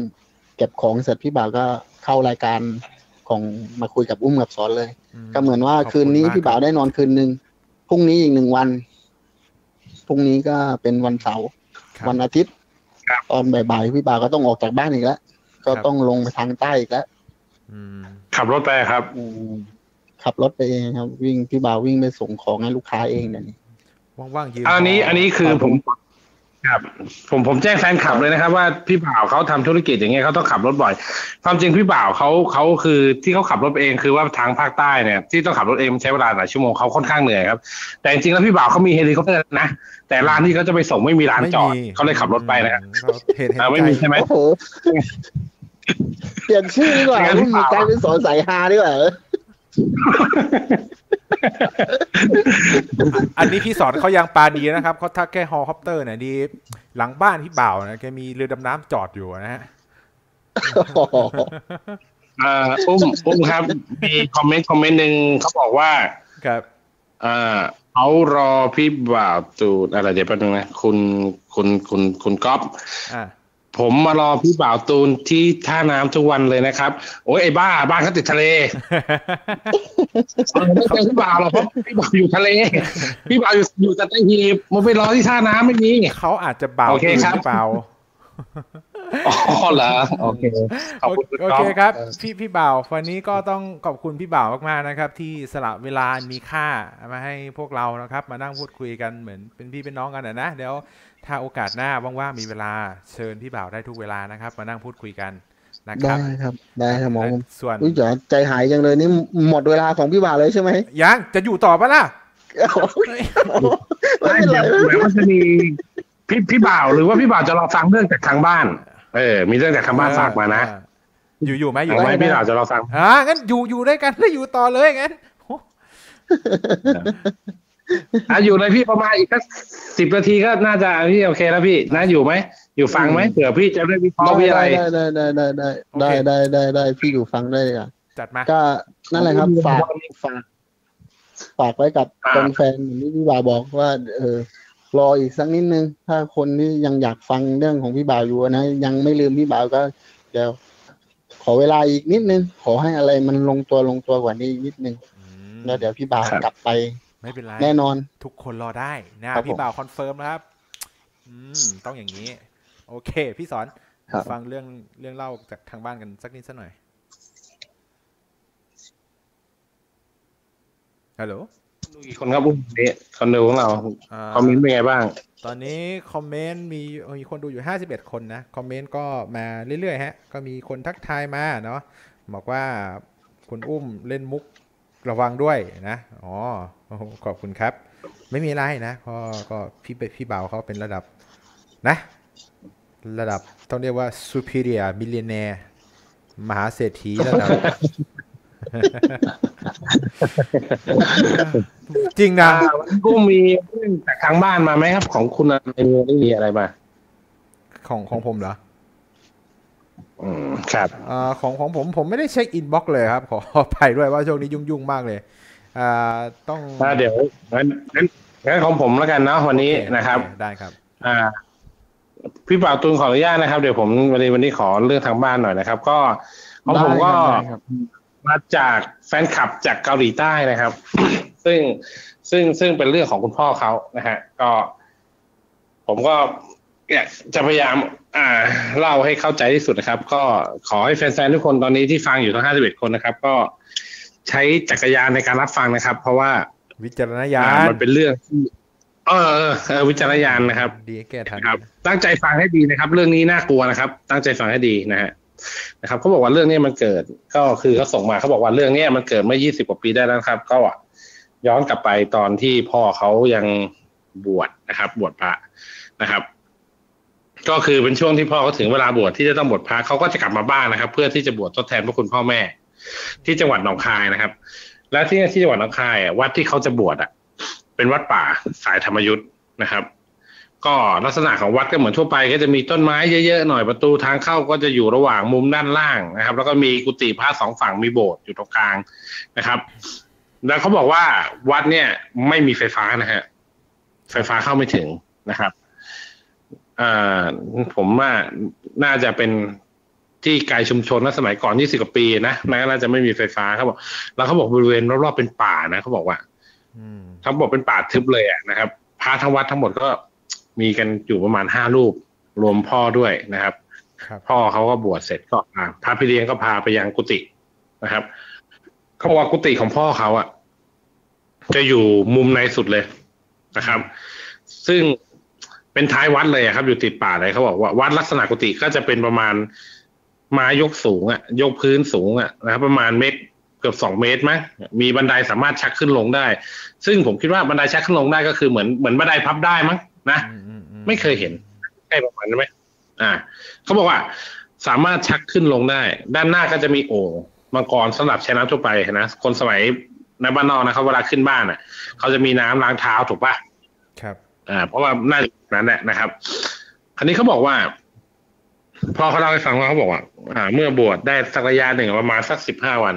เก็บของเสร็จพี่บ่าวก็เข้ารายการของมาคุยกับอุ้มกับสอนเลย ก็เหมือนว่าขอบคุณคืนนี้มากพี่บ่าวได้นอนคืนหนึ่งพรุ่งนี้อีกหนึ่งวันพรุ่งนี้ก็เป็นวันเสาร์ครับวันอาทิตย์ครับตอนบ่ายๆพี่บ่าวก็ต้องออกจากบ้านอีกแล้วก็ครับต้องลงไปทางใต้อีกแล้วอืมขับรถไปครับอืมขับรถไปเองครับ วิ่งพี่บ่าววิ่งไปส่งของให้ลูกค้าเองเดี๋ย วนี้ว่างๆยืนอันนี้อันนี้คือผมครับผมผมแจ้งแฟนคลับเลยนะครับ ว่าพี่บ่าวเขาทำธุรกิจอย่างเงี้ยเขาต้องขับรถบ่อย ความจริงพี่บ่าวเขาเขาคือที่เขาขับรถเองคือว่าทางภาคใต้เนี่ยที่ต้องขับรถเองมันใช้เวลาหลายชั่วโมงเขาค่อนข้างเหนื่อยครับแต่จริงๆแล้วพี่บ่าวเขามีเฮลิคอปเตอร์นะแต่ร้านที่เขาจะไปส่งไม่มีร้านจอดไม่มีเขาเลยขับรถไปนะครับอืมเห็นเห็นอ่าไม่มีใจใช่ไหมโอ้โหเปลี่ยนชื่อดีกว่างั้นพี่มีบ่าวกลายเป็นสอนสายฮาดีกว่า อันนี้พี่สอนเขายังปาดีนะครับเขาทักแค่เฮลิคอปเตอร์เนี่ยดี หลังบ้านพี่บ่าวนะแกมีเรือดำน้ำจอดอยู่นะฮะเอ่ออุ้มอุ้มครับ มี comment comment หนึ่งเขาบอกว่าครับเอ่อเขารอพี่บ่าวจูดอะไรเดี๋ยวแป๊บนึงนะ คุณคุณคุณคุณก๊อฟอ่า ผมมารอพี่บ่าวตูนที่ท่าน้ำทุกวันเลยนะครับ โอ้ยไอ้บ้าบ้านเขาติดทะเลเออไม่เจอพี่บ่าวหรอกเพราะพี่บ่าวอยู่ทะเล พี่บ่าวอยู่อยู่แต่ใต้หีบมันไปรอที่ท่าน้ำไม่มีเขาอาจจะเบาโอเคครับหรือเปล่า อ๋อเหรอโอเคขอบคุณณโอก๊เคฟครับ พี่พี่บ่าววันนี้ก็ต้องขอบคุณพี่บ่าวมากๆนะครับ ที่สละเวลามีค่ามาให้พวกเรานะครับ มานั่งพูดคุยกันเหมือนเป็นพี่เป็นน้องกันนะนะเดี๋ยวถ้าโอกาสหน้าว่างๆมีเวลาเชิญพี่บ่าวได้ทุกเวลานะครับ มานั่งพูดคุยกันนะคได้รับครับได้ครับหมอผมส่วนอุ้ยเดี๋ยวใจหายจังเลยนี่หมดเวลาของพี่บ่าวเลยใช่ไหมยังจะอยู่ต่อปะล่ะไม่เป็นไรเดี๋ยวเดี๋ยวมันจะมีพี่พี่บ่าวหรือว่าพี่บ่าวจะรอฟังเรื่องจากทางบ้าน เออ มีเรื่องจากทางบ้านฝากมานะเอออยู่อยู่ไหมอยู่เอาไหมไว้พี่บ่าวจะรอฟังอ่างั้นอยู่อยู่ด้วยกันแล้วอยู่ต่อเลยงั้นโอ้อะอยู่เลยพี่ประมาณอีกสักสิบนาทีก็น่าจะพี่โอเคแล้วพี่นะอยู่ไหมอยู่ฟังไหมเผื่อพี่จะได้วิเคราะห์พี่อะไรได้ได้ได้ได้ได้ได้ได้ได้ได้พี่อยู่ฟังได้อะจัดมาก็นั่นแหละครับฝากฝากฝากไว้กับอ่าแฟนๆเหมือนที่พี่บ่าวบอกว่า เออ รออีกสักนิดนึง ถ้าคนที่ยังอยากฟังเรื่องของพี่บ่าวอยู่นะ ยังไม่ลืมพี่บ่าวก็เดี๋ยวขอเวลาอีกนิดนึง ขอให้อะไรมันลงตัวลงตัวกว่านี้อีกนิดนึงอืมแล้วเดี๋ยวพี่บ่าวครับกลับไป ไม่เป็นไรแน่นอน ทุกคนรอได้นะครับผมพี่บ่าว confirm นะครับ อืมต้องอย่างนี้ โอเค พี่สอนครับฟังเรื่องเรื่องเล่าจากทางบ้านกันสักนิดสักหน่อยฮัลโหล ดูกี่คนครับอุ้มนี่คนดูของเราอ่า comment เป็นไงบ้าง ตอนนี้ comment มีมีคนดูอยู่ 51 คนนะ comment ก็มาเรื่อยๆฮะ ก็มีคนทักทายมาเนาะบอกว่าคุณอุ้มเล่นมุกระวังด้วยนะ อ๋อโอ้โหขอบคุณครับ ไม่มีอะไรนะก็ก็พี่พี่บ่าวเขาเป็นระดับนะ ระดับต้องเรียกว่า superior millionaire มหาเศรษฐีระดับ จริงนะอ่าวันนี้กุ้งมีเรื่องจากทางบ้านมาไหมครับ ของคุณอะไรไม่มีอะไรมาของของผมเหรออืมครับอ่าของของผมผมไม่ได้เช็คอินบ็อกเลยครับ ขออภัยด้วยว่าช่วงนี้ยุ่งๆมากเลยอ่าต้องอ่าเดี๋ยวงั้นงั้นงั้นของผมแล้วกันเนาะวันนี้โอเนะครับโอเได้ครับ อ่าพี่บ่าวตูนขออนุญาตนะครับเดี๋ยวผมวันนี้วันนี้ขอเรื่องทางบ้านหน่อยนะครับ ก็ของผมก็ได้ครับ มาจากแฟนคลับจากเกาหลีใต้นะครับ ซึ่งซึ่งซึ่งเป็นเรื่องของคุณพ่อเขานะฮะ ก็ ผมก็เนี่ยจะพยายาม อ่า เล่าให้เข้าใจที่สุดนะครับ ก็ขอให้แฟนๆทุกคนตอนนี้ที่ฟังอยู่ทั้ง 51 คนนะครับ ก็ใช้จักรยานในการรับฟังนะครับ เพราะว่าวิจารณญาอ่าณมันเป็นเรื่องที่เออเออเออวิจารณญาณนะครับ ดีแก้ทันครับ ตั้งใจฟังให้ดีนะครับ เรื่องนี้น่ากลัวนะครับ ตั้งใจฟังให้ดีนะฮะ นะครับเขาบอกว่าเรื่องนี้มันเกิดก็คือเขาส่งมาเขาบอกว่าเรื่องนี้มันเกิดเมื่อ 20 กว่าปีได้แล้วนะครับ ก็ย้อนกลับไปตอนที่พ่อเขายังบวชนะครับ บวชพระนะครับ ก็คือเป็นช่วงที่พ่อเขาถึงเวลาบวชที่จะต้องบวชพระเขาก็จะกลับมาบ้านนะครับ เพื่อที่จะบวชทดแทนพระคุณพ่อแม่ ที่จังหวัดหนองคายนะครับ และที่ที่จังหวัดหนองคายวัดที่เขาจะบวชอะ เป็นวัดป่าสายธรรมยุทธ์นะครับ ก็ลักษณะของวัดก็เหมือนทั่วไป ก็จะมีต้นไม้เยอะๆหน่อยประตูทางเข้าก็จะอยู่ระหว่างมุมด้านล่างนะครับ แล้วก็มีกุฏิพระสองฝั่งมีโบสถ์อยู่ตรงกลางนะครับ แล้วเขาบอกว่าวัดเนี่ยไม่มีไฟฟ้านะฮะไฟฟ้าเข้าไม่ถึงนะครับอ่าผมว่าน่าจะเป็นที่ไกลชุมชนนะสมัยก่อนยี่สิบกว่าปีนะน่าจะไม่มีไฟฟ้าเขาบอก แล้วเขาบอกบริเวณรอบๆเป็นป่านะเขาบอกว่าอืมทั้งหมดเป็นป่าทึบเลยอะนะครับพระทั้งวัดทั้งหมดก็ มีกันอยู่ประมาณห้ารูปรวมพ่อด้วยนะครับครับพ่อเขาก็บวชเสร็จก็อ่าพระพี่เลี้ยงก็พาไปยังกุฏินะครับเขาบอกว่ากุฏิของพ่อเขาอะจะอยู่มุมในสุดเลยนะครับ ซึ่งเป็นท้ายวัดเลยอะครับ อยู่ติดป่าเลยเขาบอกว่าวัดลักษณะกุฏิก็จะเป็นประมาณไม้ยกสูงอะยกพื้นสูงอะนะครับ ประมาณเมตรเกือบสองเมตรมั้งมีบันไดสามารถชักขึ้นลงได้ ซึ่งผมคิดว่าบันไดชักขึ้นลงได้ก็คือเหมือนเหมือนบันไดพับได้มั้ง นะอืมอือืไม่เคยเห็นใกล้ประมาณนั้นไหมอ่าเขาบอกว่า สามารถชักขึ้นลงได้ ด้านหน้าก็จะมีโอ่งมังกรสำหรับใช้น้ำทั่วไปนะคนสมัยในบ้านนอกนะครับเวลาขึ้นบ้านอะเขาจะมีน้ำล้างเท้าถูกปะครับ อ่า เพราะว่าน่าจะแบบนั้นแหละนะครับ คราวนี้เขาบอกว่าพอเขาเล่าให้ฟังว่าเขาบอกว่า อ่า เมื่อบวชได้สักระยะหนึ่งประมาณสักสิบห้าวัน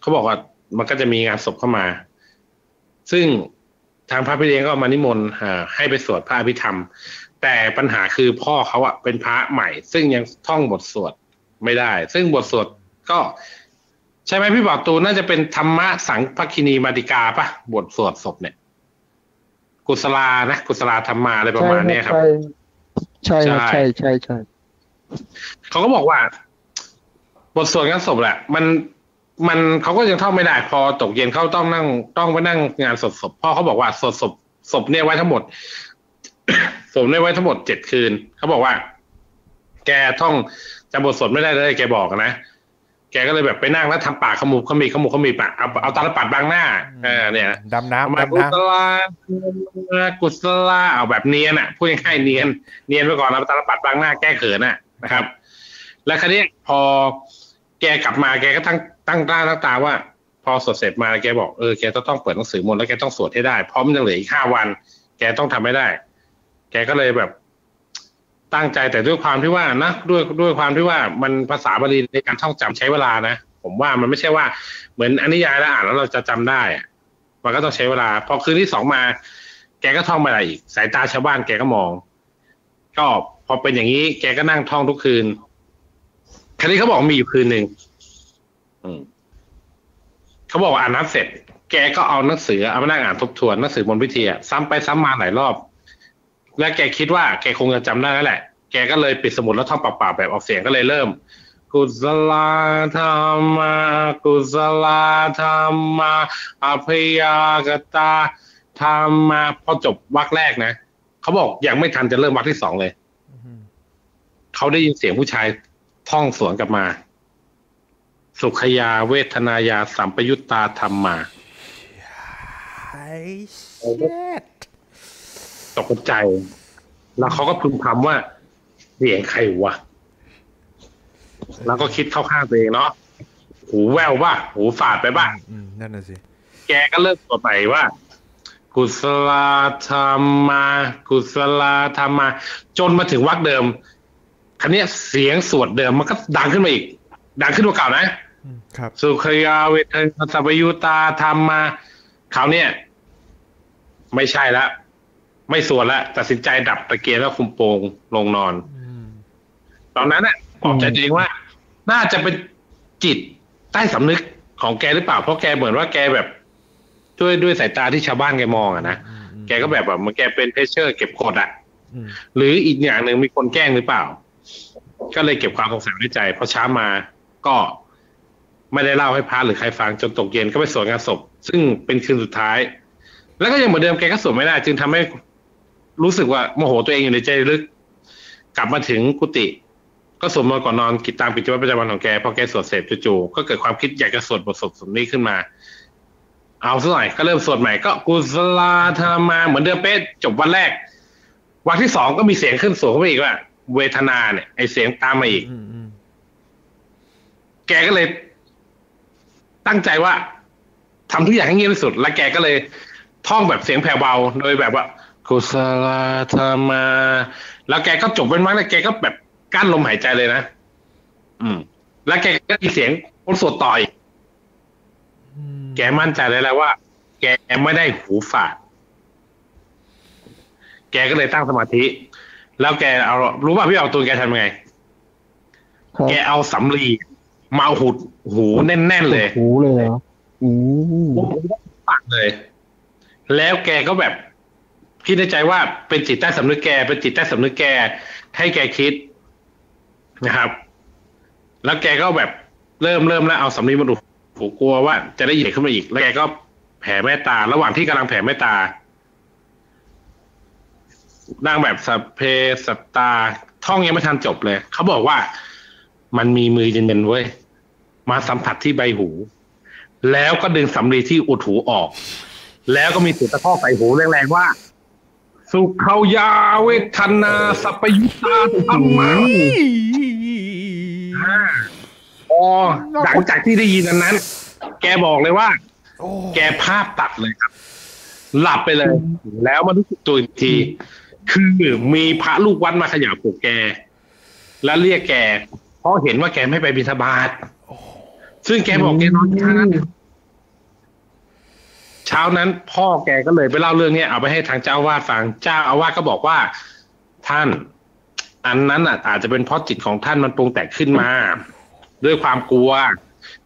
เขาบอกว่ามันก็จะมีงานศพเข้ามา ซึ่ง ทางพระพิเลี้ยงก็มานิมนต์อ่าให้ไปสวดพระอภิธรรม แต่ปัญหาคือพ่อเขาอะเป็นพระใหม่ ซึ่งยังท่องบทสวดไม่ได้ ซึ่งบทสวดก็ ใช่ไหมพี่บอกตูนน่าจะเป็นธรรมะสังพคินีมาติกาปะบทสวดศพเนี่ย กุศลานะกุศลาธรรมาอะไรประมาณเนี้ยครับ ใช่ครับใช่ใช่ใช่ใช่เขาก็บอกว่า บทสวดงานศพแหละ มัน มันเขาก็ยังท่องไม่ได้พอตกเย็นเขาต้องนั่งต้องไปนั่งงานศพศพพ่อเขาบอกว่าสวดศพศพเนี่ยไว้ทั้งหมดศพเนี่ยไว้ทั้งหมดเจ็ดคืนเขาบอกว่า แกท่องจำบทสวดไม่ได้เลยแกบอกนะแกก็เลยแบบไปนั่งแล้วทำปากขมุบขมิบขมุบขมิบปะเอาเอาตาลปัดบังหน้าเออเนี่ยดำน้ำมาดำกุน้ศลากุศลาเอาแบบเนียนอะพูดง่ายๆเนียน เนียนไปก่อนแล้วตาลปัดบางหน้าแก้เขินอะนะครับ แล้วคราวนี้พอแกกลับมาแกก็ตั้ง ตั้งตาตั้งตาว่า พอสวดเสร็จมาแกบอกเออแกจะต้องเปิดหนังสือมนต์แล้วแกต้องสวดให้ได้เพราะมันยังเหลืออีกห้าวัน แกต้องทำให้ได้ แกก็เลยแบบ ตั้งใจแต่ด้วยความที่ว่านะด้วยด้วยความที่ว่ามันภาษาบาลีในการท่องจำใช้เวลานะผมว่ามันไม่ใช่ว่าเหมือนอนิยายแล้วอ่านแล้วเราจะจำได้มันก็ต้องใช้เวลา พอคืนที่สองมา แกก็ท่องมาอะไรอีก สายตาชาวบ้านแกก็มอง ก็พอเป็นอย่างนี้ แกก็นั่งท่องทุกคืน คราวนี้เขาบอกมีอยู่คืนหนึ่ง เขาบอกว่าอ่านน้ำเสร็จ แกก็เอาหนังสือเอามานั่งอ่านทบทวนหนังสือบนพิธีอะซ้ำไปซ้ำมาหลายรอบ และแกคิดว่าแกคงจะจำได้แล้วแหละ แกก็เลยปิดสมุดแล้วท่องเปล่าๆแบบออกเสียงก็เลยเริ่มกุศลธรรมากุศลธรรมาอภยากตาธรรมาพอจบวรรคแรกนะเขาบอกยังไม่ทันจะเริ่มวรรคที่สองเลยำเขาได้ยินเสียงผู้ชายท่องสวนกลับมา สุขยาเวทนายาสัมปยุตตาธรรมมาไอ้เช็ดตกใจ แล้วเขาก็พึมพำว่าเสียงใครวะ แล้วก็คิดเข้าข้างตัวเองเนาะ หูแววป่ะหูฝาดไปป่ะอืมนั่นน่ะสิ แกก็เริ่มตัวไปว่า กุศลธรรมากุศลธรรมา จนมาถึงวรรคเดิมคันนี้ยเสียงสวดเดิมมันก็ดังขึ้นมาอีก ดังขึ้นกว่าเก่านะอืมครับ สุขยาเวทนาสัพยุตาธรรมมาคราวเนี้ยไม่ใช่ละไม่สวดละตัดสินใจดับตะเกียงแล้วคุมโปงลงนอนอืมตอนนั้นน่ะบอกใจตัวเองว่า น่าจะเป็นจิตใต้สำนึกของแกหรือเปล่าเพราะแกเหมือนว่าแกแบบด้วยด้วยสายตาที่ชาวบ้านแกมองอะนะอืมอืมแกก็แบบแบบเหมันแกเป็นเพชเชอร์ เก็บกดอะอืมหรืออีกอย่างหนึ่งมีคนแกล้งหรือเปล่า ก็เลยเก็บความสงสัยไว้ในใจพอเช้ามาก็ ไม่ได้เล่าให้พระหรือใครฟังจนตกเย็นก็ไปสวดงานศพ ซึ่งเป็นคืนสุดท้าย แล้วก็ยังเหมือนเดิมแกก็สวดไม่ได้ จึงทำให้รู้สึกว่าโมโหตัวเองอยู่ในใจลึก กลับมาถึงกุฏิก็สวดมนต์ก่อนนอนกิจตามกิจวัตรประจำวันของแกพอแกสวดเสร็จจู่ๆก็เกิดความคิดอยากจะสวดบทสวดสมนี้ขึ้นมา เอาซะหน่อยก็เริ่มสวดใหม่ก็กุศลธรรมาเหมือนเดิมเป๊ะจบวันแรก วันที่สองก็มีเสียงขึ้นสูงขึ้นมาอีกว่า เวทนาเนี่ยไอเสียงตามมาอีกอืมอืมแกก็เลย ตั้งใจว่าทำทุกอย่างให้เงียบที่สุด แล้วแกก็เลยท่องแบบเสียงแผ่วเบาโดยแบบว่ากุศลธรรมา แล้วแกก็จบเป็นมั้งแล้วแกก็แบบกั้นลมหายใจเลยนะ อืม แล้วแกก็มีเสียงคนสวดต่ออีกอืมแกมั่นใจเลยแหล้วว่า แกไม่ได้หูฝาด แกก็เลยตั้งสมาธิ แล้วแกเอารู้ป่ะพี่เอาตัวแกทำยังไงครับแกเอาสำลี มาหุดหูแน่นๆเลยหูเลยเหรออืมปากเลย แล้วแกก็แบบคิดในใจว่าเป็นจิตใต้สำนึกแก เป็นจิตใต้สำนึกแก ให้แกคิดนะครับ แล้วแกก็แบบเริ่มเริ่มแล้วเอาสำลีมาดูหูกลัวว่า จะได้ใหญ่ขึ้นมาอีก แล้วแกก็แผ่เมตตา ระหว่างที่กำลังแผ่เมตตานั่งแบบสัพเพสัตตา ท่องยังไม่ทันจบเลย เขาบอกว่า มันมีมือเย็นๆเว้ยมาสัมผัสที่ใบหู แล้วก็ดึงสำลีที่อุดหูออก แล้วก็มีเสียงตะคอกใส่หูแรงๆว่า สุขเขายาเวทนาสัพพยุตาธรรมะอ๋อหลังจากที่ได้ยินอันนั้น แกบอกเลยว่าโอ้แกภาพตัดเลยครับ หลับไปเลย แล้วมารู้สึกตัวอีกที คือมีพระลูกวัดมาเขย่าปลุกแก แล้วเรียกแกเพ ราะเห็นว่าแกไม่ไปบิณฑบาตซึ่งแกบอกแกนอนค้างเช้านั้น พ่อแกก็เลยไปเล่าเรื่องเนี้ยเอาไปให้ทางเจ้าอาวาดฟังเจ้าอาวาสก็บอกว่า ท่าน อันนั้นอะ อาจจะเป็นเพราะจิตของท่านมันปรุงแต่งขึ้นมา ด้วยความกลัว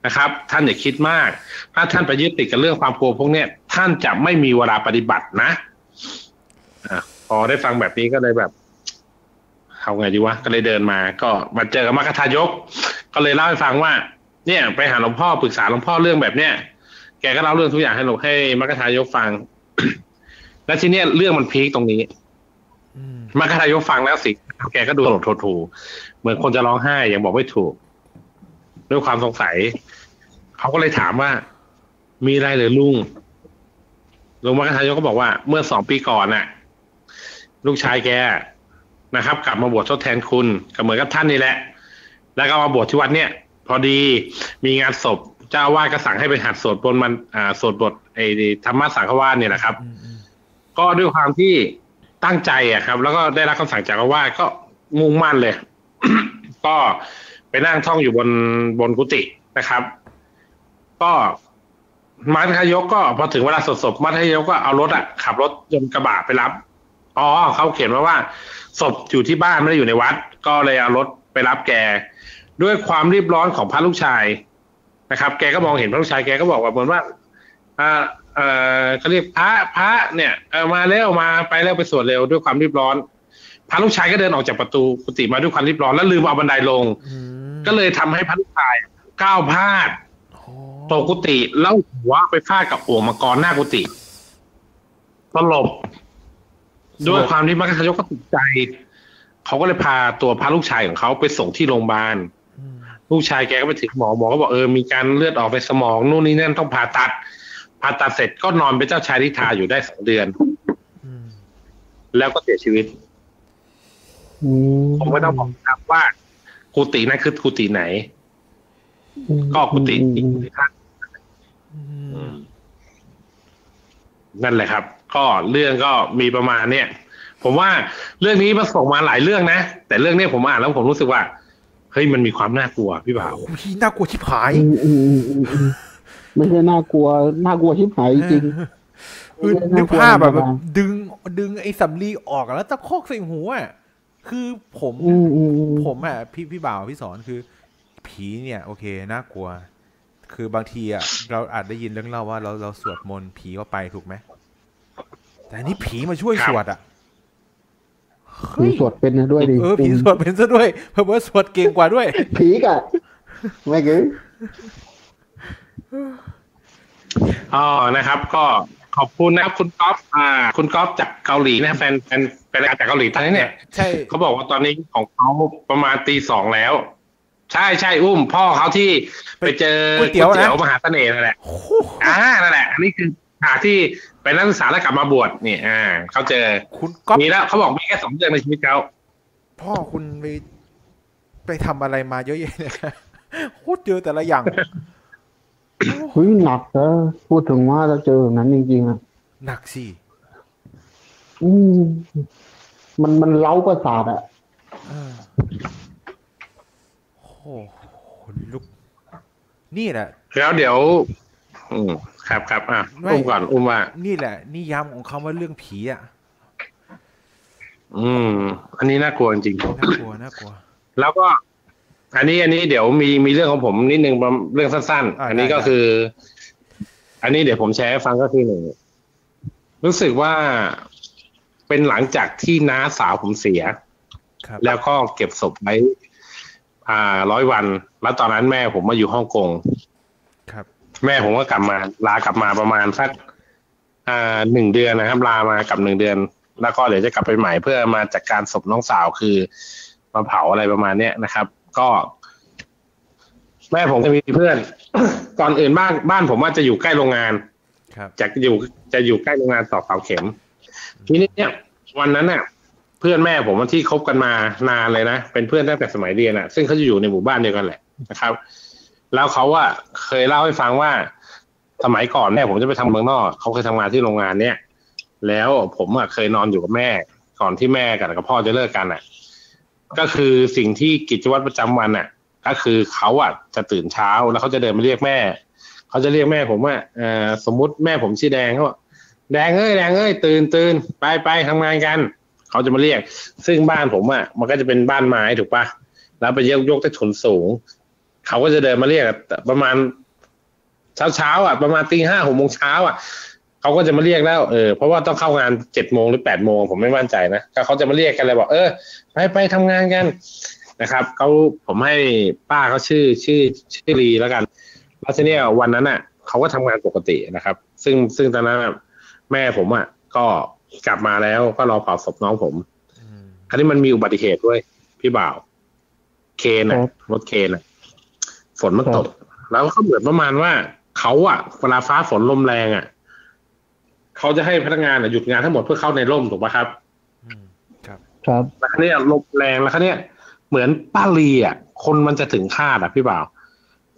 นะครับ ท่านอย่าคิดมาก ถ้าท่านไปยึดติดกับเรื่องความกลัวพวกเนี้ยท่านจะไม่มีเวลาปฏิบัตินะอะพอได้ฟังแบบนี้ก็เลยแบบ เอาไงดีวะก็เลยเดินมา ก็มาเจอกับมรรคทายก ก็เลยเล่าให้ฟังว่า เนี่ยไปหาหลวงพ่อปรึกษาหลวงพ่อเรื่องแบบเนี้ยแกก็เล่าเรื่องทุกอย่างให้หลวงให้มรรคทายกฟัง แล้วทีเนี้ยเรื่องมันพีคตรงนี้อืมมรรคทายกฟังแล้วสิแกก็ดูหลดโทถูเหมือนคนจะร้องไห้ยังบอกไม่ถูก ด้วยความสงสัยเขาก็เลยถามว่า มีอะไรหรือลุงลุงมรรคทายกก็บอกว่า เมื่อสองปีก่อนน่ะ ลูกชายแก นะครับ กลับมาบวชทดแทนคุณก็เหมือนกับท่านนี่แหละ แล้วก็มาบวชที่วัดเนี่ย พอดีมีงานศพเจ้าอาวาสก็สั่งให้ไปหัดสวดบนต์มันอ่าสวดบทไอ้ธรรมะสังฆวาสเนี่ยแหละครับอืมอืมก็ด้วยความที่ตั้งใจอะครับ แล้วก็ได้รับคำสั่งจากอาวาสก็มุ่งมั่นเลย ก็ไปนั่งท่องอยู่บนบนกุฏินะครับ ก็มัธยกก็พอถึงเวลาสดศพมัธยกก็เอารถอะขับรถยนต์กระบะไปรับ อ๋อเขาเขียนไว้ว่าศพอยู่ที่บ้านไม่ได้อยู่ในวัด ก็เลยเอารถไปรับแก ด้วยความรีบร้อนของพระลูกชายนะครับ แกก็มองเห็นพระลูกชายแกก็บอกว่าเหมือนว่าอ่าเอ่อเขาเรียกพระพระเนี่ยเออมาเร็วมาไปเร็วไปสวดเร็วด้วยความรีบร้อน พระลูกชายก็เดินออกจากประตูกุฏิมาด้วยความรีบร้อนแล้วลืมเอาบันไดลงอืมก็เลยทำให้พระลูกชายก้าวพลาดโอ้ตกกุฏิแล้วหัวไปฟาดกับโอ่งมังกรหน้ากุฏิสลบ ด้วยความที่มัคคทายกก็ตกใจ เขาก็เลยพาตัวพระลูกชายของเขาไปส่งที่โรงพยาบาลอืมลูกชายแกก็ไปถึงหมอหมอก็บอกเออมีการเลือดออกในสมองนู่นนี่นั่นต้องผ่าตัดผ่าตัดเสร็จก็นอนเป็นเจ้าชายนิทราอยู่ได้สองเดือนอืมแล้วก็เสียชีวิตอืผมก็ต้องบอกครับว่ากุฏินั้นคือกุฏิไหน ก็กุฏิอีกกุฏิข้างอืมนั่นแหละครับ ก็เรื่องก็มีประมาณเนี่ยผมว่าเรื่องนี้มันส่งมาหลายเรื่องนะ แต่เรื่องเนี้ยผมอ่านแล้วผมรู้สึกว่าเฮ้ยมันมีความน่ากลัวพี่บ่าวโอ้ยน่ากลัวชิบหายอืมอืมอืมอืมอืมไม่ใช่น่ากลัวน่ากลัวชิบหายจริงคือนึกภาพแบบแบบดึงดึงไอ้สำลีออกอะแล้วตะคอกใส่หัวอะคือผมอืมอืมอืมผมอะพี่พี่บ่าวพี่สอนคือ ผีเนี่ย โอเคน่ากลัว คือบางทีอะเราอาจได้ยินเรื่องเล่าว่าเราเราสวดมนต์ผีก็ไปถูกไหม แต่อันนี่ผีมาช่วยสวดอะผีสวดเป็นนะด้วยดิเออผีสวดเป็นซะด้วย เพิ่มว่าสวดเก่งกว่าด้วย ผีกะไม่เก๋อ๋อนะครับ ก็ขอบคุณนะครับคุณก๊อฟอ่า คุณก๊อฟจากเกาหลีนะแฟนแฟนเป็นรายการจากเกาหลีตอนนี้เนี่ยใช่เขาบอกว่าตอนนี้ของเขาประมาณตีสองแล้ว ใช่ใช่อุ้ม พ่อเขาที่ไปเจอก๋วยเตี๋ยวนะมหาเสน่ห์นั่นแหละโอ้โหอ่านั่นแหละ อันนี้คือฉากที่ เป็นนักศึกษาแล้วกลับมาบวชนี่อ่าเขาเจอคุณก๊อฟมีแล้วเขาบอกมีแค่สองเรื่องในชีวิตเขาพ่อคุณไปไปทำอะไรมาเยอะแยะเนี่ยโคตรเจอแต่ละอย่างเฮ้ยหนักนะพูดถึงว่าเราเจอแบบนั้นจริงๆอะหนักสิอืมมันมันเล้าประสาทอะเออโอ้โหขนลุก นี่แหละ แล้วเดี๋ยว อืม ครับครับอะไม่อุ้มก่อนอุ้มว่า นี่แหละ นิยามของคำว่าเรื่องผีอะ อืม อันนี้น่ากลัวจริงน่ากลัวน่ากลัวๆแล้วก็ อันนี้อันนี้เดี๋ยวมีมีเรื่องของผมนิดนึงประเรื่องสั้นอ่าๆอันนี้ได้ก็ได้คือ อันนี้เดี๋ยวผมแชร์ให้ฟังก็คือหนึ่งรู้สึกว่าเป็นหลังจากที่น้าสาวผมเสียครับแล้วก็เก็บศพไว้ อ่าร้อยวัน แล้วตอนนั้นแม่ผมมาอยู่ฮ่องกงครับ แม่ผมก็กลับมา ลากลับมาประมาณสักอ่าหนึ่งเดือนนะครับ ลามากับหนึ่งเดือน แล้วก็เดี๋ยวจะกลับไปใหม่เพื่อมาจัดการศพน้องสาวคือมาเผาอะไรประมาณเนี้ยนะครับ ก็ แม่ผมจะมีเพื่อน ก่อนอื่นบ้านบ้านผมว่าจะอยู่ใกล้โรงงานครับจะอยู่จะอยู่ใกล้โรงงานต่อกเสาเข็ม ทีนี้เนี่ย วันนั้นน่ะเพื่อนแม่ผมที่คบกันมานานเลยนะเป็นเพื่อนตั้งแต่สมัยเรียนอะ ซึ่งเขาจะอยู่ในหมู่บ้านเดียวกันแหละนะครับ แล้วเขาว่าเคยเล่าให้ฟังว่า สมัยก่อนแม่ผมจะไปทำเมืองนอกเขาเคยทำงานที่โรงงานเนี่ย แล้วผมอะเคยนอนอยู่กับแม่ ก่อนที่แม่กับกับพ่อจะเลิกกันอะก็คือสิ่งที่กิจวัตรประจำวันอะก็คือเขาอะจะตื่นเช้าแล้วเขาจะเดินมาเรียกแม่เขาจะเรียกแม่ผมว่าเออสมมุติแม่ผมชื่อแดงเขาบอกแดงเอ้ยแดงเอ้ยตื่นตื่นไปไปทำงานกันเขาจะมาเรียก ซึ่งบ้านผมอะมันก็จะเป็นบ้านไม้ถูกปะแล้วไปยกยกใต้ถุนสูง เขาก็จะเดินมาเรียกอะประมาณเช้าเช้าๆอะประมาณตีห้าหกโมงเช้าอะเขาก็จะมาเรียกแล้วเออเพราะว่าต้องเข้างานเจ็ดโมงหรือแปดโมงผมไม่มั่นใจนะก็เขาจะมาเรียกกันเลยบอกเออ ไปไปทำงานกันนะครับเขาผมให้ป้าเขาชื่อชื่อชื่อลีแล้วกันแล้วทีเนี้ยวันนั้นอะเขาก็ทำงานปกตินะครับ ซึ่งซึ่งตอนนั้นอะแม่ผมอะก็กลับมาแล้วก็รอเผาศพน้องผมอืมอันนี้มันมีอุบัติเหตุด้วย พี่บ่าว เคนอะครับรถเคนอะ ฝนมันตก แล้วก็เหมือนประมาณว่าเขาอะเวลาฟ้าฝนลมแรงอะเขาจะให้พนักงานอะหยุดงานทั้งหมดเพื่อเข้าในร่มถูกปะครับอืมครับ ครับแล้วคราวเนี่ยลมแรงแล้วคราวเนี่ยเหมือนป้าลีอะคนมันจะถึงคาดอะพี่บ่าว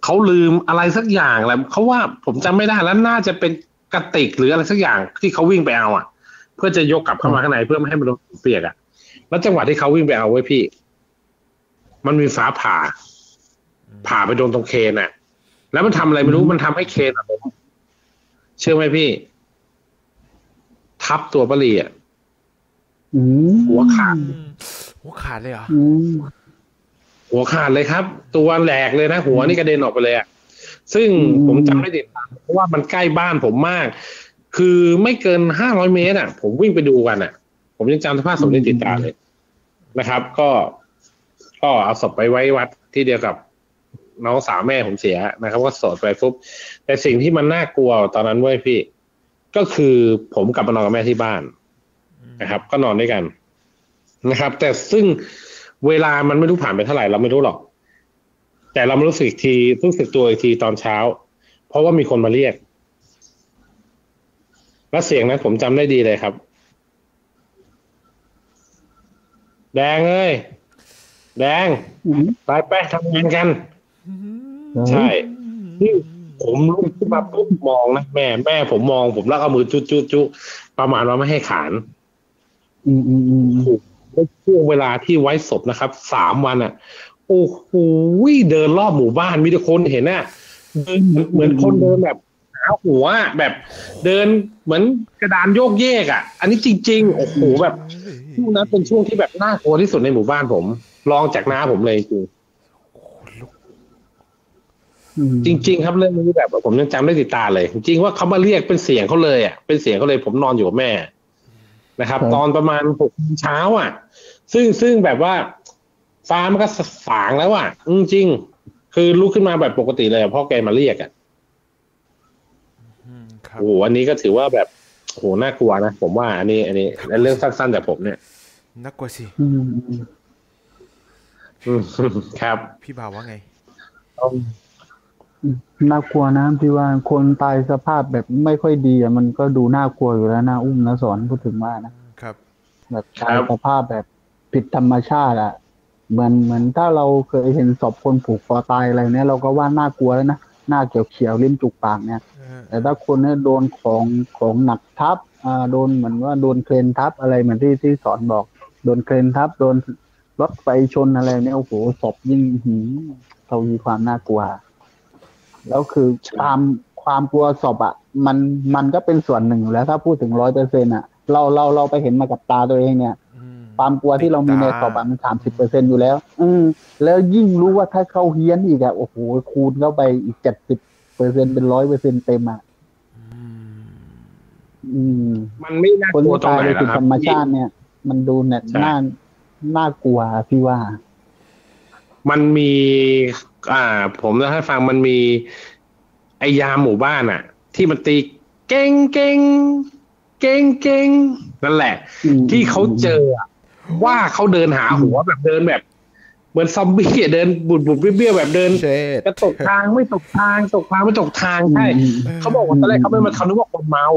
เขาลืมอะไรสักอย่างแหละเขาว่าผมจำไม่ได้แล้วน่าจะเป็นกระติกหรืออะไรสักอย่างที่เขาวิ่งไปเอาอะ เพื่อจะยกกลับเข้ามาข้างในเพื่อไม่ให้มันโดนเปียกอะแล้วจังหวะที่เขาวิ่งไปเอาไว้พี่ มันมีฟ้าผ่า ผ่าไปโดนตรงเคนอะ แล้วมันทำอะไรไม่รู้มันทำให้เคนอะล้มเชื่อไหมพี่ ทับตัวป้าลีอะอืมหัวขาดอืมหัวขาดเลยเหรออืมหัวขาดเลยครับ ตัวแหลกเลยนะ หัวนี่กระเด็นออกไปเลยอะซึ่งอืมผมจำได้ติดตามเพราะว่ามันใกล้บ้านผมมาก คือไม่เกินห้าร้อยเมตรอะ ผมวิ่งไปดูกันอะ ผมยังจำสภาพศพได้ติดตาเลยนะครับ ก็ก็เอาศพไปไว้วัดที่เดียวกับ น้องสาวแม่ผมเสียนะครับ ก็สดไปปุ๊บแต่สิ่งที่มันน่ากลัวตอนนั้นเว้ยพี่ ก็คือผมกลับมานอนกับแม่ที่บ้านนะครับ ก็นอนด้วยกันนะครับ แต่ซึ่งเวลามันไม่รู้ผ่านไปเท่าไหร่เราไม่รู้หรอก แต่เรามารู้สึกอีกทีรู้สึกตัวอีกทีตอนเช้า เพราะว่ามีคนมาเรียกและเสียงนั้นผมจำได้ดีเลยครับ แดงเอ้ยแดงอืมไปไปทำงานกันอืม ใช่นี่ผมลุกขึ้นมาปุ๊บมองนะแม่แม่ผมมองผมแล้วเอามือจุจุจุประมาณว่าไม่ให้ขาน อืมอืมอืมอืมในช่วงเวลาที่ไว้ศพนะครับสามวันอะ โอ้โหเดินรอบหมู่บ้านมีแต่คนเห็นน่ะเดินเหมือนเหมือนคนเดินแบบหาหัวอะแบบเดินเหมือนกระดานโยกเยกอะ อันนี้จริง ๆ โอ้โหแบบช่วงนั้นเป็นช่วงที่แบบน่ากลัวที่สุดในหมู่บ้านผมรองจากน้าผมเลยจริงอืม จริง ๆ ครับเรื่องนี้แบบผมยังจำได้ติดตาเลย จริงๆว่าเขามาเรียกเป็นเสียงเขาเลยอะเป็นเสียงเขาเลยผมนอนอยู่กับแม่นะครับ ตอนประมาณหกโมงเช้า อะ ซึ่งซึ่งแบบว่าฟ้ามันก็สางแล้วอะอืมจริง คือลุกขึ้นมาแบบปกติเลยอะพ่อแกมาเรียกอะอืมครับโอ้โหอันนี้ก็ถือว่าแบบโอ้โหน่ากลัวนะผมว่าอันนี้ อันนี้และเรื่องสั้นๆจากผมเนี่ยน่ากลัวสิอืมอืมอืมครับ พี่บ่าวว่าไง น่ากลัวนะที่ว่าคนตายสภาพแบบไม่ค่อยดีอะมันก็ดูน่ากลัวอยู่แล้วนะอุ้มนะสอนพูดถึงว่านะครับ แบบตายสภาพแบบผิดธรรมชาติอะเหมือนเหมือนถ้าเราเคยเห็นศพคนผูกคอตายอะไรเนี้ยเราก็ว่าน่ากลัวแล้วนะหน้าเขียวเขียวๆลิ้นจุกปากเนี่ยเออแต่ถ้าคนเนี่ยโดนของของหนักทับอ่าโดนเหมือนว่าโดนเครนทับอะไรเหมือนที่ที่สอนบอก โดนเครนทับโดนรถไฟชนอะไรเนี่ยโอ้โหศพยิ่งหืมทวีความน่ากลัว แล้วคือความความกลัวศพอะมันมันก็เป็นส่วนหนึ่งอยู่แล้วถ้าพูดถึงร้อยเปอร์เซ็นอะ เราเราเราไปเห็นมากับตาตัวเองเนี่ยอืมความกลัวที่เรามีในศพอะมันสามสิบเปอร์เซ็นอยู่แล้ว อืมแล้วยิ่งรู้ว่าถ้าเขาเฮี้ยนอีกอะโอ้โหคูณเข้าไปอีกเจ็ดสิบเปอร์เซ็นเป็นร้อยเปอร์เซ็นเต็มอะอืมอืม มันไม่น่าคนกลัวที่ตรงตายไหนโดยนะผิดคธรับรรมชาติเนี่ย มันดูเนี่ยใช่น่าน่ากลัวพี่ว่า มันมี อ่า ผมจะให้ฟังมันมีไอยามหมู่บ้านอะที่มันตีเก่งเก่งเก่งเก่งนั่นแหละอืมที่เขาเจออะว่าเขาเดินหาหัวแบบเดินแบบ เหมือนซอมบี้อะเดินบุดบุดเบี้ยวๆแบบเดินเช็ดจะตกทางไม่ตกทางตกทางไม่ตกทางใช่อืมเขาบอกว่าตอนแรกเขาไม่มาเขานึกว่าคนเมา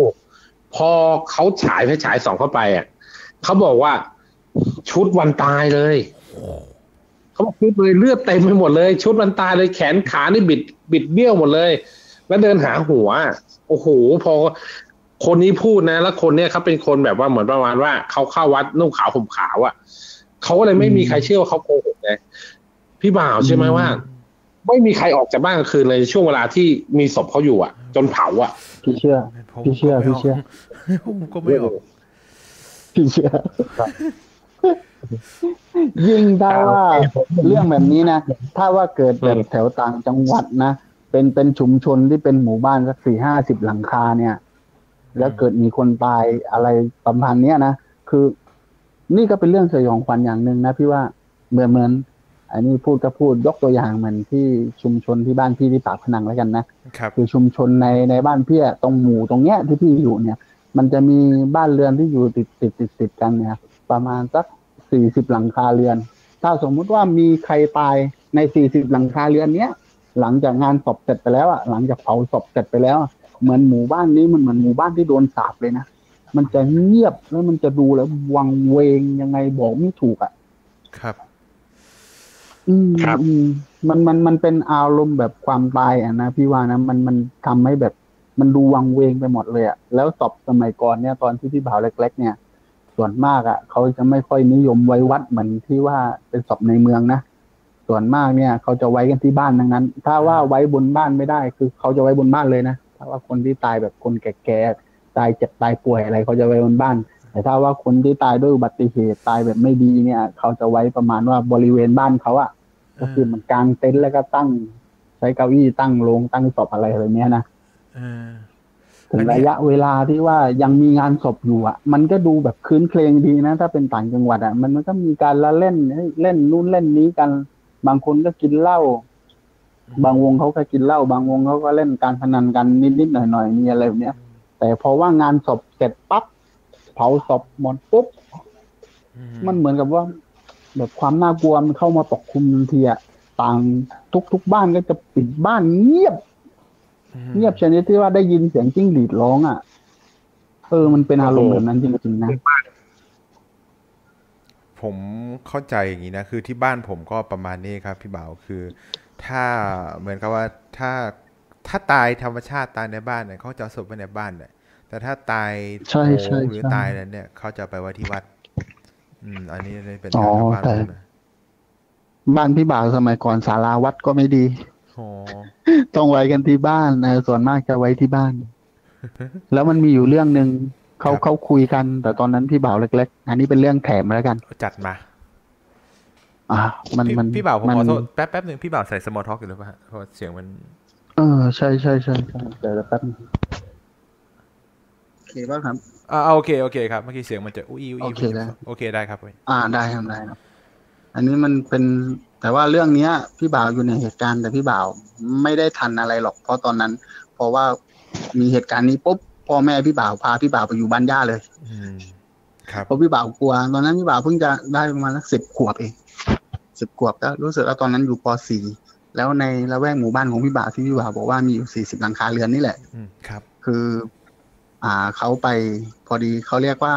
พอเขาฉายไฟฉายส่องเข้าไปอะเขาบอกว่าชุดวันตายเลย เขาบอกชุดเลยเลือดเต็มไปหมดเลย ชุดวันตายเลยแขนขานี่บิดบิดเบี้ยวหมดเลย แล้วเดินหาหัว โอ้โหพอคนนี้พูดนะ แล้วคนเนี้ยเขาเป็นคนแบบว่าเหมือนประมาณว่าเขาเข้าวัดนุ่งขาวห่มขาวอะเขาก็เลยไม่มีใครเชื่อว่าเขาโกหกไงพี่บ่าวใช่ไหมว่า ไม่มีใครออกจากบ้านกลางคืนเลยช่วงเวลาที่มีศพเขาอยู่อะ จนเผาอะพี่เชื่อผมพี่เชื่อก็ไม่พี่เชื่อกผมก็ไม่ออกพี่เชื่อ ยิ่งถ้าว่าเรื่องแบบนี้นะถ้าว่าเกิดแบบอืมแถวต่างจังหวัดนะเป็นเป็นชุมชนที่เป็นหมู่บ้านสักสี่ห้าสิบหลังคาเนี่ย แล้วเกิดมีคนตายอะไรประมาณเนี้ยนะคือ นี่ก็เป็นเรื่องสยองขวัญอย่างหนึ่งนะพี่ว่าเหมือนเหมือนอันนี้พูดก็พูดยกตัวอย่างเหมือนที่ชุมชนที่บ้านพี่ที่ปากพนังแล้วกันนะครับคือชุมชนในในบ้านพี่อะตรงหมู่ตรงเนี้ยที่พี่อยู่เนี่ย มันจะมีบ้านเรือนที่อยู่ติดติดติดติดกันเนี่ย ประมาณสัก สี่สิบหลังคาเรือน ถ้าสมมุติว่ามีใครตายในสี่สิบหลังคาเรือนเนี้ยหลังจากงานศพเสร็จไปแล้วอะหลังจากเผาศพเสร็จไปแล้วอะเหมือนหมู่บ้านนี้มันเหมือนหมู่บ้านที่โดนสาปเลยนะมันจะเงียบแล้วมันจะดูแล้ววังเวงยังไงบอกไม่ถูกอะครับ อืมครับอืมมันมันมันเป็นอารมณ์แบบความตายอะนะพี่ว่านะมันมันทำให้แบบมันดูวังเวงไปหมดเลยอะแล้วศพสมัยก่อนเนี่ยตอนที่พี่บ่าวเล็ก ๆ เนี่ย ส่วนมากอะเขาจะไม่ค่อยนิยมไว้วัดเหมือนที่ว่าเป็นศพในเมืองนะส่วนมากเนี่ย เขาจะไว้กันที่บ้านทั้งนั้น ถ้าว่าไว้บนบ้านไม่ได้ คือเขาจะไว้บนบ้านเลยนะถ้าว่าคนที่ตายแบบคนแก่ๆตายเจ็บตายป่วยอะไรเขาจะไว้บนบ้าน แต่ถ้าว่าคนที่ตายด้วยอุบัติเหตุตายแบบไม่ดีเนี่ย เขาจะไว้ประมาณว่าบริเวณบ้านเขาอะก็คือมันกางเต็นท์แล้วก็ตั้ง ใช้เก้าอี้ตั้งโรงตั้งศพอะไรแบบเนี้ยนะ ถึอังนนี้ระยะเวลาที่ว่ายังมีงานศพอยู่อะมันก็ดูแบบคืนเคลงดีนะ ถ้าเป็นต่างจังหวัดอะมันมันก็มีการละเล่นเฮ้ยเล่นนู่นเล่นนี้กัน บางคนก็กินเหล้าบางวงเขาก็กินเหล้าบางวงเขาก็เล่นการพนันกันนิดๆหน่อยๆมีอะไรแบบเนี้ย แต่พอว่างานศพเสร็จปั๊บเผาศพหมดปุ๊บอืมันเหมือนกับว่า แบบความน่ากลัวมันเข้ามาปกคลุมทันทีอะต่างทุกทุกบ้านก็จะปิดบ้านเงียบอืม เงียบชนิดที่ว่าได้ยินเสียงจิ้งหรีดร้องอะ เออ มันเป็นอารมณ์แบบนั้นจริงๆนะ ผมเข้าใจอย่างนี้นะ คือที่บ้านผมก็ประมาณนี้ครับ พี่บ่าวคือ ถ้าเหมือนกับว่าถ้าถ้าตายธรรมชาติตายในบ้านเนี่ยเขาจะเอาศพไว้ในบ้านเลยแต่ถ้าตายใช่ใช่โหงหรือใช่ตายอะไรเนี่ยเขาจะเอาไปไว้ที่วัด อืม อันนี้เป็นอ๋อทางบ้านแต่ผมนะบ้านพี่บ่าวสมัยก่อนศาลาวัดก็ไม่ดีโอ้ ต้องไว้กันที่บ้านนะส่วนมากจะไว้ที่บ้าน แล้วมันมีอยู่เรื่องหนึ่งเขาเขาคุยกัน แต่ตอนนั้นพี่บ่าวเล็ก ๆ อันนี้เป็นเรื่องแถมแล้วกัน จัดมา อ่า มันพี่มันพี่บ่าวผมมันขอโทษแป๊บแป๊บหนึ่งพี่บ่าวใส่สมอลท็อกอยู่หรือเปล่าฮะเพราะเสียงมัน เออใช่ใช่ใช่ใช่เดี๋ยวแป๊บนึงโอเคป่ะครับอ่าเอาโอเคโอเคครับเมื่อกี้เสียงมันจะอุ้ยอุ้ยโอเคได้โอเคได้ครับเว้ยอ่าได้ครับได้ครับอันนี้มันเป็น แต่ว่าเรื่องเนี้ย พี่บ่าวอยู่ในเหตุการณ์แต่พี่บ่าวไม่ได้ทันอะไรหรอก เพราะตอนนั้น เพราะว่ามีเหตุการณ์นี้ปุ๊บพ่อแม่พี่บ่าวพาพี่บ่าวไปอยู่บ้านย่าเลยอืมครับเพราะพี่บ่าวกลัว ตอนนั้นพี่บ่าวเพิ่งจะได้ประมาณสักสิบขวบเองสิบขวบก็รู้สึกว่าตอนนั้นอยู่ปสี่แล้วในละแวกหมู่บ้านของพี่บ่าวที่พี่บ่าวบอกว่ามีอยู่สี่สิบหลังคาเรือนนี่แหละอืมครับ คือ อ่าเขาไปพอดีเขาเรียกว่า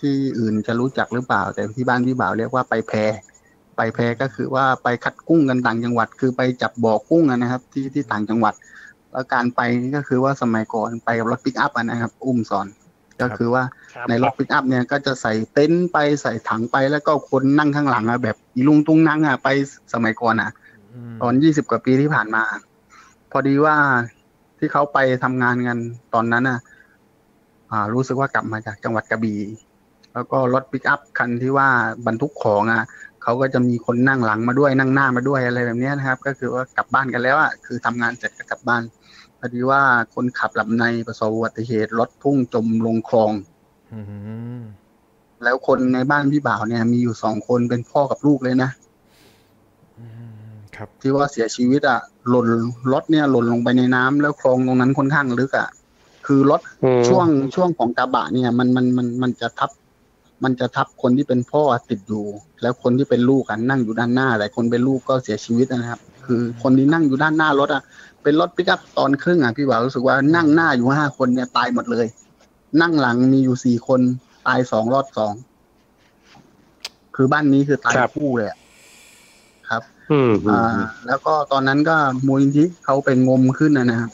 ที่อื่นจะรู้จักหรือเปล่า แต่ที่บ้านพี่บ่าวเรียกว่าไปแพ ไปแพก็คือว่าไปคัดกุ้งกันต่างจังหวัด คือไปจับบ่อกุ้งอะนะครับ ที่ที่ต่างจังหวัด แล้วการไปนี่ก็คือว่าสมัยก่อนไปกับรถปิกอัพอะนะครับ อุ้มสอนก็คือว่าในรถปิกอัพเนี่ยก็จะใส่เต็นท์ไปใส่ถังไปแล้วก็คนนั่งข้างหลังอะแบบอีลุงตุงนั่งอะไปสมัยก่อนอะมตอนยี่สิบกว่าปีที่ผ่านมา พอดีว่าที่เขาไปทำงานกันตอนนั้นน่ะอ่า รู้สึกว่ากลับมาจากจังหวัดกระบี่แล้วก็รถปิกอัพคันที่ว่าบรรทุกของอะ เขาก็จะมีคนนั่งหลังมาด้วยนั่งหน้ามาด้วยอะไรแบบเนี้ยนะครับ ก็คือว่ากลับบ้านกันแล้วอะคือทำงานเสร็จก็กลับบ้านพอดีว่าคนขับหลับในประสบอุบัติเหตุรถพุ่งจมลงคลองอืมแล้วคนในบ้านพี่บ่าวเนี่ย มีอยู่สองคนเป็นพ่อกับลูกเลยนะอืมครับที่ว่าเสียชีวิตอะหล่นรถเนี่ยหล่นลงไปในน้ำแล้วคลองตรงนั้นค่อนข้างลึกอะคือรถอืมช่วงช่วงของกระบะเนี่ย มันมันมันมันจะทับ มันจะทับคนที่เป็นพ่อติดอยู่ แล้วคนที่เป็นลูกกันนั่งอยู่ด้านหน้า แต่คนเป็นลูกก็เสียชีวิตนะครับ คือคนที่นั่งอยู่ด้านหน้ารถอะเป็นรถปิกอัพตอนครึ่งอะพี่บ่าวรู้สึกว่านั่งหน้าอยู่ห้าคนเนี่ยตายหมดเลย นั่งหลังมีอยู่สี่คนตายสองรอดสองคือบ้านนี้คือตายครับคู่เลยอะครับ อืมอือ่ามแล้วก็ตอนนั้นก็มูลนิธิเขาไปงมขึ้นนะนะครับ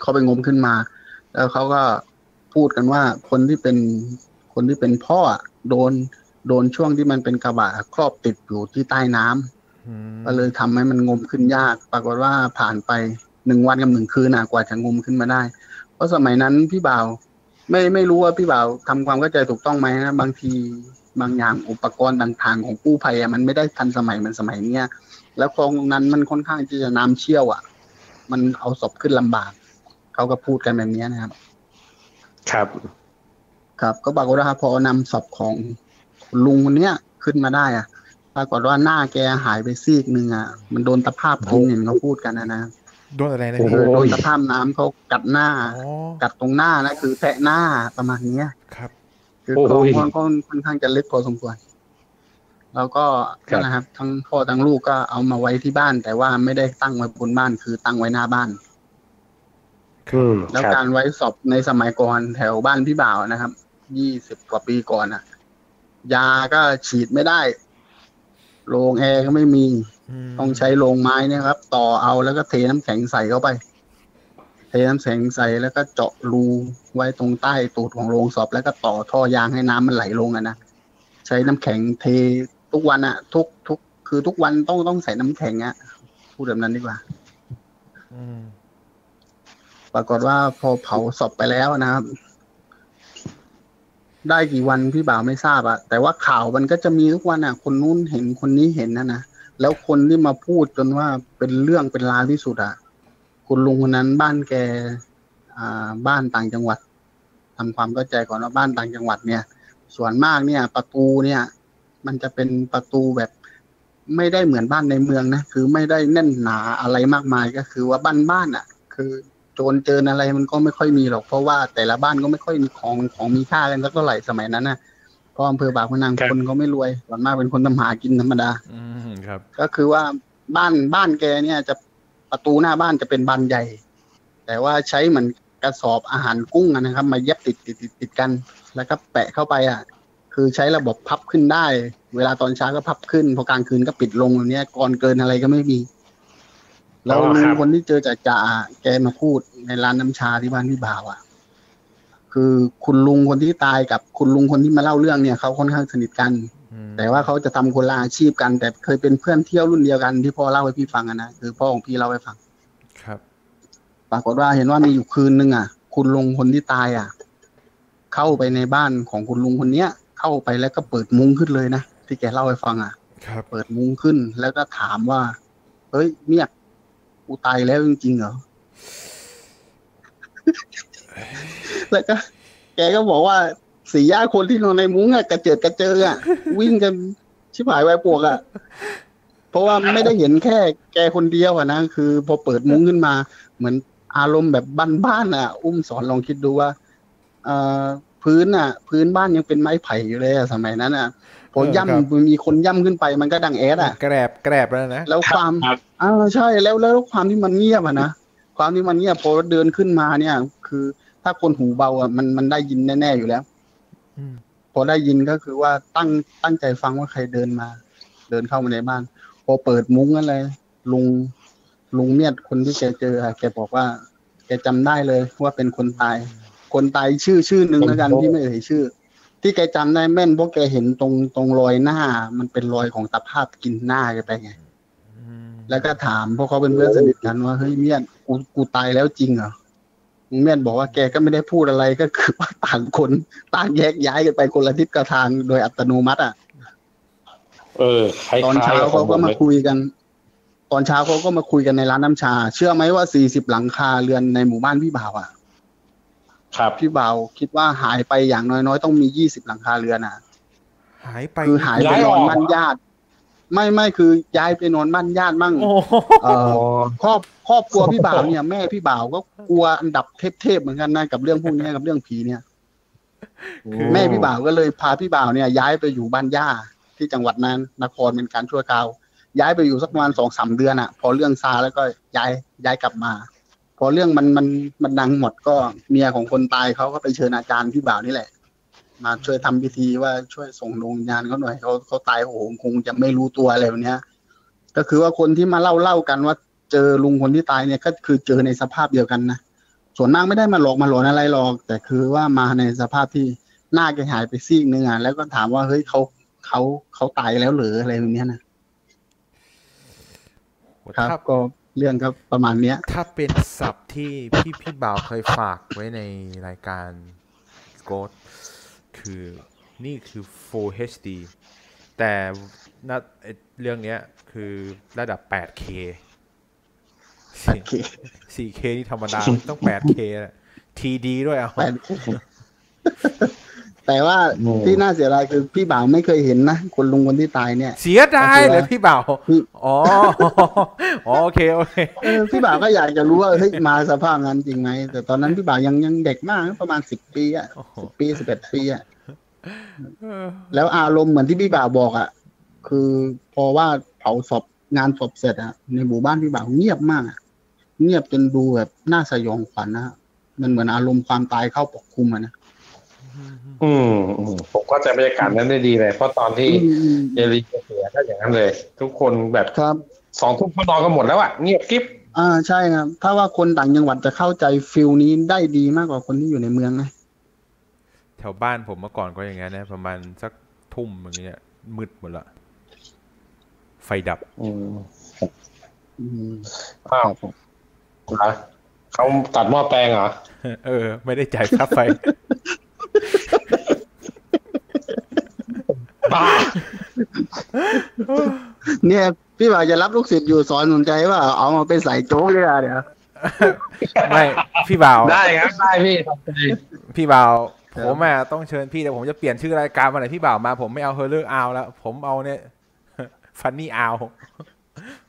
เขาไปงมขึ้นมา แล้วเขาก็พูดกันว่าคนที่เป็นคนที่เป็นพ่ออะโดน โดนช่วงที่มันเป็นกระบะครอบติดอยู่ที่ใต้น้ำอืมก็เลยทำให้มันงมขึ้นยาก ปรากฏว่าผ่านไปหนึ่งวันกับหนึ่งคืนน่ะกว่าจะงมขึ้นมาได้ เพราะสมัยนั้นพี่บ่าวไม่ไม่รู้ว่าพี่บ่าวทำความเข้าใจถูกต้องไหมนะบางทีบางอย่างอุปกรณ์ต่างๆของกู้ภัยอะมันไม่ได้ทันสมัยเหมือนสมัยเนี้ยแล้วคลองตรงนั้นมันค่อนข้างที่จะน้ำเชี่ยวอะ มันเอาศพขึ้นลำบากเขาก็พูดกันแบบเนี้ยนะครับ ครับ ครับ ก็ปรากฏว่าพอนำศพของคุณ ลุงคนเนี้ยขึ้นมาได้อะปรากฏว่าหน้าแกหายไปซีกหนึ่งอะ มันโดนตะภาพกินเห็นเขาพูดกันนะนะโดนอะไรนะโอ้พี่โหโดนตะภาพน้ำเขากัดหน้าอ๋อกัดตรงหน้านะคือแทะหน้าประมาณเนี้ยครับคือโอ้คโหลองค่อนค่อนค่อนข้างจะลึกพอสมควร แล้วก็ครับนั่นนะครับ ทั้งพ่อทั้งลูกก็เอามาไว้ที่บ้าน แต่ว่าไม่ได้ตั้งไว้บนบ้าน คือตั้งไว้หน้าบ้านอืมแล้วครับการไว้ศพในสมัยก่อนแถวบ้านพี่บ่าวนะครับยี่สิบกว่าปีก่อนอะ ยาก็ฉีดไม่ได้โรงแอร์ก็ไม่มีมต้องใช้โรงไม้เนี่ยครับ ต่อเอาแล้วก็เทน้ำแข็งใส่เข้าไป เทน้ำแข็งใส่แล้วก็เจาะรูไว้ตรงใต้ตูดของโรงศพแล้วก็ต่อท่อยางให้น้ำมันไหลลงอะนะใช้น้ำแข็งเททุกวันอะทุกทุกคือทุกวันต้องต้องใส่น้ำแข็งอะพูดแบบนั้นดีกว่าอืมปรากฏว่าพอเผาศพไปแล้วนะครับ ได้กี่วันพี่บ่าวไม่ทราบอะแต่ว่าข่าวมันก็จะมีทุกวันอะคนนู้นเห็นคนนี้เห็นนะนะแล้วคนที่มาพูดจนว่าเป็นเรื่องเป็นราวที่สุดอะคุณลุงคนนั้นบ้านแกอ่าบ้านต่างจังหวัดทำความเข้าใจก่อนว่าบ้านต่างจังหวัดเนี่ย ส่วนมากเนี่ย ประตูเนี่ย มันจะเป็นประตูแบบไม่ได้เหมือนบ้านในเมืองนะคือไม่ได้แน่นหนาอะไรมากมายก็คือว่าบ้านบ้านๆอะคือ จรเจออะไรมันก็ไม่ค่อยมีหรอก เพราะว่าแต่ละบ้านก็ไม่ค่อยมีของของมีค่ากันสักเท่าไหร่สมัยนั้นนะเพราะอำเภอบางพนังครับคนเขาไม่รวยส่วนมากเป็นคนทำหากินธรรมดาอืมครับ ก็คือว่าบ้านบ้านแกเนี่ยจะประตูหน้าบ้านจะเป็นบานใหญ่ แต่ว่าใช้เหมือนกระสอบอาหารกุ้งอะนะครับ มาเย็บติดติดติดติดกัน แล้วก็แปะเข้าไปอะ คือใช้ระบบพับขึ้นได้ เวลาตอนเช้าก็พับขึ้น พอกลางคืนก็ปิดลงแบบเนี้ยก่อนเกินอะไรก็ไม่มี แล้วอ๋อลุคงรับคนที่เจอจ่าจ่าแกมาพูดในร้านน้ำชาที่บ้านพี่บ่าวอะ คือคุณลุงคนที่ตายกับคุณลุงคนที่มาเล่าเรื่องเนี่ยเขาค่อนข้างสนิทกันอืมแต่ว่าเขาจะทำคนละอาชีพกัน แต่เคยเป็นเพื่อนเที่ยวรุ่นเดียวกันที่พ่อเล่าให้พี่ฟังอะนะคือพ่อของพี่เล่าให้ฟัง ครับ ปรากฏว่าเห็นว่ามีอยู่คืนนึงอะ คุณลุงคนที่ตายอะ เข้าไปในบ้านของคุณลุงคนเนี้ย เข้าไปแล้วก็เปิดมุ้งขึ้นเลยนะที่แกเล่าให้ฟังอะครับเปิดมุ้งขึ้นแล้วก็ถามว่า เฮ้ยเมียก กูตายแล้วจริงๆเหรอ แล้วก็ แกก็บอกว่าสี่ย่าคนที่นอนในมุ้งอะกระเจิดกระเจิงอะวิ่งกันชิบหายไวายปวกอะเพราะว่าไม่ได้เห็นแค่แกคนเดียวอะนะคือ พอเปิดมุ้งขึ้นมา เหมือนอารมณ์แบบบ้านๆอะอุ้มสอนลองคิดดูว่าเอ่อพื้นอะพื้นบ้านยังเป็นไม้ไผ่อยู่เลยอะสมัยนั้นอะ พอเออครับย่ำมีคนย่ำขึ้นไปมันก็ดังแอดอะแกรบแกรบแล้วนะแล้วความครับอ่าใช่แล้วแล้วความที่มันเงียบอะนะความที่มันเงียบพอเดินขึ้นมาเนี่ย คือ ถ้าคนหูเบาอะมันมันได้ยินแน่ๆอยู่แล้วอืมพอได้ยินก็คือว่าตั้งตั้งใจฟังว่าใครเดินมา เดินเข้ามาในบ้าน พอเปิดมุ้งอะไรลุงลุงเมียดคนที่แกเจออะแกบอกว่า แกจำได้เลยว่าเป็นคนตาย คนตายชื่อชื่อหนึ่งแล้วกันที่ไม่เอ่ยชื่อ ที่แกจำได้แม่นเพราะแกเห็นตรงตรงรอยหน้า มันเป็นรอยของตะภาพกินหน้าแกไปไงอืมแล้วก็ถามเพราะเขาเป็นเพื่อนสนิทกันว่าเฮ้ยเมียนกูกูตายแล้วจริงเหรอเมียนบอกว่าแกก็ไม่ได้พูดอะไรก็คือว่าต่างคนต่างแยกย้ายกันไปคนละทิศกระทางโดยอัตโนมัติอะเออคล้ายๆตอนเช้ากับเขาก็ผมมาเลยคุยกัน ตอนเช้าเขาก็มาคุยกันในร้านน้ำชา เชื่อไหมว่าสี่สิบหลังคาเรือนในหมู่บ้านพี่บ่าวอะ ครับพี่บ่าวคิดว่าหายไปอย่างน้อยๆ ต้องมียี่สิบหลังคาเรือนอะ หายไปคือหายไปนอนบ้านญาติ ไม่ไม่คือย้ายไปนอนบ้านญาติมั่งโอ้โหเอ่อครอบครอบครัวพี่บ่าวเนี่ยแม่พี่บ่าวก็กลัวอันดับเทพๆเหมือนกันนะกับเรื่องพวกนี้กับเรื่องผีเนี่ยแม่พี่บ่าวก็เลยพาพี่บ่าวเนี่ย ย้ายไปอยู่บ้านย่าที่จังหวัดนั้นนครเป็นการชั่วคราวย้ายไปอยู่สักประมาณสองสามเดือนอะ พอเรื่องซาแล้วก็ย้ายย้ายกลับมา พอเรื่องมันมันมันดังหมดก็เมียของคนตายเขาก็ไปเชิญอาจารย์พี่บ่าวนี่แหละ มาช่วยทำพิธีว่าช่วยส่งดวงวิญญาณเขาหน่อยเขาเขาตายโอ้โหคงจะไม่รู้ตัวอะไรแบบเนี้ยก็คือว่าคนที่มาเล่าเล่ากันว่าเจอลุงคนที่ตายเนี่ยก็คือเจอในสภาพเดียวกันนะส่วนมากไม่ได้มาหลอกมาหลอนอะไรหรอก แต่คือว่ามาในสภาพที่หน้าแกหายไปซีกหนึงอะแล้วก็ถามว่าเฮ้ยเขาเขาเขาตายแล้วหรืออะไรแบบเนี้ยนะ ครับถ้าก็ เรื่องก็ประมาณเนี้ย ถ้าเป็นศัพท์ที่พี่พี่บ่าวเคยฝากไว้ในรายการ g o d คือนี่คือ Full HD แต่นัดไอ้เรื่องเนี้ยคือระดับ 8K 8K 4K นี่ธรรมดา ต้อง 8K แหละ TD ด้วยเอา แปดแต่ว่าที่น่าเสียดายคือพี่บ่าวไม่เคยเห็นนะคนลุงคนที่ตายเนี่ย เสียดายเลยพี่บ่าวพี่อ๋ออ๋อโอเคโอเคเออพี่บ่าวก็อยากจะรู้ว่าเฮ้ยมาสภาพนั้นจริงไหมแต่ตอนนั้นพี่บ่าวยังยังเด็กมากนะประมาณสิบปีอะโอ้โหสิบปีสิบเอ็ดปีอะเออแล้วอารมณ์เหมือนที่พี่บ่าวบอกอะคือพอว่าเผาศพงานศพเสร็จอะในหมู่บ้านพี่บ่าวเงียบมากอะเงียบจนดูแบบน่าสยองขวัญนะมันเหมือนอารมณ์ความตายเข้าปกคลุมอะนะ อืมอืมผมก็จะบรรยากาศนั้นได้ดีเลย เพราะตอนที่อืมเยลีเสียก็อย่างนั้นเลย ทุกคนแบบครับสองทุ่มเขานอนกันหมดแล้วอะเงียบกิ๊บอ่าใช่ครับ ถ้าว่าคนต่างจังหวัดจะเข้าใจฟิลนี้ได้ดีมากกว่าคนที่อยู่ในเมืองนะแถวบ้านผมเมื่อก่อนก็อย่างนั้นนะประมาณสักทุ่มอย่างเงี้ยมืดหมดละไฟดับอืมอืมอ้าวเหรอเขาตัดหม้อแปลงเหรอเออ ไม่ได้จ่ายค่าไฟ บ้าเนี่ย พี่บ่าวจะรับลูกศิษย์อยู่สอนสนใจว่าเอามาเป็นใส่โจ๊กเลยอะเดี๋ยวไม่พี่บ่าวได้ครับได้พี่ทำใจพี่บ่าวผมอะต้องเชิญพี่แต่ผมจะเปลี่ยนชื่อรายการมาไหนพี่บ่าวมา ผมไม่เอา Horror Hour แล้ว ผมเอาเนี่ย Funny Hour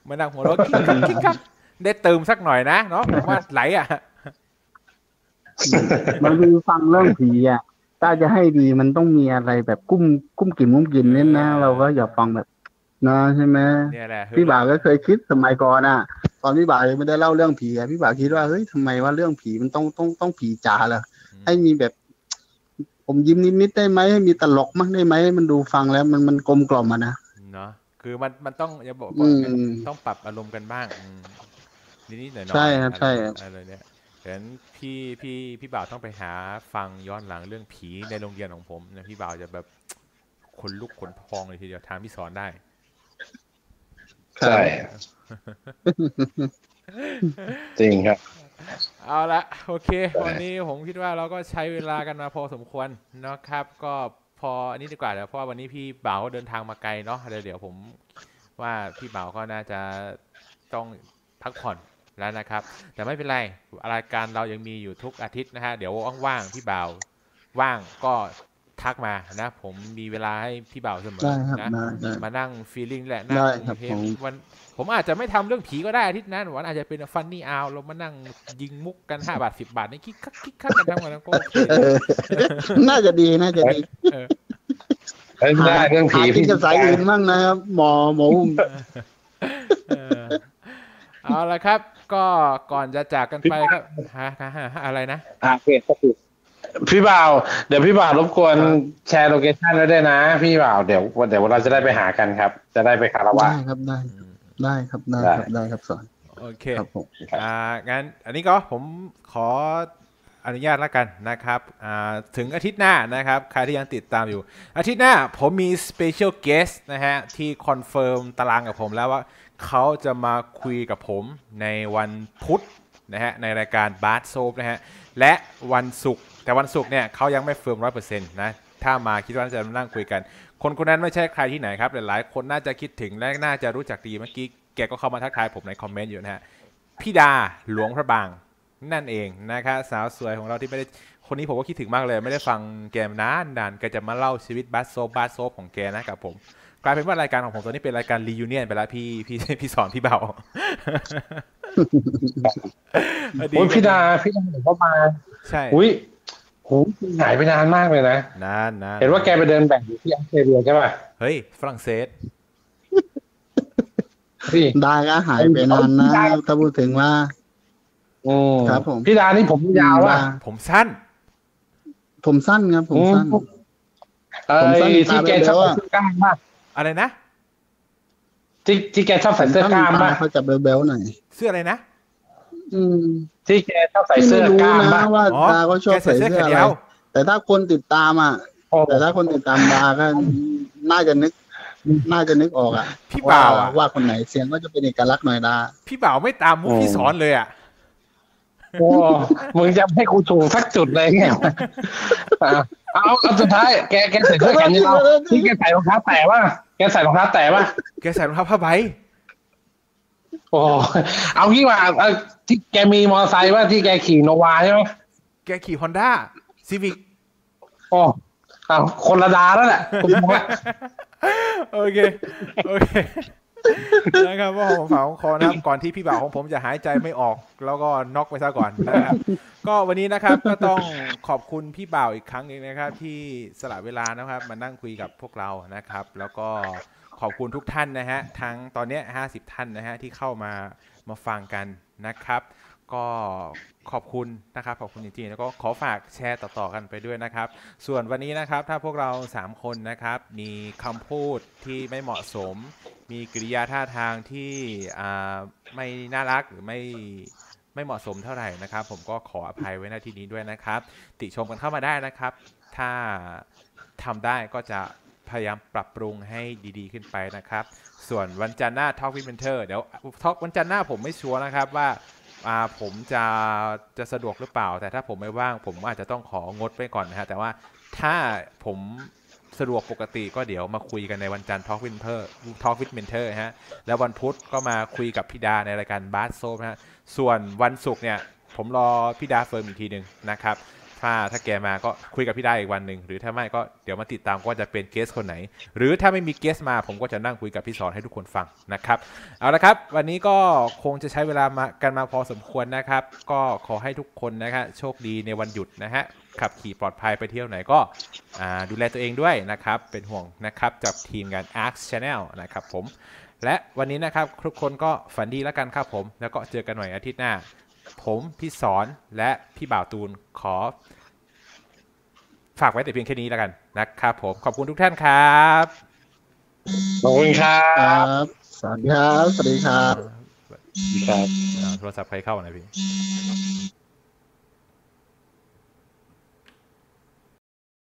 มานั่งหัวเราะกิ๊กกักกิ๊กกักได้เติมสักหน่อยนะเนาะผมว่าไหลอะ มันคือฟังเรื่องผีอะ ถ้าจะให้ดีมันต้องมีอะไรแบบกุ้มกุ้มกิ่มกุ้มกิ่มเน้นนะเราก็อย่าฟังแบบนะใช่ไหมเนี่ยแหละพี่บ่าวก็เคยคิดสมัยก่อนอะ ตอนพี่บ่าวยังไม่ได้เล่าเรื่องผีอะพี่บ่าวคิดว่าเฮ้ยทำไมว่าเรื่องผีมันต้องต้องต้องผีจ๋าเหรอให้มีแบบ ผมยิ้มนิดๆได้ไหมให้มีตลกมั่งได้ไหมให้มันดูฟังแล้ว มันมันกลมกล่อมอะนะเนาะคือมันมันต้องอย่าบอกอืว่ามต้องปรับอารมณ์กันบ้างอืมนิดๆหน่อยๆใช่ครับอะไใช่ครับอะไรเนี่ย ฉะนั้นพี่พี่พี่บ่าวต้องไปหาฟังย้อนหลังเรื่องผีในโรงเรียนของผมนะพี่บ่าวจะแบบขนลุกขนพองเลยทีเดียวทางพี่สอนได้ ใช่ จริงครับ เอาละโอเค วันนี้ผมคิดว่าเราก็ใช้เวลากันมาพอสมควรนะครับ ก็พออันนี้ดีกว่าเดี๋ยวเพราะว่าวันนี้พี่บ่าวก็เดินทางมาไกลเนาะเดี๋ยวเดี๋ยวผมว่าพี่บ่าวก็น่าจะต้องพักผ่อน แล้วนะครับ แต่ไม่เป็นไรรายการเรายังมีอยู่ทุกอาทิตย์นะฮะเดี๋ยวว่างๆพี่บ่าวว่างก็ทักมานะ ผมมีเวลาให้พี่บ่าวเสมอได้ครับนะได้ได้มานั่งฟีลิ่งแหละนั่งได้ครับเพลงผมวันผมอาจจะไม่ทำเรื่องผีก็ได้อาทิตย์นั้นวันอาจจะเป็นฟันนี่อาวเรามานั่งยิงมุกกันห้าบาทสิบาทในคิกคักคิกคักกันทั้งวันแล้วก็โอเคเออน่าจะดีน่าจะดีเออเอ้ยได้เรื่องผีหากินกับสายอื่นมั่งนะครับหมอหมออุ้มเออเอาละครับ ก็ก่อนจะจากกันไปครับฮะฮะฮะอะไรนะอ่าโอเคก็คือพี่บ่าวเดี๋ยวพี่บ่าวรบกวนแชร์ location ไว้ด้วยนะ พี่บ่าวเดี๋ยวเดี๋ยวเราจะได้ไปหากันครับ จะได้ไปคารวะได้ครับได้ได้ครับได้ครับได้ครับสอนโอเคครับผมอ่างั้น อันนี้ก็ผมขออนุญาตแล้วกันนะครับอ่าถึงอาทิตย์หน้านะครับ ใครที่ยังติดตามอยู่ อาทิตย์หน้าผมมี Special Guest นะฮะ ที่ confirm ตารางกับผมแล้วว่า เขาจะมาคุยกับผมในวันพุธนะฮะในรายการบาร์โซ p นะฮะและวันศุกร์แต่วันศุกร์เนี่ยเขายังไม่ firm ร้อยเปอร์เซ็นต์นะถ้ามาคิดว่าจะมานั่งคุยกัน คนคนนั้นไม่ใช่ใครที่ไหนครับหลายๆคนน่าจะคิดถึงและน่าจะรู้จักดีเมื่อกี้แกก็เข้ามาทักทายผมในคอมเมนต์อยู่นะฮะพี่ดาหลวงพระบางนั่นเองนะครับสาวสวยของเราที่ไม่ได้คนนี้ผมก็คิดถึงมากเลย ไม่ได้ฟังแกมนานนานแกจะมาเล่าชีวิตบัสโซบบัสโซบของแกนะกับผม กลายเป็นว่ารายการของผมตอนนี้เป็นรายการรียูเนียนไปแล้วพี่พี่พี่สอนพี่เบาโอ้ยพี่ดาพี่ดาเห็นเขามา ใช่อุ้ยโหหายไปนานมากเลยนะนานนานเห็นว่าแกไปเดินแบบอยู่ที่ออสเตรเลียใช่ป่ะเฮ้ยฝรั่งเศสพี่ได้ก็หายไปนานนะถ้าพูดถึงว่าอืมครับผมพี่ดานี่ผมยาวอะผมสั้น ผมสั้นครับผมสั้นอืมเอผมสั้นอที่แกชอบตาเบลๆใส่อะเสื้อกล้ามมาก อะไรนะที่ที่แกชอบใส่เสื้อกล้ามมากเขาจะเบลๆหน่อยเสื้ออะไรนะอืมที่แกชอบใส่พี่เสื้ไม่อรู้กล้ามนะมากว่าอ๋อดาเขาชอบแกใส่ใส่เสื้อเสื้อแขนอะไรยาวแต่ถ้าคนติดตามอะโอ้แต่ถ้าคนติดตามดาก็น่าจะนึก น่าจะนึกออกอะพี่ว่าบ่าวอะว่าคนไหนเสียงก็จะเป็นเอกลักษณ์หน่อยดาพี่บ่าวไม่ตามมุกพี่สอนเลยอะโอ้มึงจะให้กูถูกสักจุดเลยไงอะ เอาเอาสุดท้ายแกแกใส่เสื้อแขนยาวที่แกใส่รองเท้าแตะป่ะแกใส่รองเท้าแตะป่ะแกใส่รองเท้าผ้าใบโอ้เอางี้ว่าเอาที่แกมีมอเตอร์ไซค์ว่าที่แกขี่โนวาใช่ไหมแกขี่ฮอนด้าซีวิกโอ้เอาคนละดาแล้วแหละคุณมองว่าโอเคโอเค นะครับว่าของฝากของคอนะครับก่อนที่พี่บ่าวของผมจะหายใจไม่ออก แล้วก็น็อกไปซะก่อนนะครับก็วันนี้นะครับก็ต้องขอบคุณพี่บ่าวอีกครั้งหนึ่งนะครับ ที่สละเวลานะครับ มานั่งคุยกับพวกเรานะครับ แล้วก็ขอบคุณทุกท่านนะฮะทั้งตอนนี้ย50ท่านนะฮะที่เข้ามามาฟังกันนะครับ ก็ขอบคุณนะครับขอบคุณจริงๆแล้วก็ขอฝากแชร์ต่อๆกันไปด้วยนะครับ ส่วนวันนี้นะครับถ้าพวกเรา 3 คนนะครับ มีคำพูดที่ไม่เหมาะสม มีกริยาท่าทางที่ไม่น่ารักหรือไม่ไม่เหมาะสมเท่าไหร่นะครับ ผมก็ขออภัยไว้ในที่นี้ด้วยนะครับ ติชมกันเข้ามาได้นะครับ ถ้าทำได้ก็จะพยายามปรับปรุงให้ดีๆขึ้นไปนะครับ ส่วนวันจันทร์หน้า Talk with Mentor เดี๋ยวทอ k วันจันทร์หน้าผมไม่ชัวร์นะครับว่าอ่าผมจะจะสะดวกหรือเปล่า แต่ถ้าผมไม่ว่าง ผมอาจจะต้องของดไปก่อนนะฮะแต่ว่าถ้าผม สะดวกปกติก็เดี๋ยวมาคุยกันในวันจันทร์ Talk with Mentor Talk with Mentor ฮะแล้ววันพุธก็มาคุยกับพี่ดาในรายการบาสโซนะฮะส่วนวันศุกร์เนี่ยผมรอพี่ดา firm อีกทีหนึ่งนะครับถ้าถ้าแกมาก็คุยกับพี่ได้อีกวันหนึ่งหรือถ้าไม่ก็เดี๋ยวมาติดตามว่าจะเป็น guest คนไหน หรือถ้าไม่มี guest มาผมก็จะนั่งคุยกับพี่สอนให้ทุกคนฟังนะครับเอาละครับ วันนี้ก็คงจะใช้เวลามากันมาพอสมควรนะครับ ก็ขอให้ทุกคนนะฮะโชคดีในวันหยุดนะฮะ ขับขี่ปลอดภัยไปเที่ยวไหนก็อ่าดูแลตัวเองด้วยนะครับ เป็นห่วงนะครับจากทีมงาน Arc Channel นะครับผม และวันนี้นะครับทุกคนก็ฝันดีแล้วกันครับผม แล้วก็เจอกันใหม่อาทิตย์หน้า ผมพี่สอนและพี่บ่าวตูนขอ ฝากไว้แต่เพียงแค่นี้แล้วกันนะครับผม ขอบคุณทุกท่านครับ ขอบคุณครัครับบสวัสดีครับ สวัสดีครับ ครับเอาโทรศัพท์ใครเข้านะพี่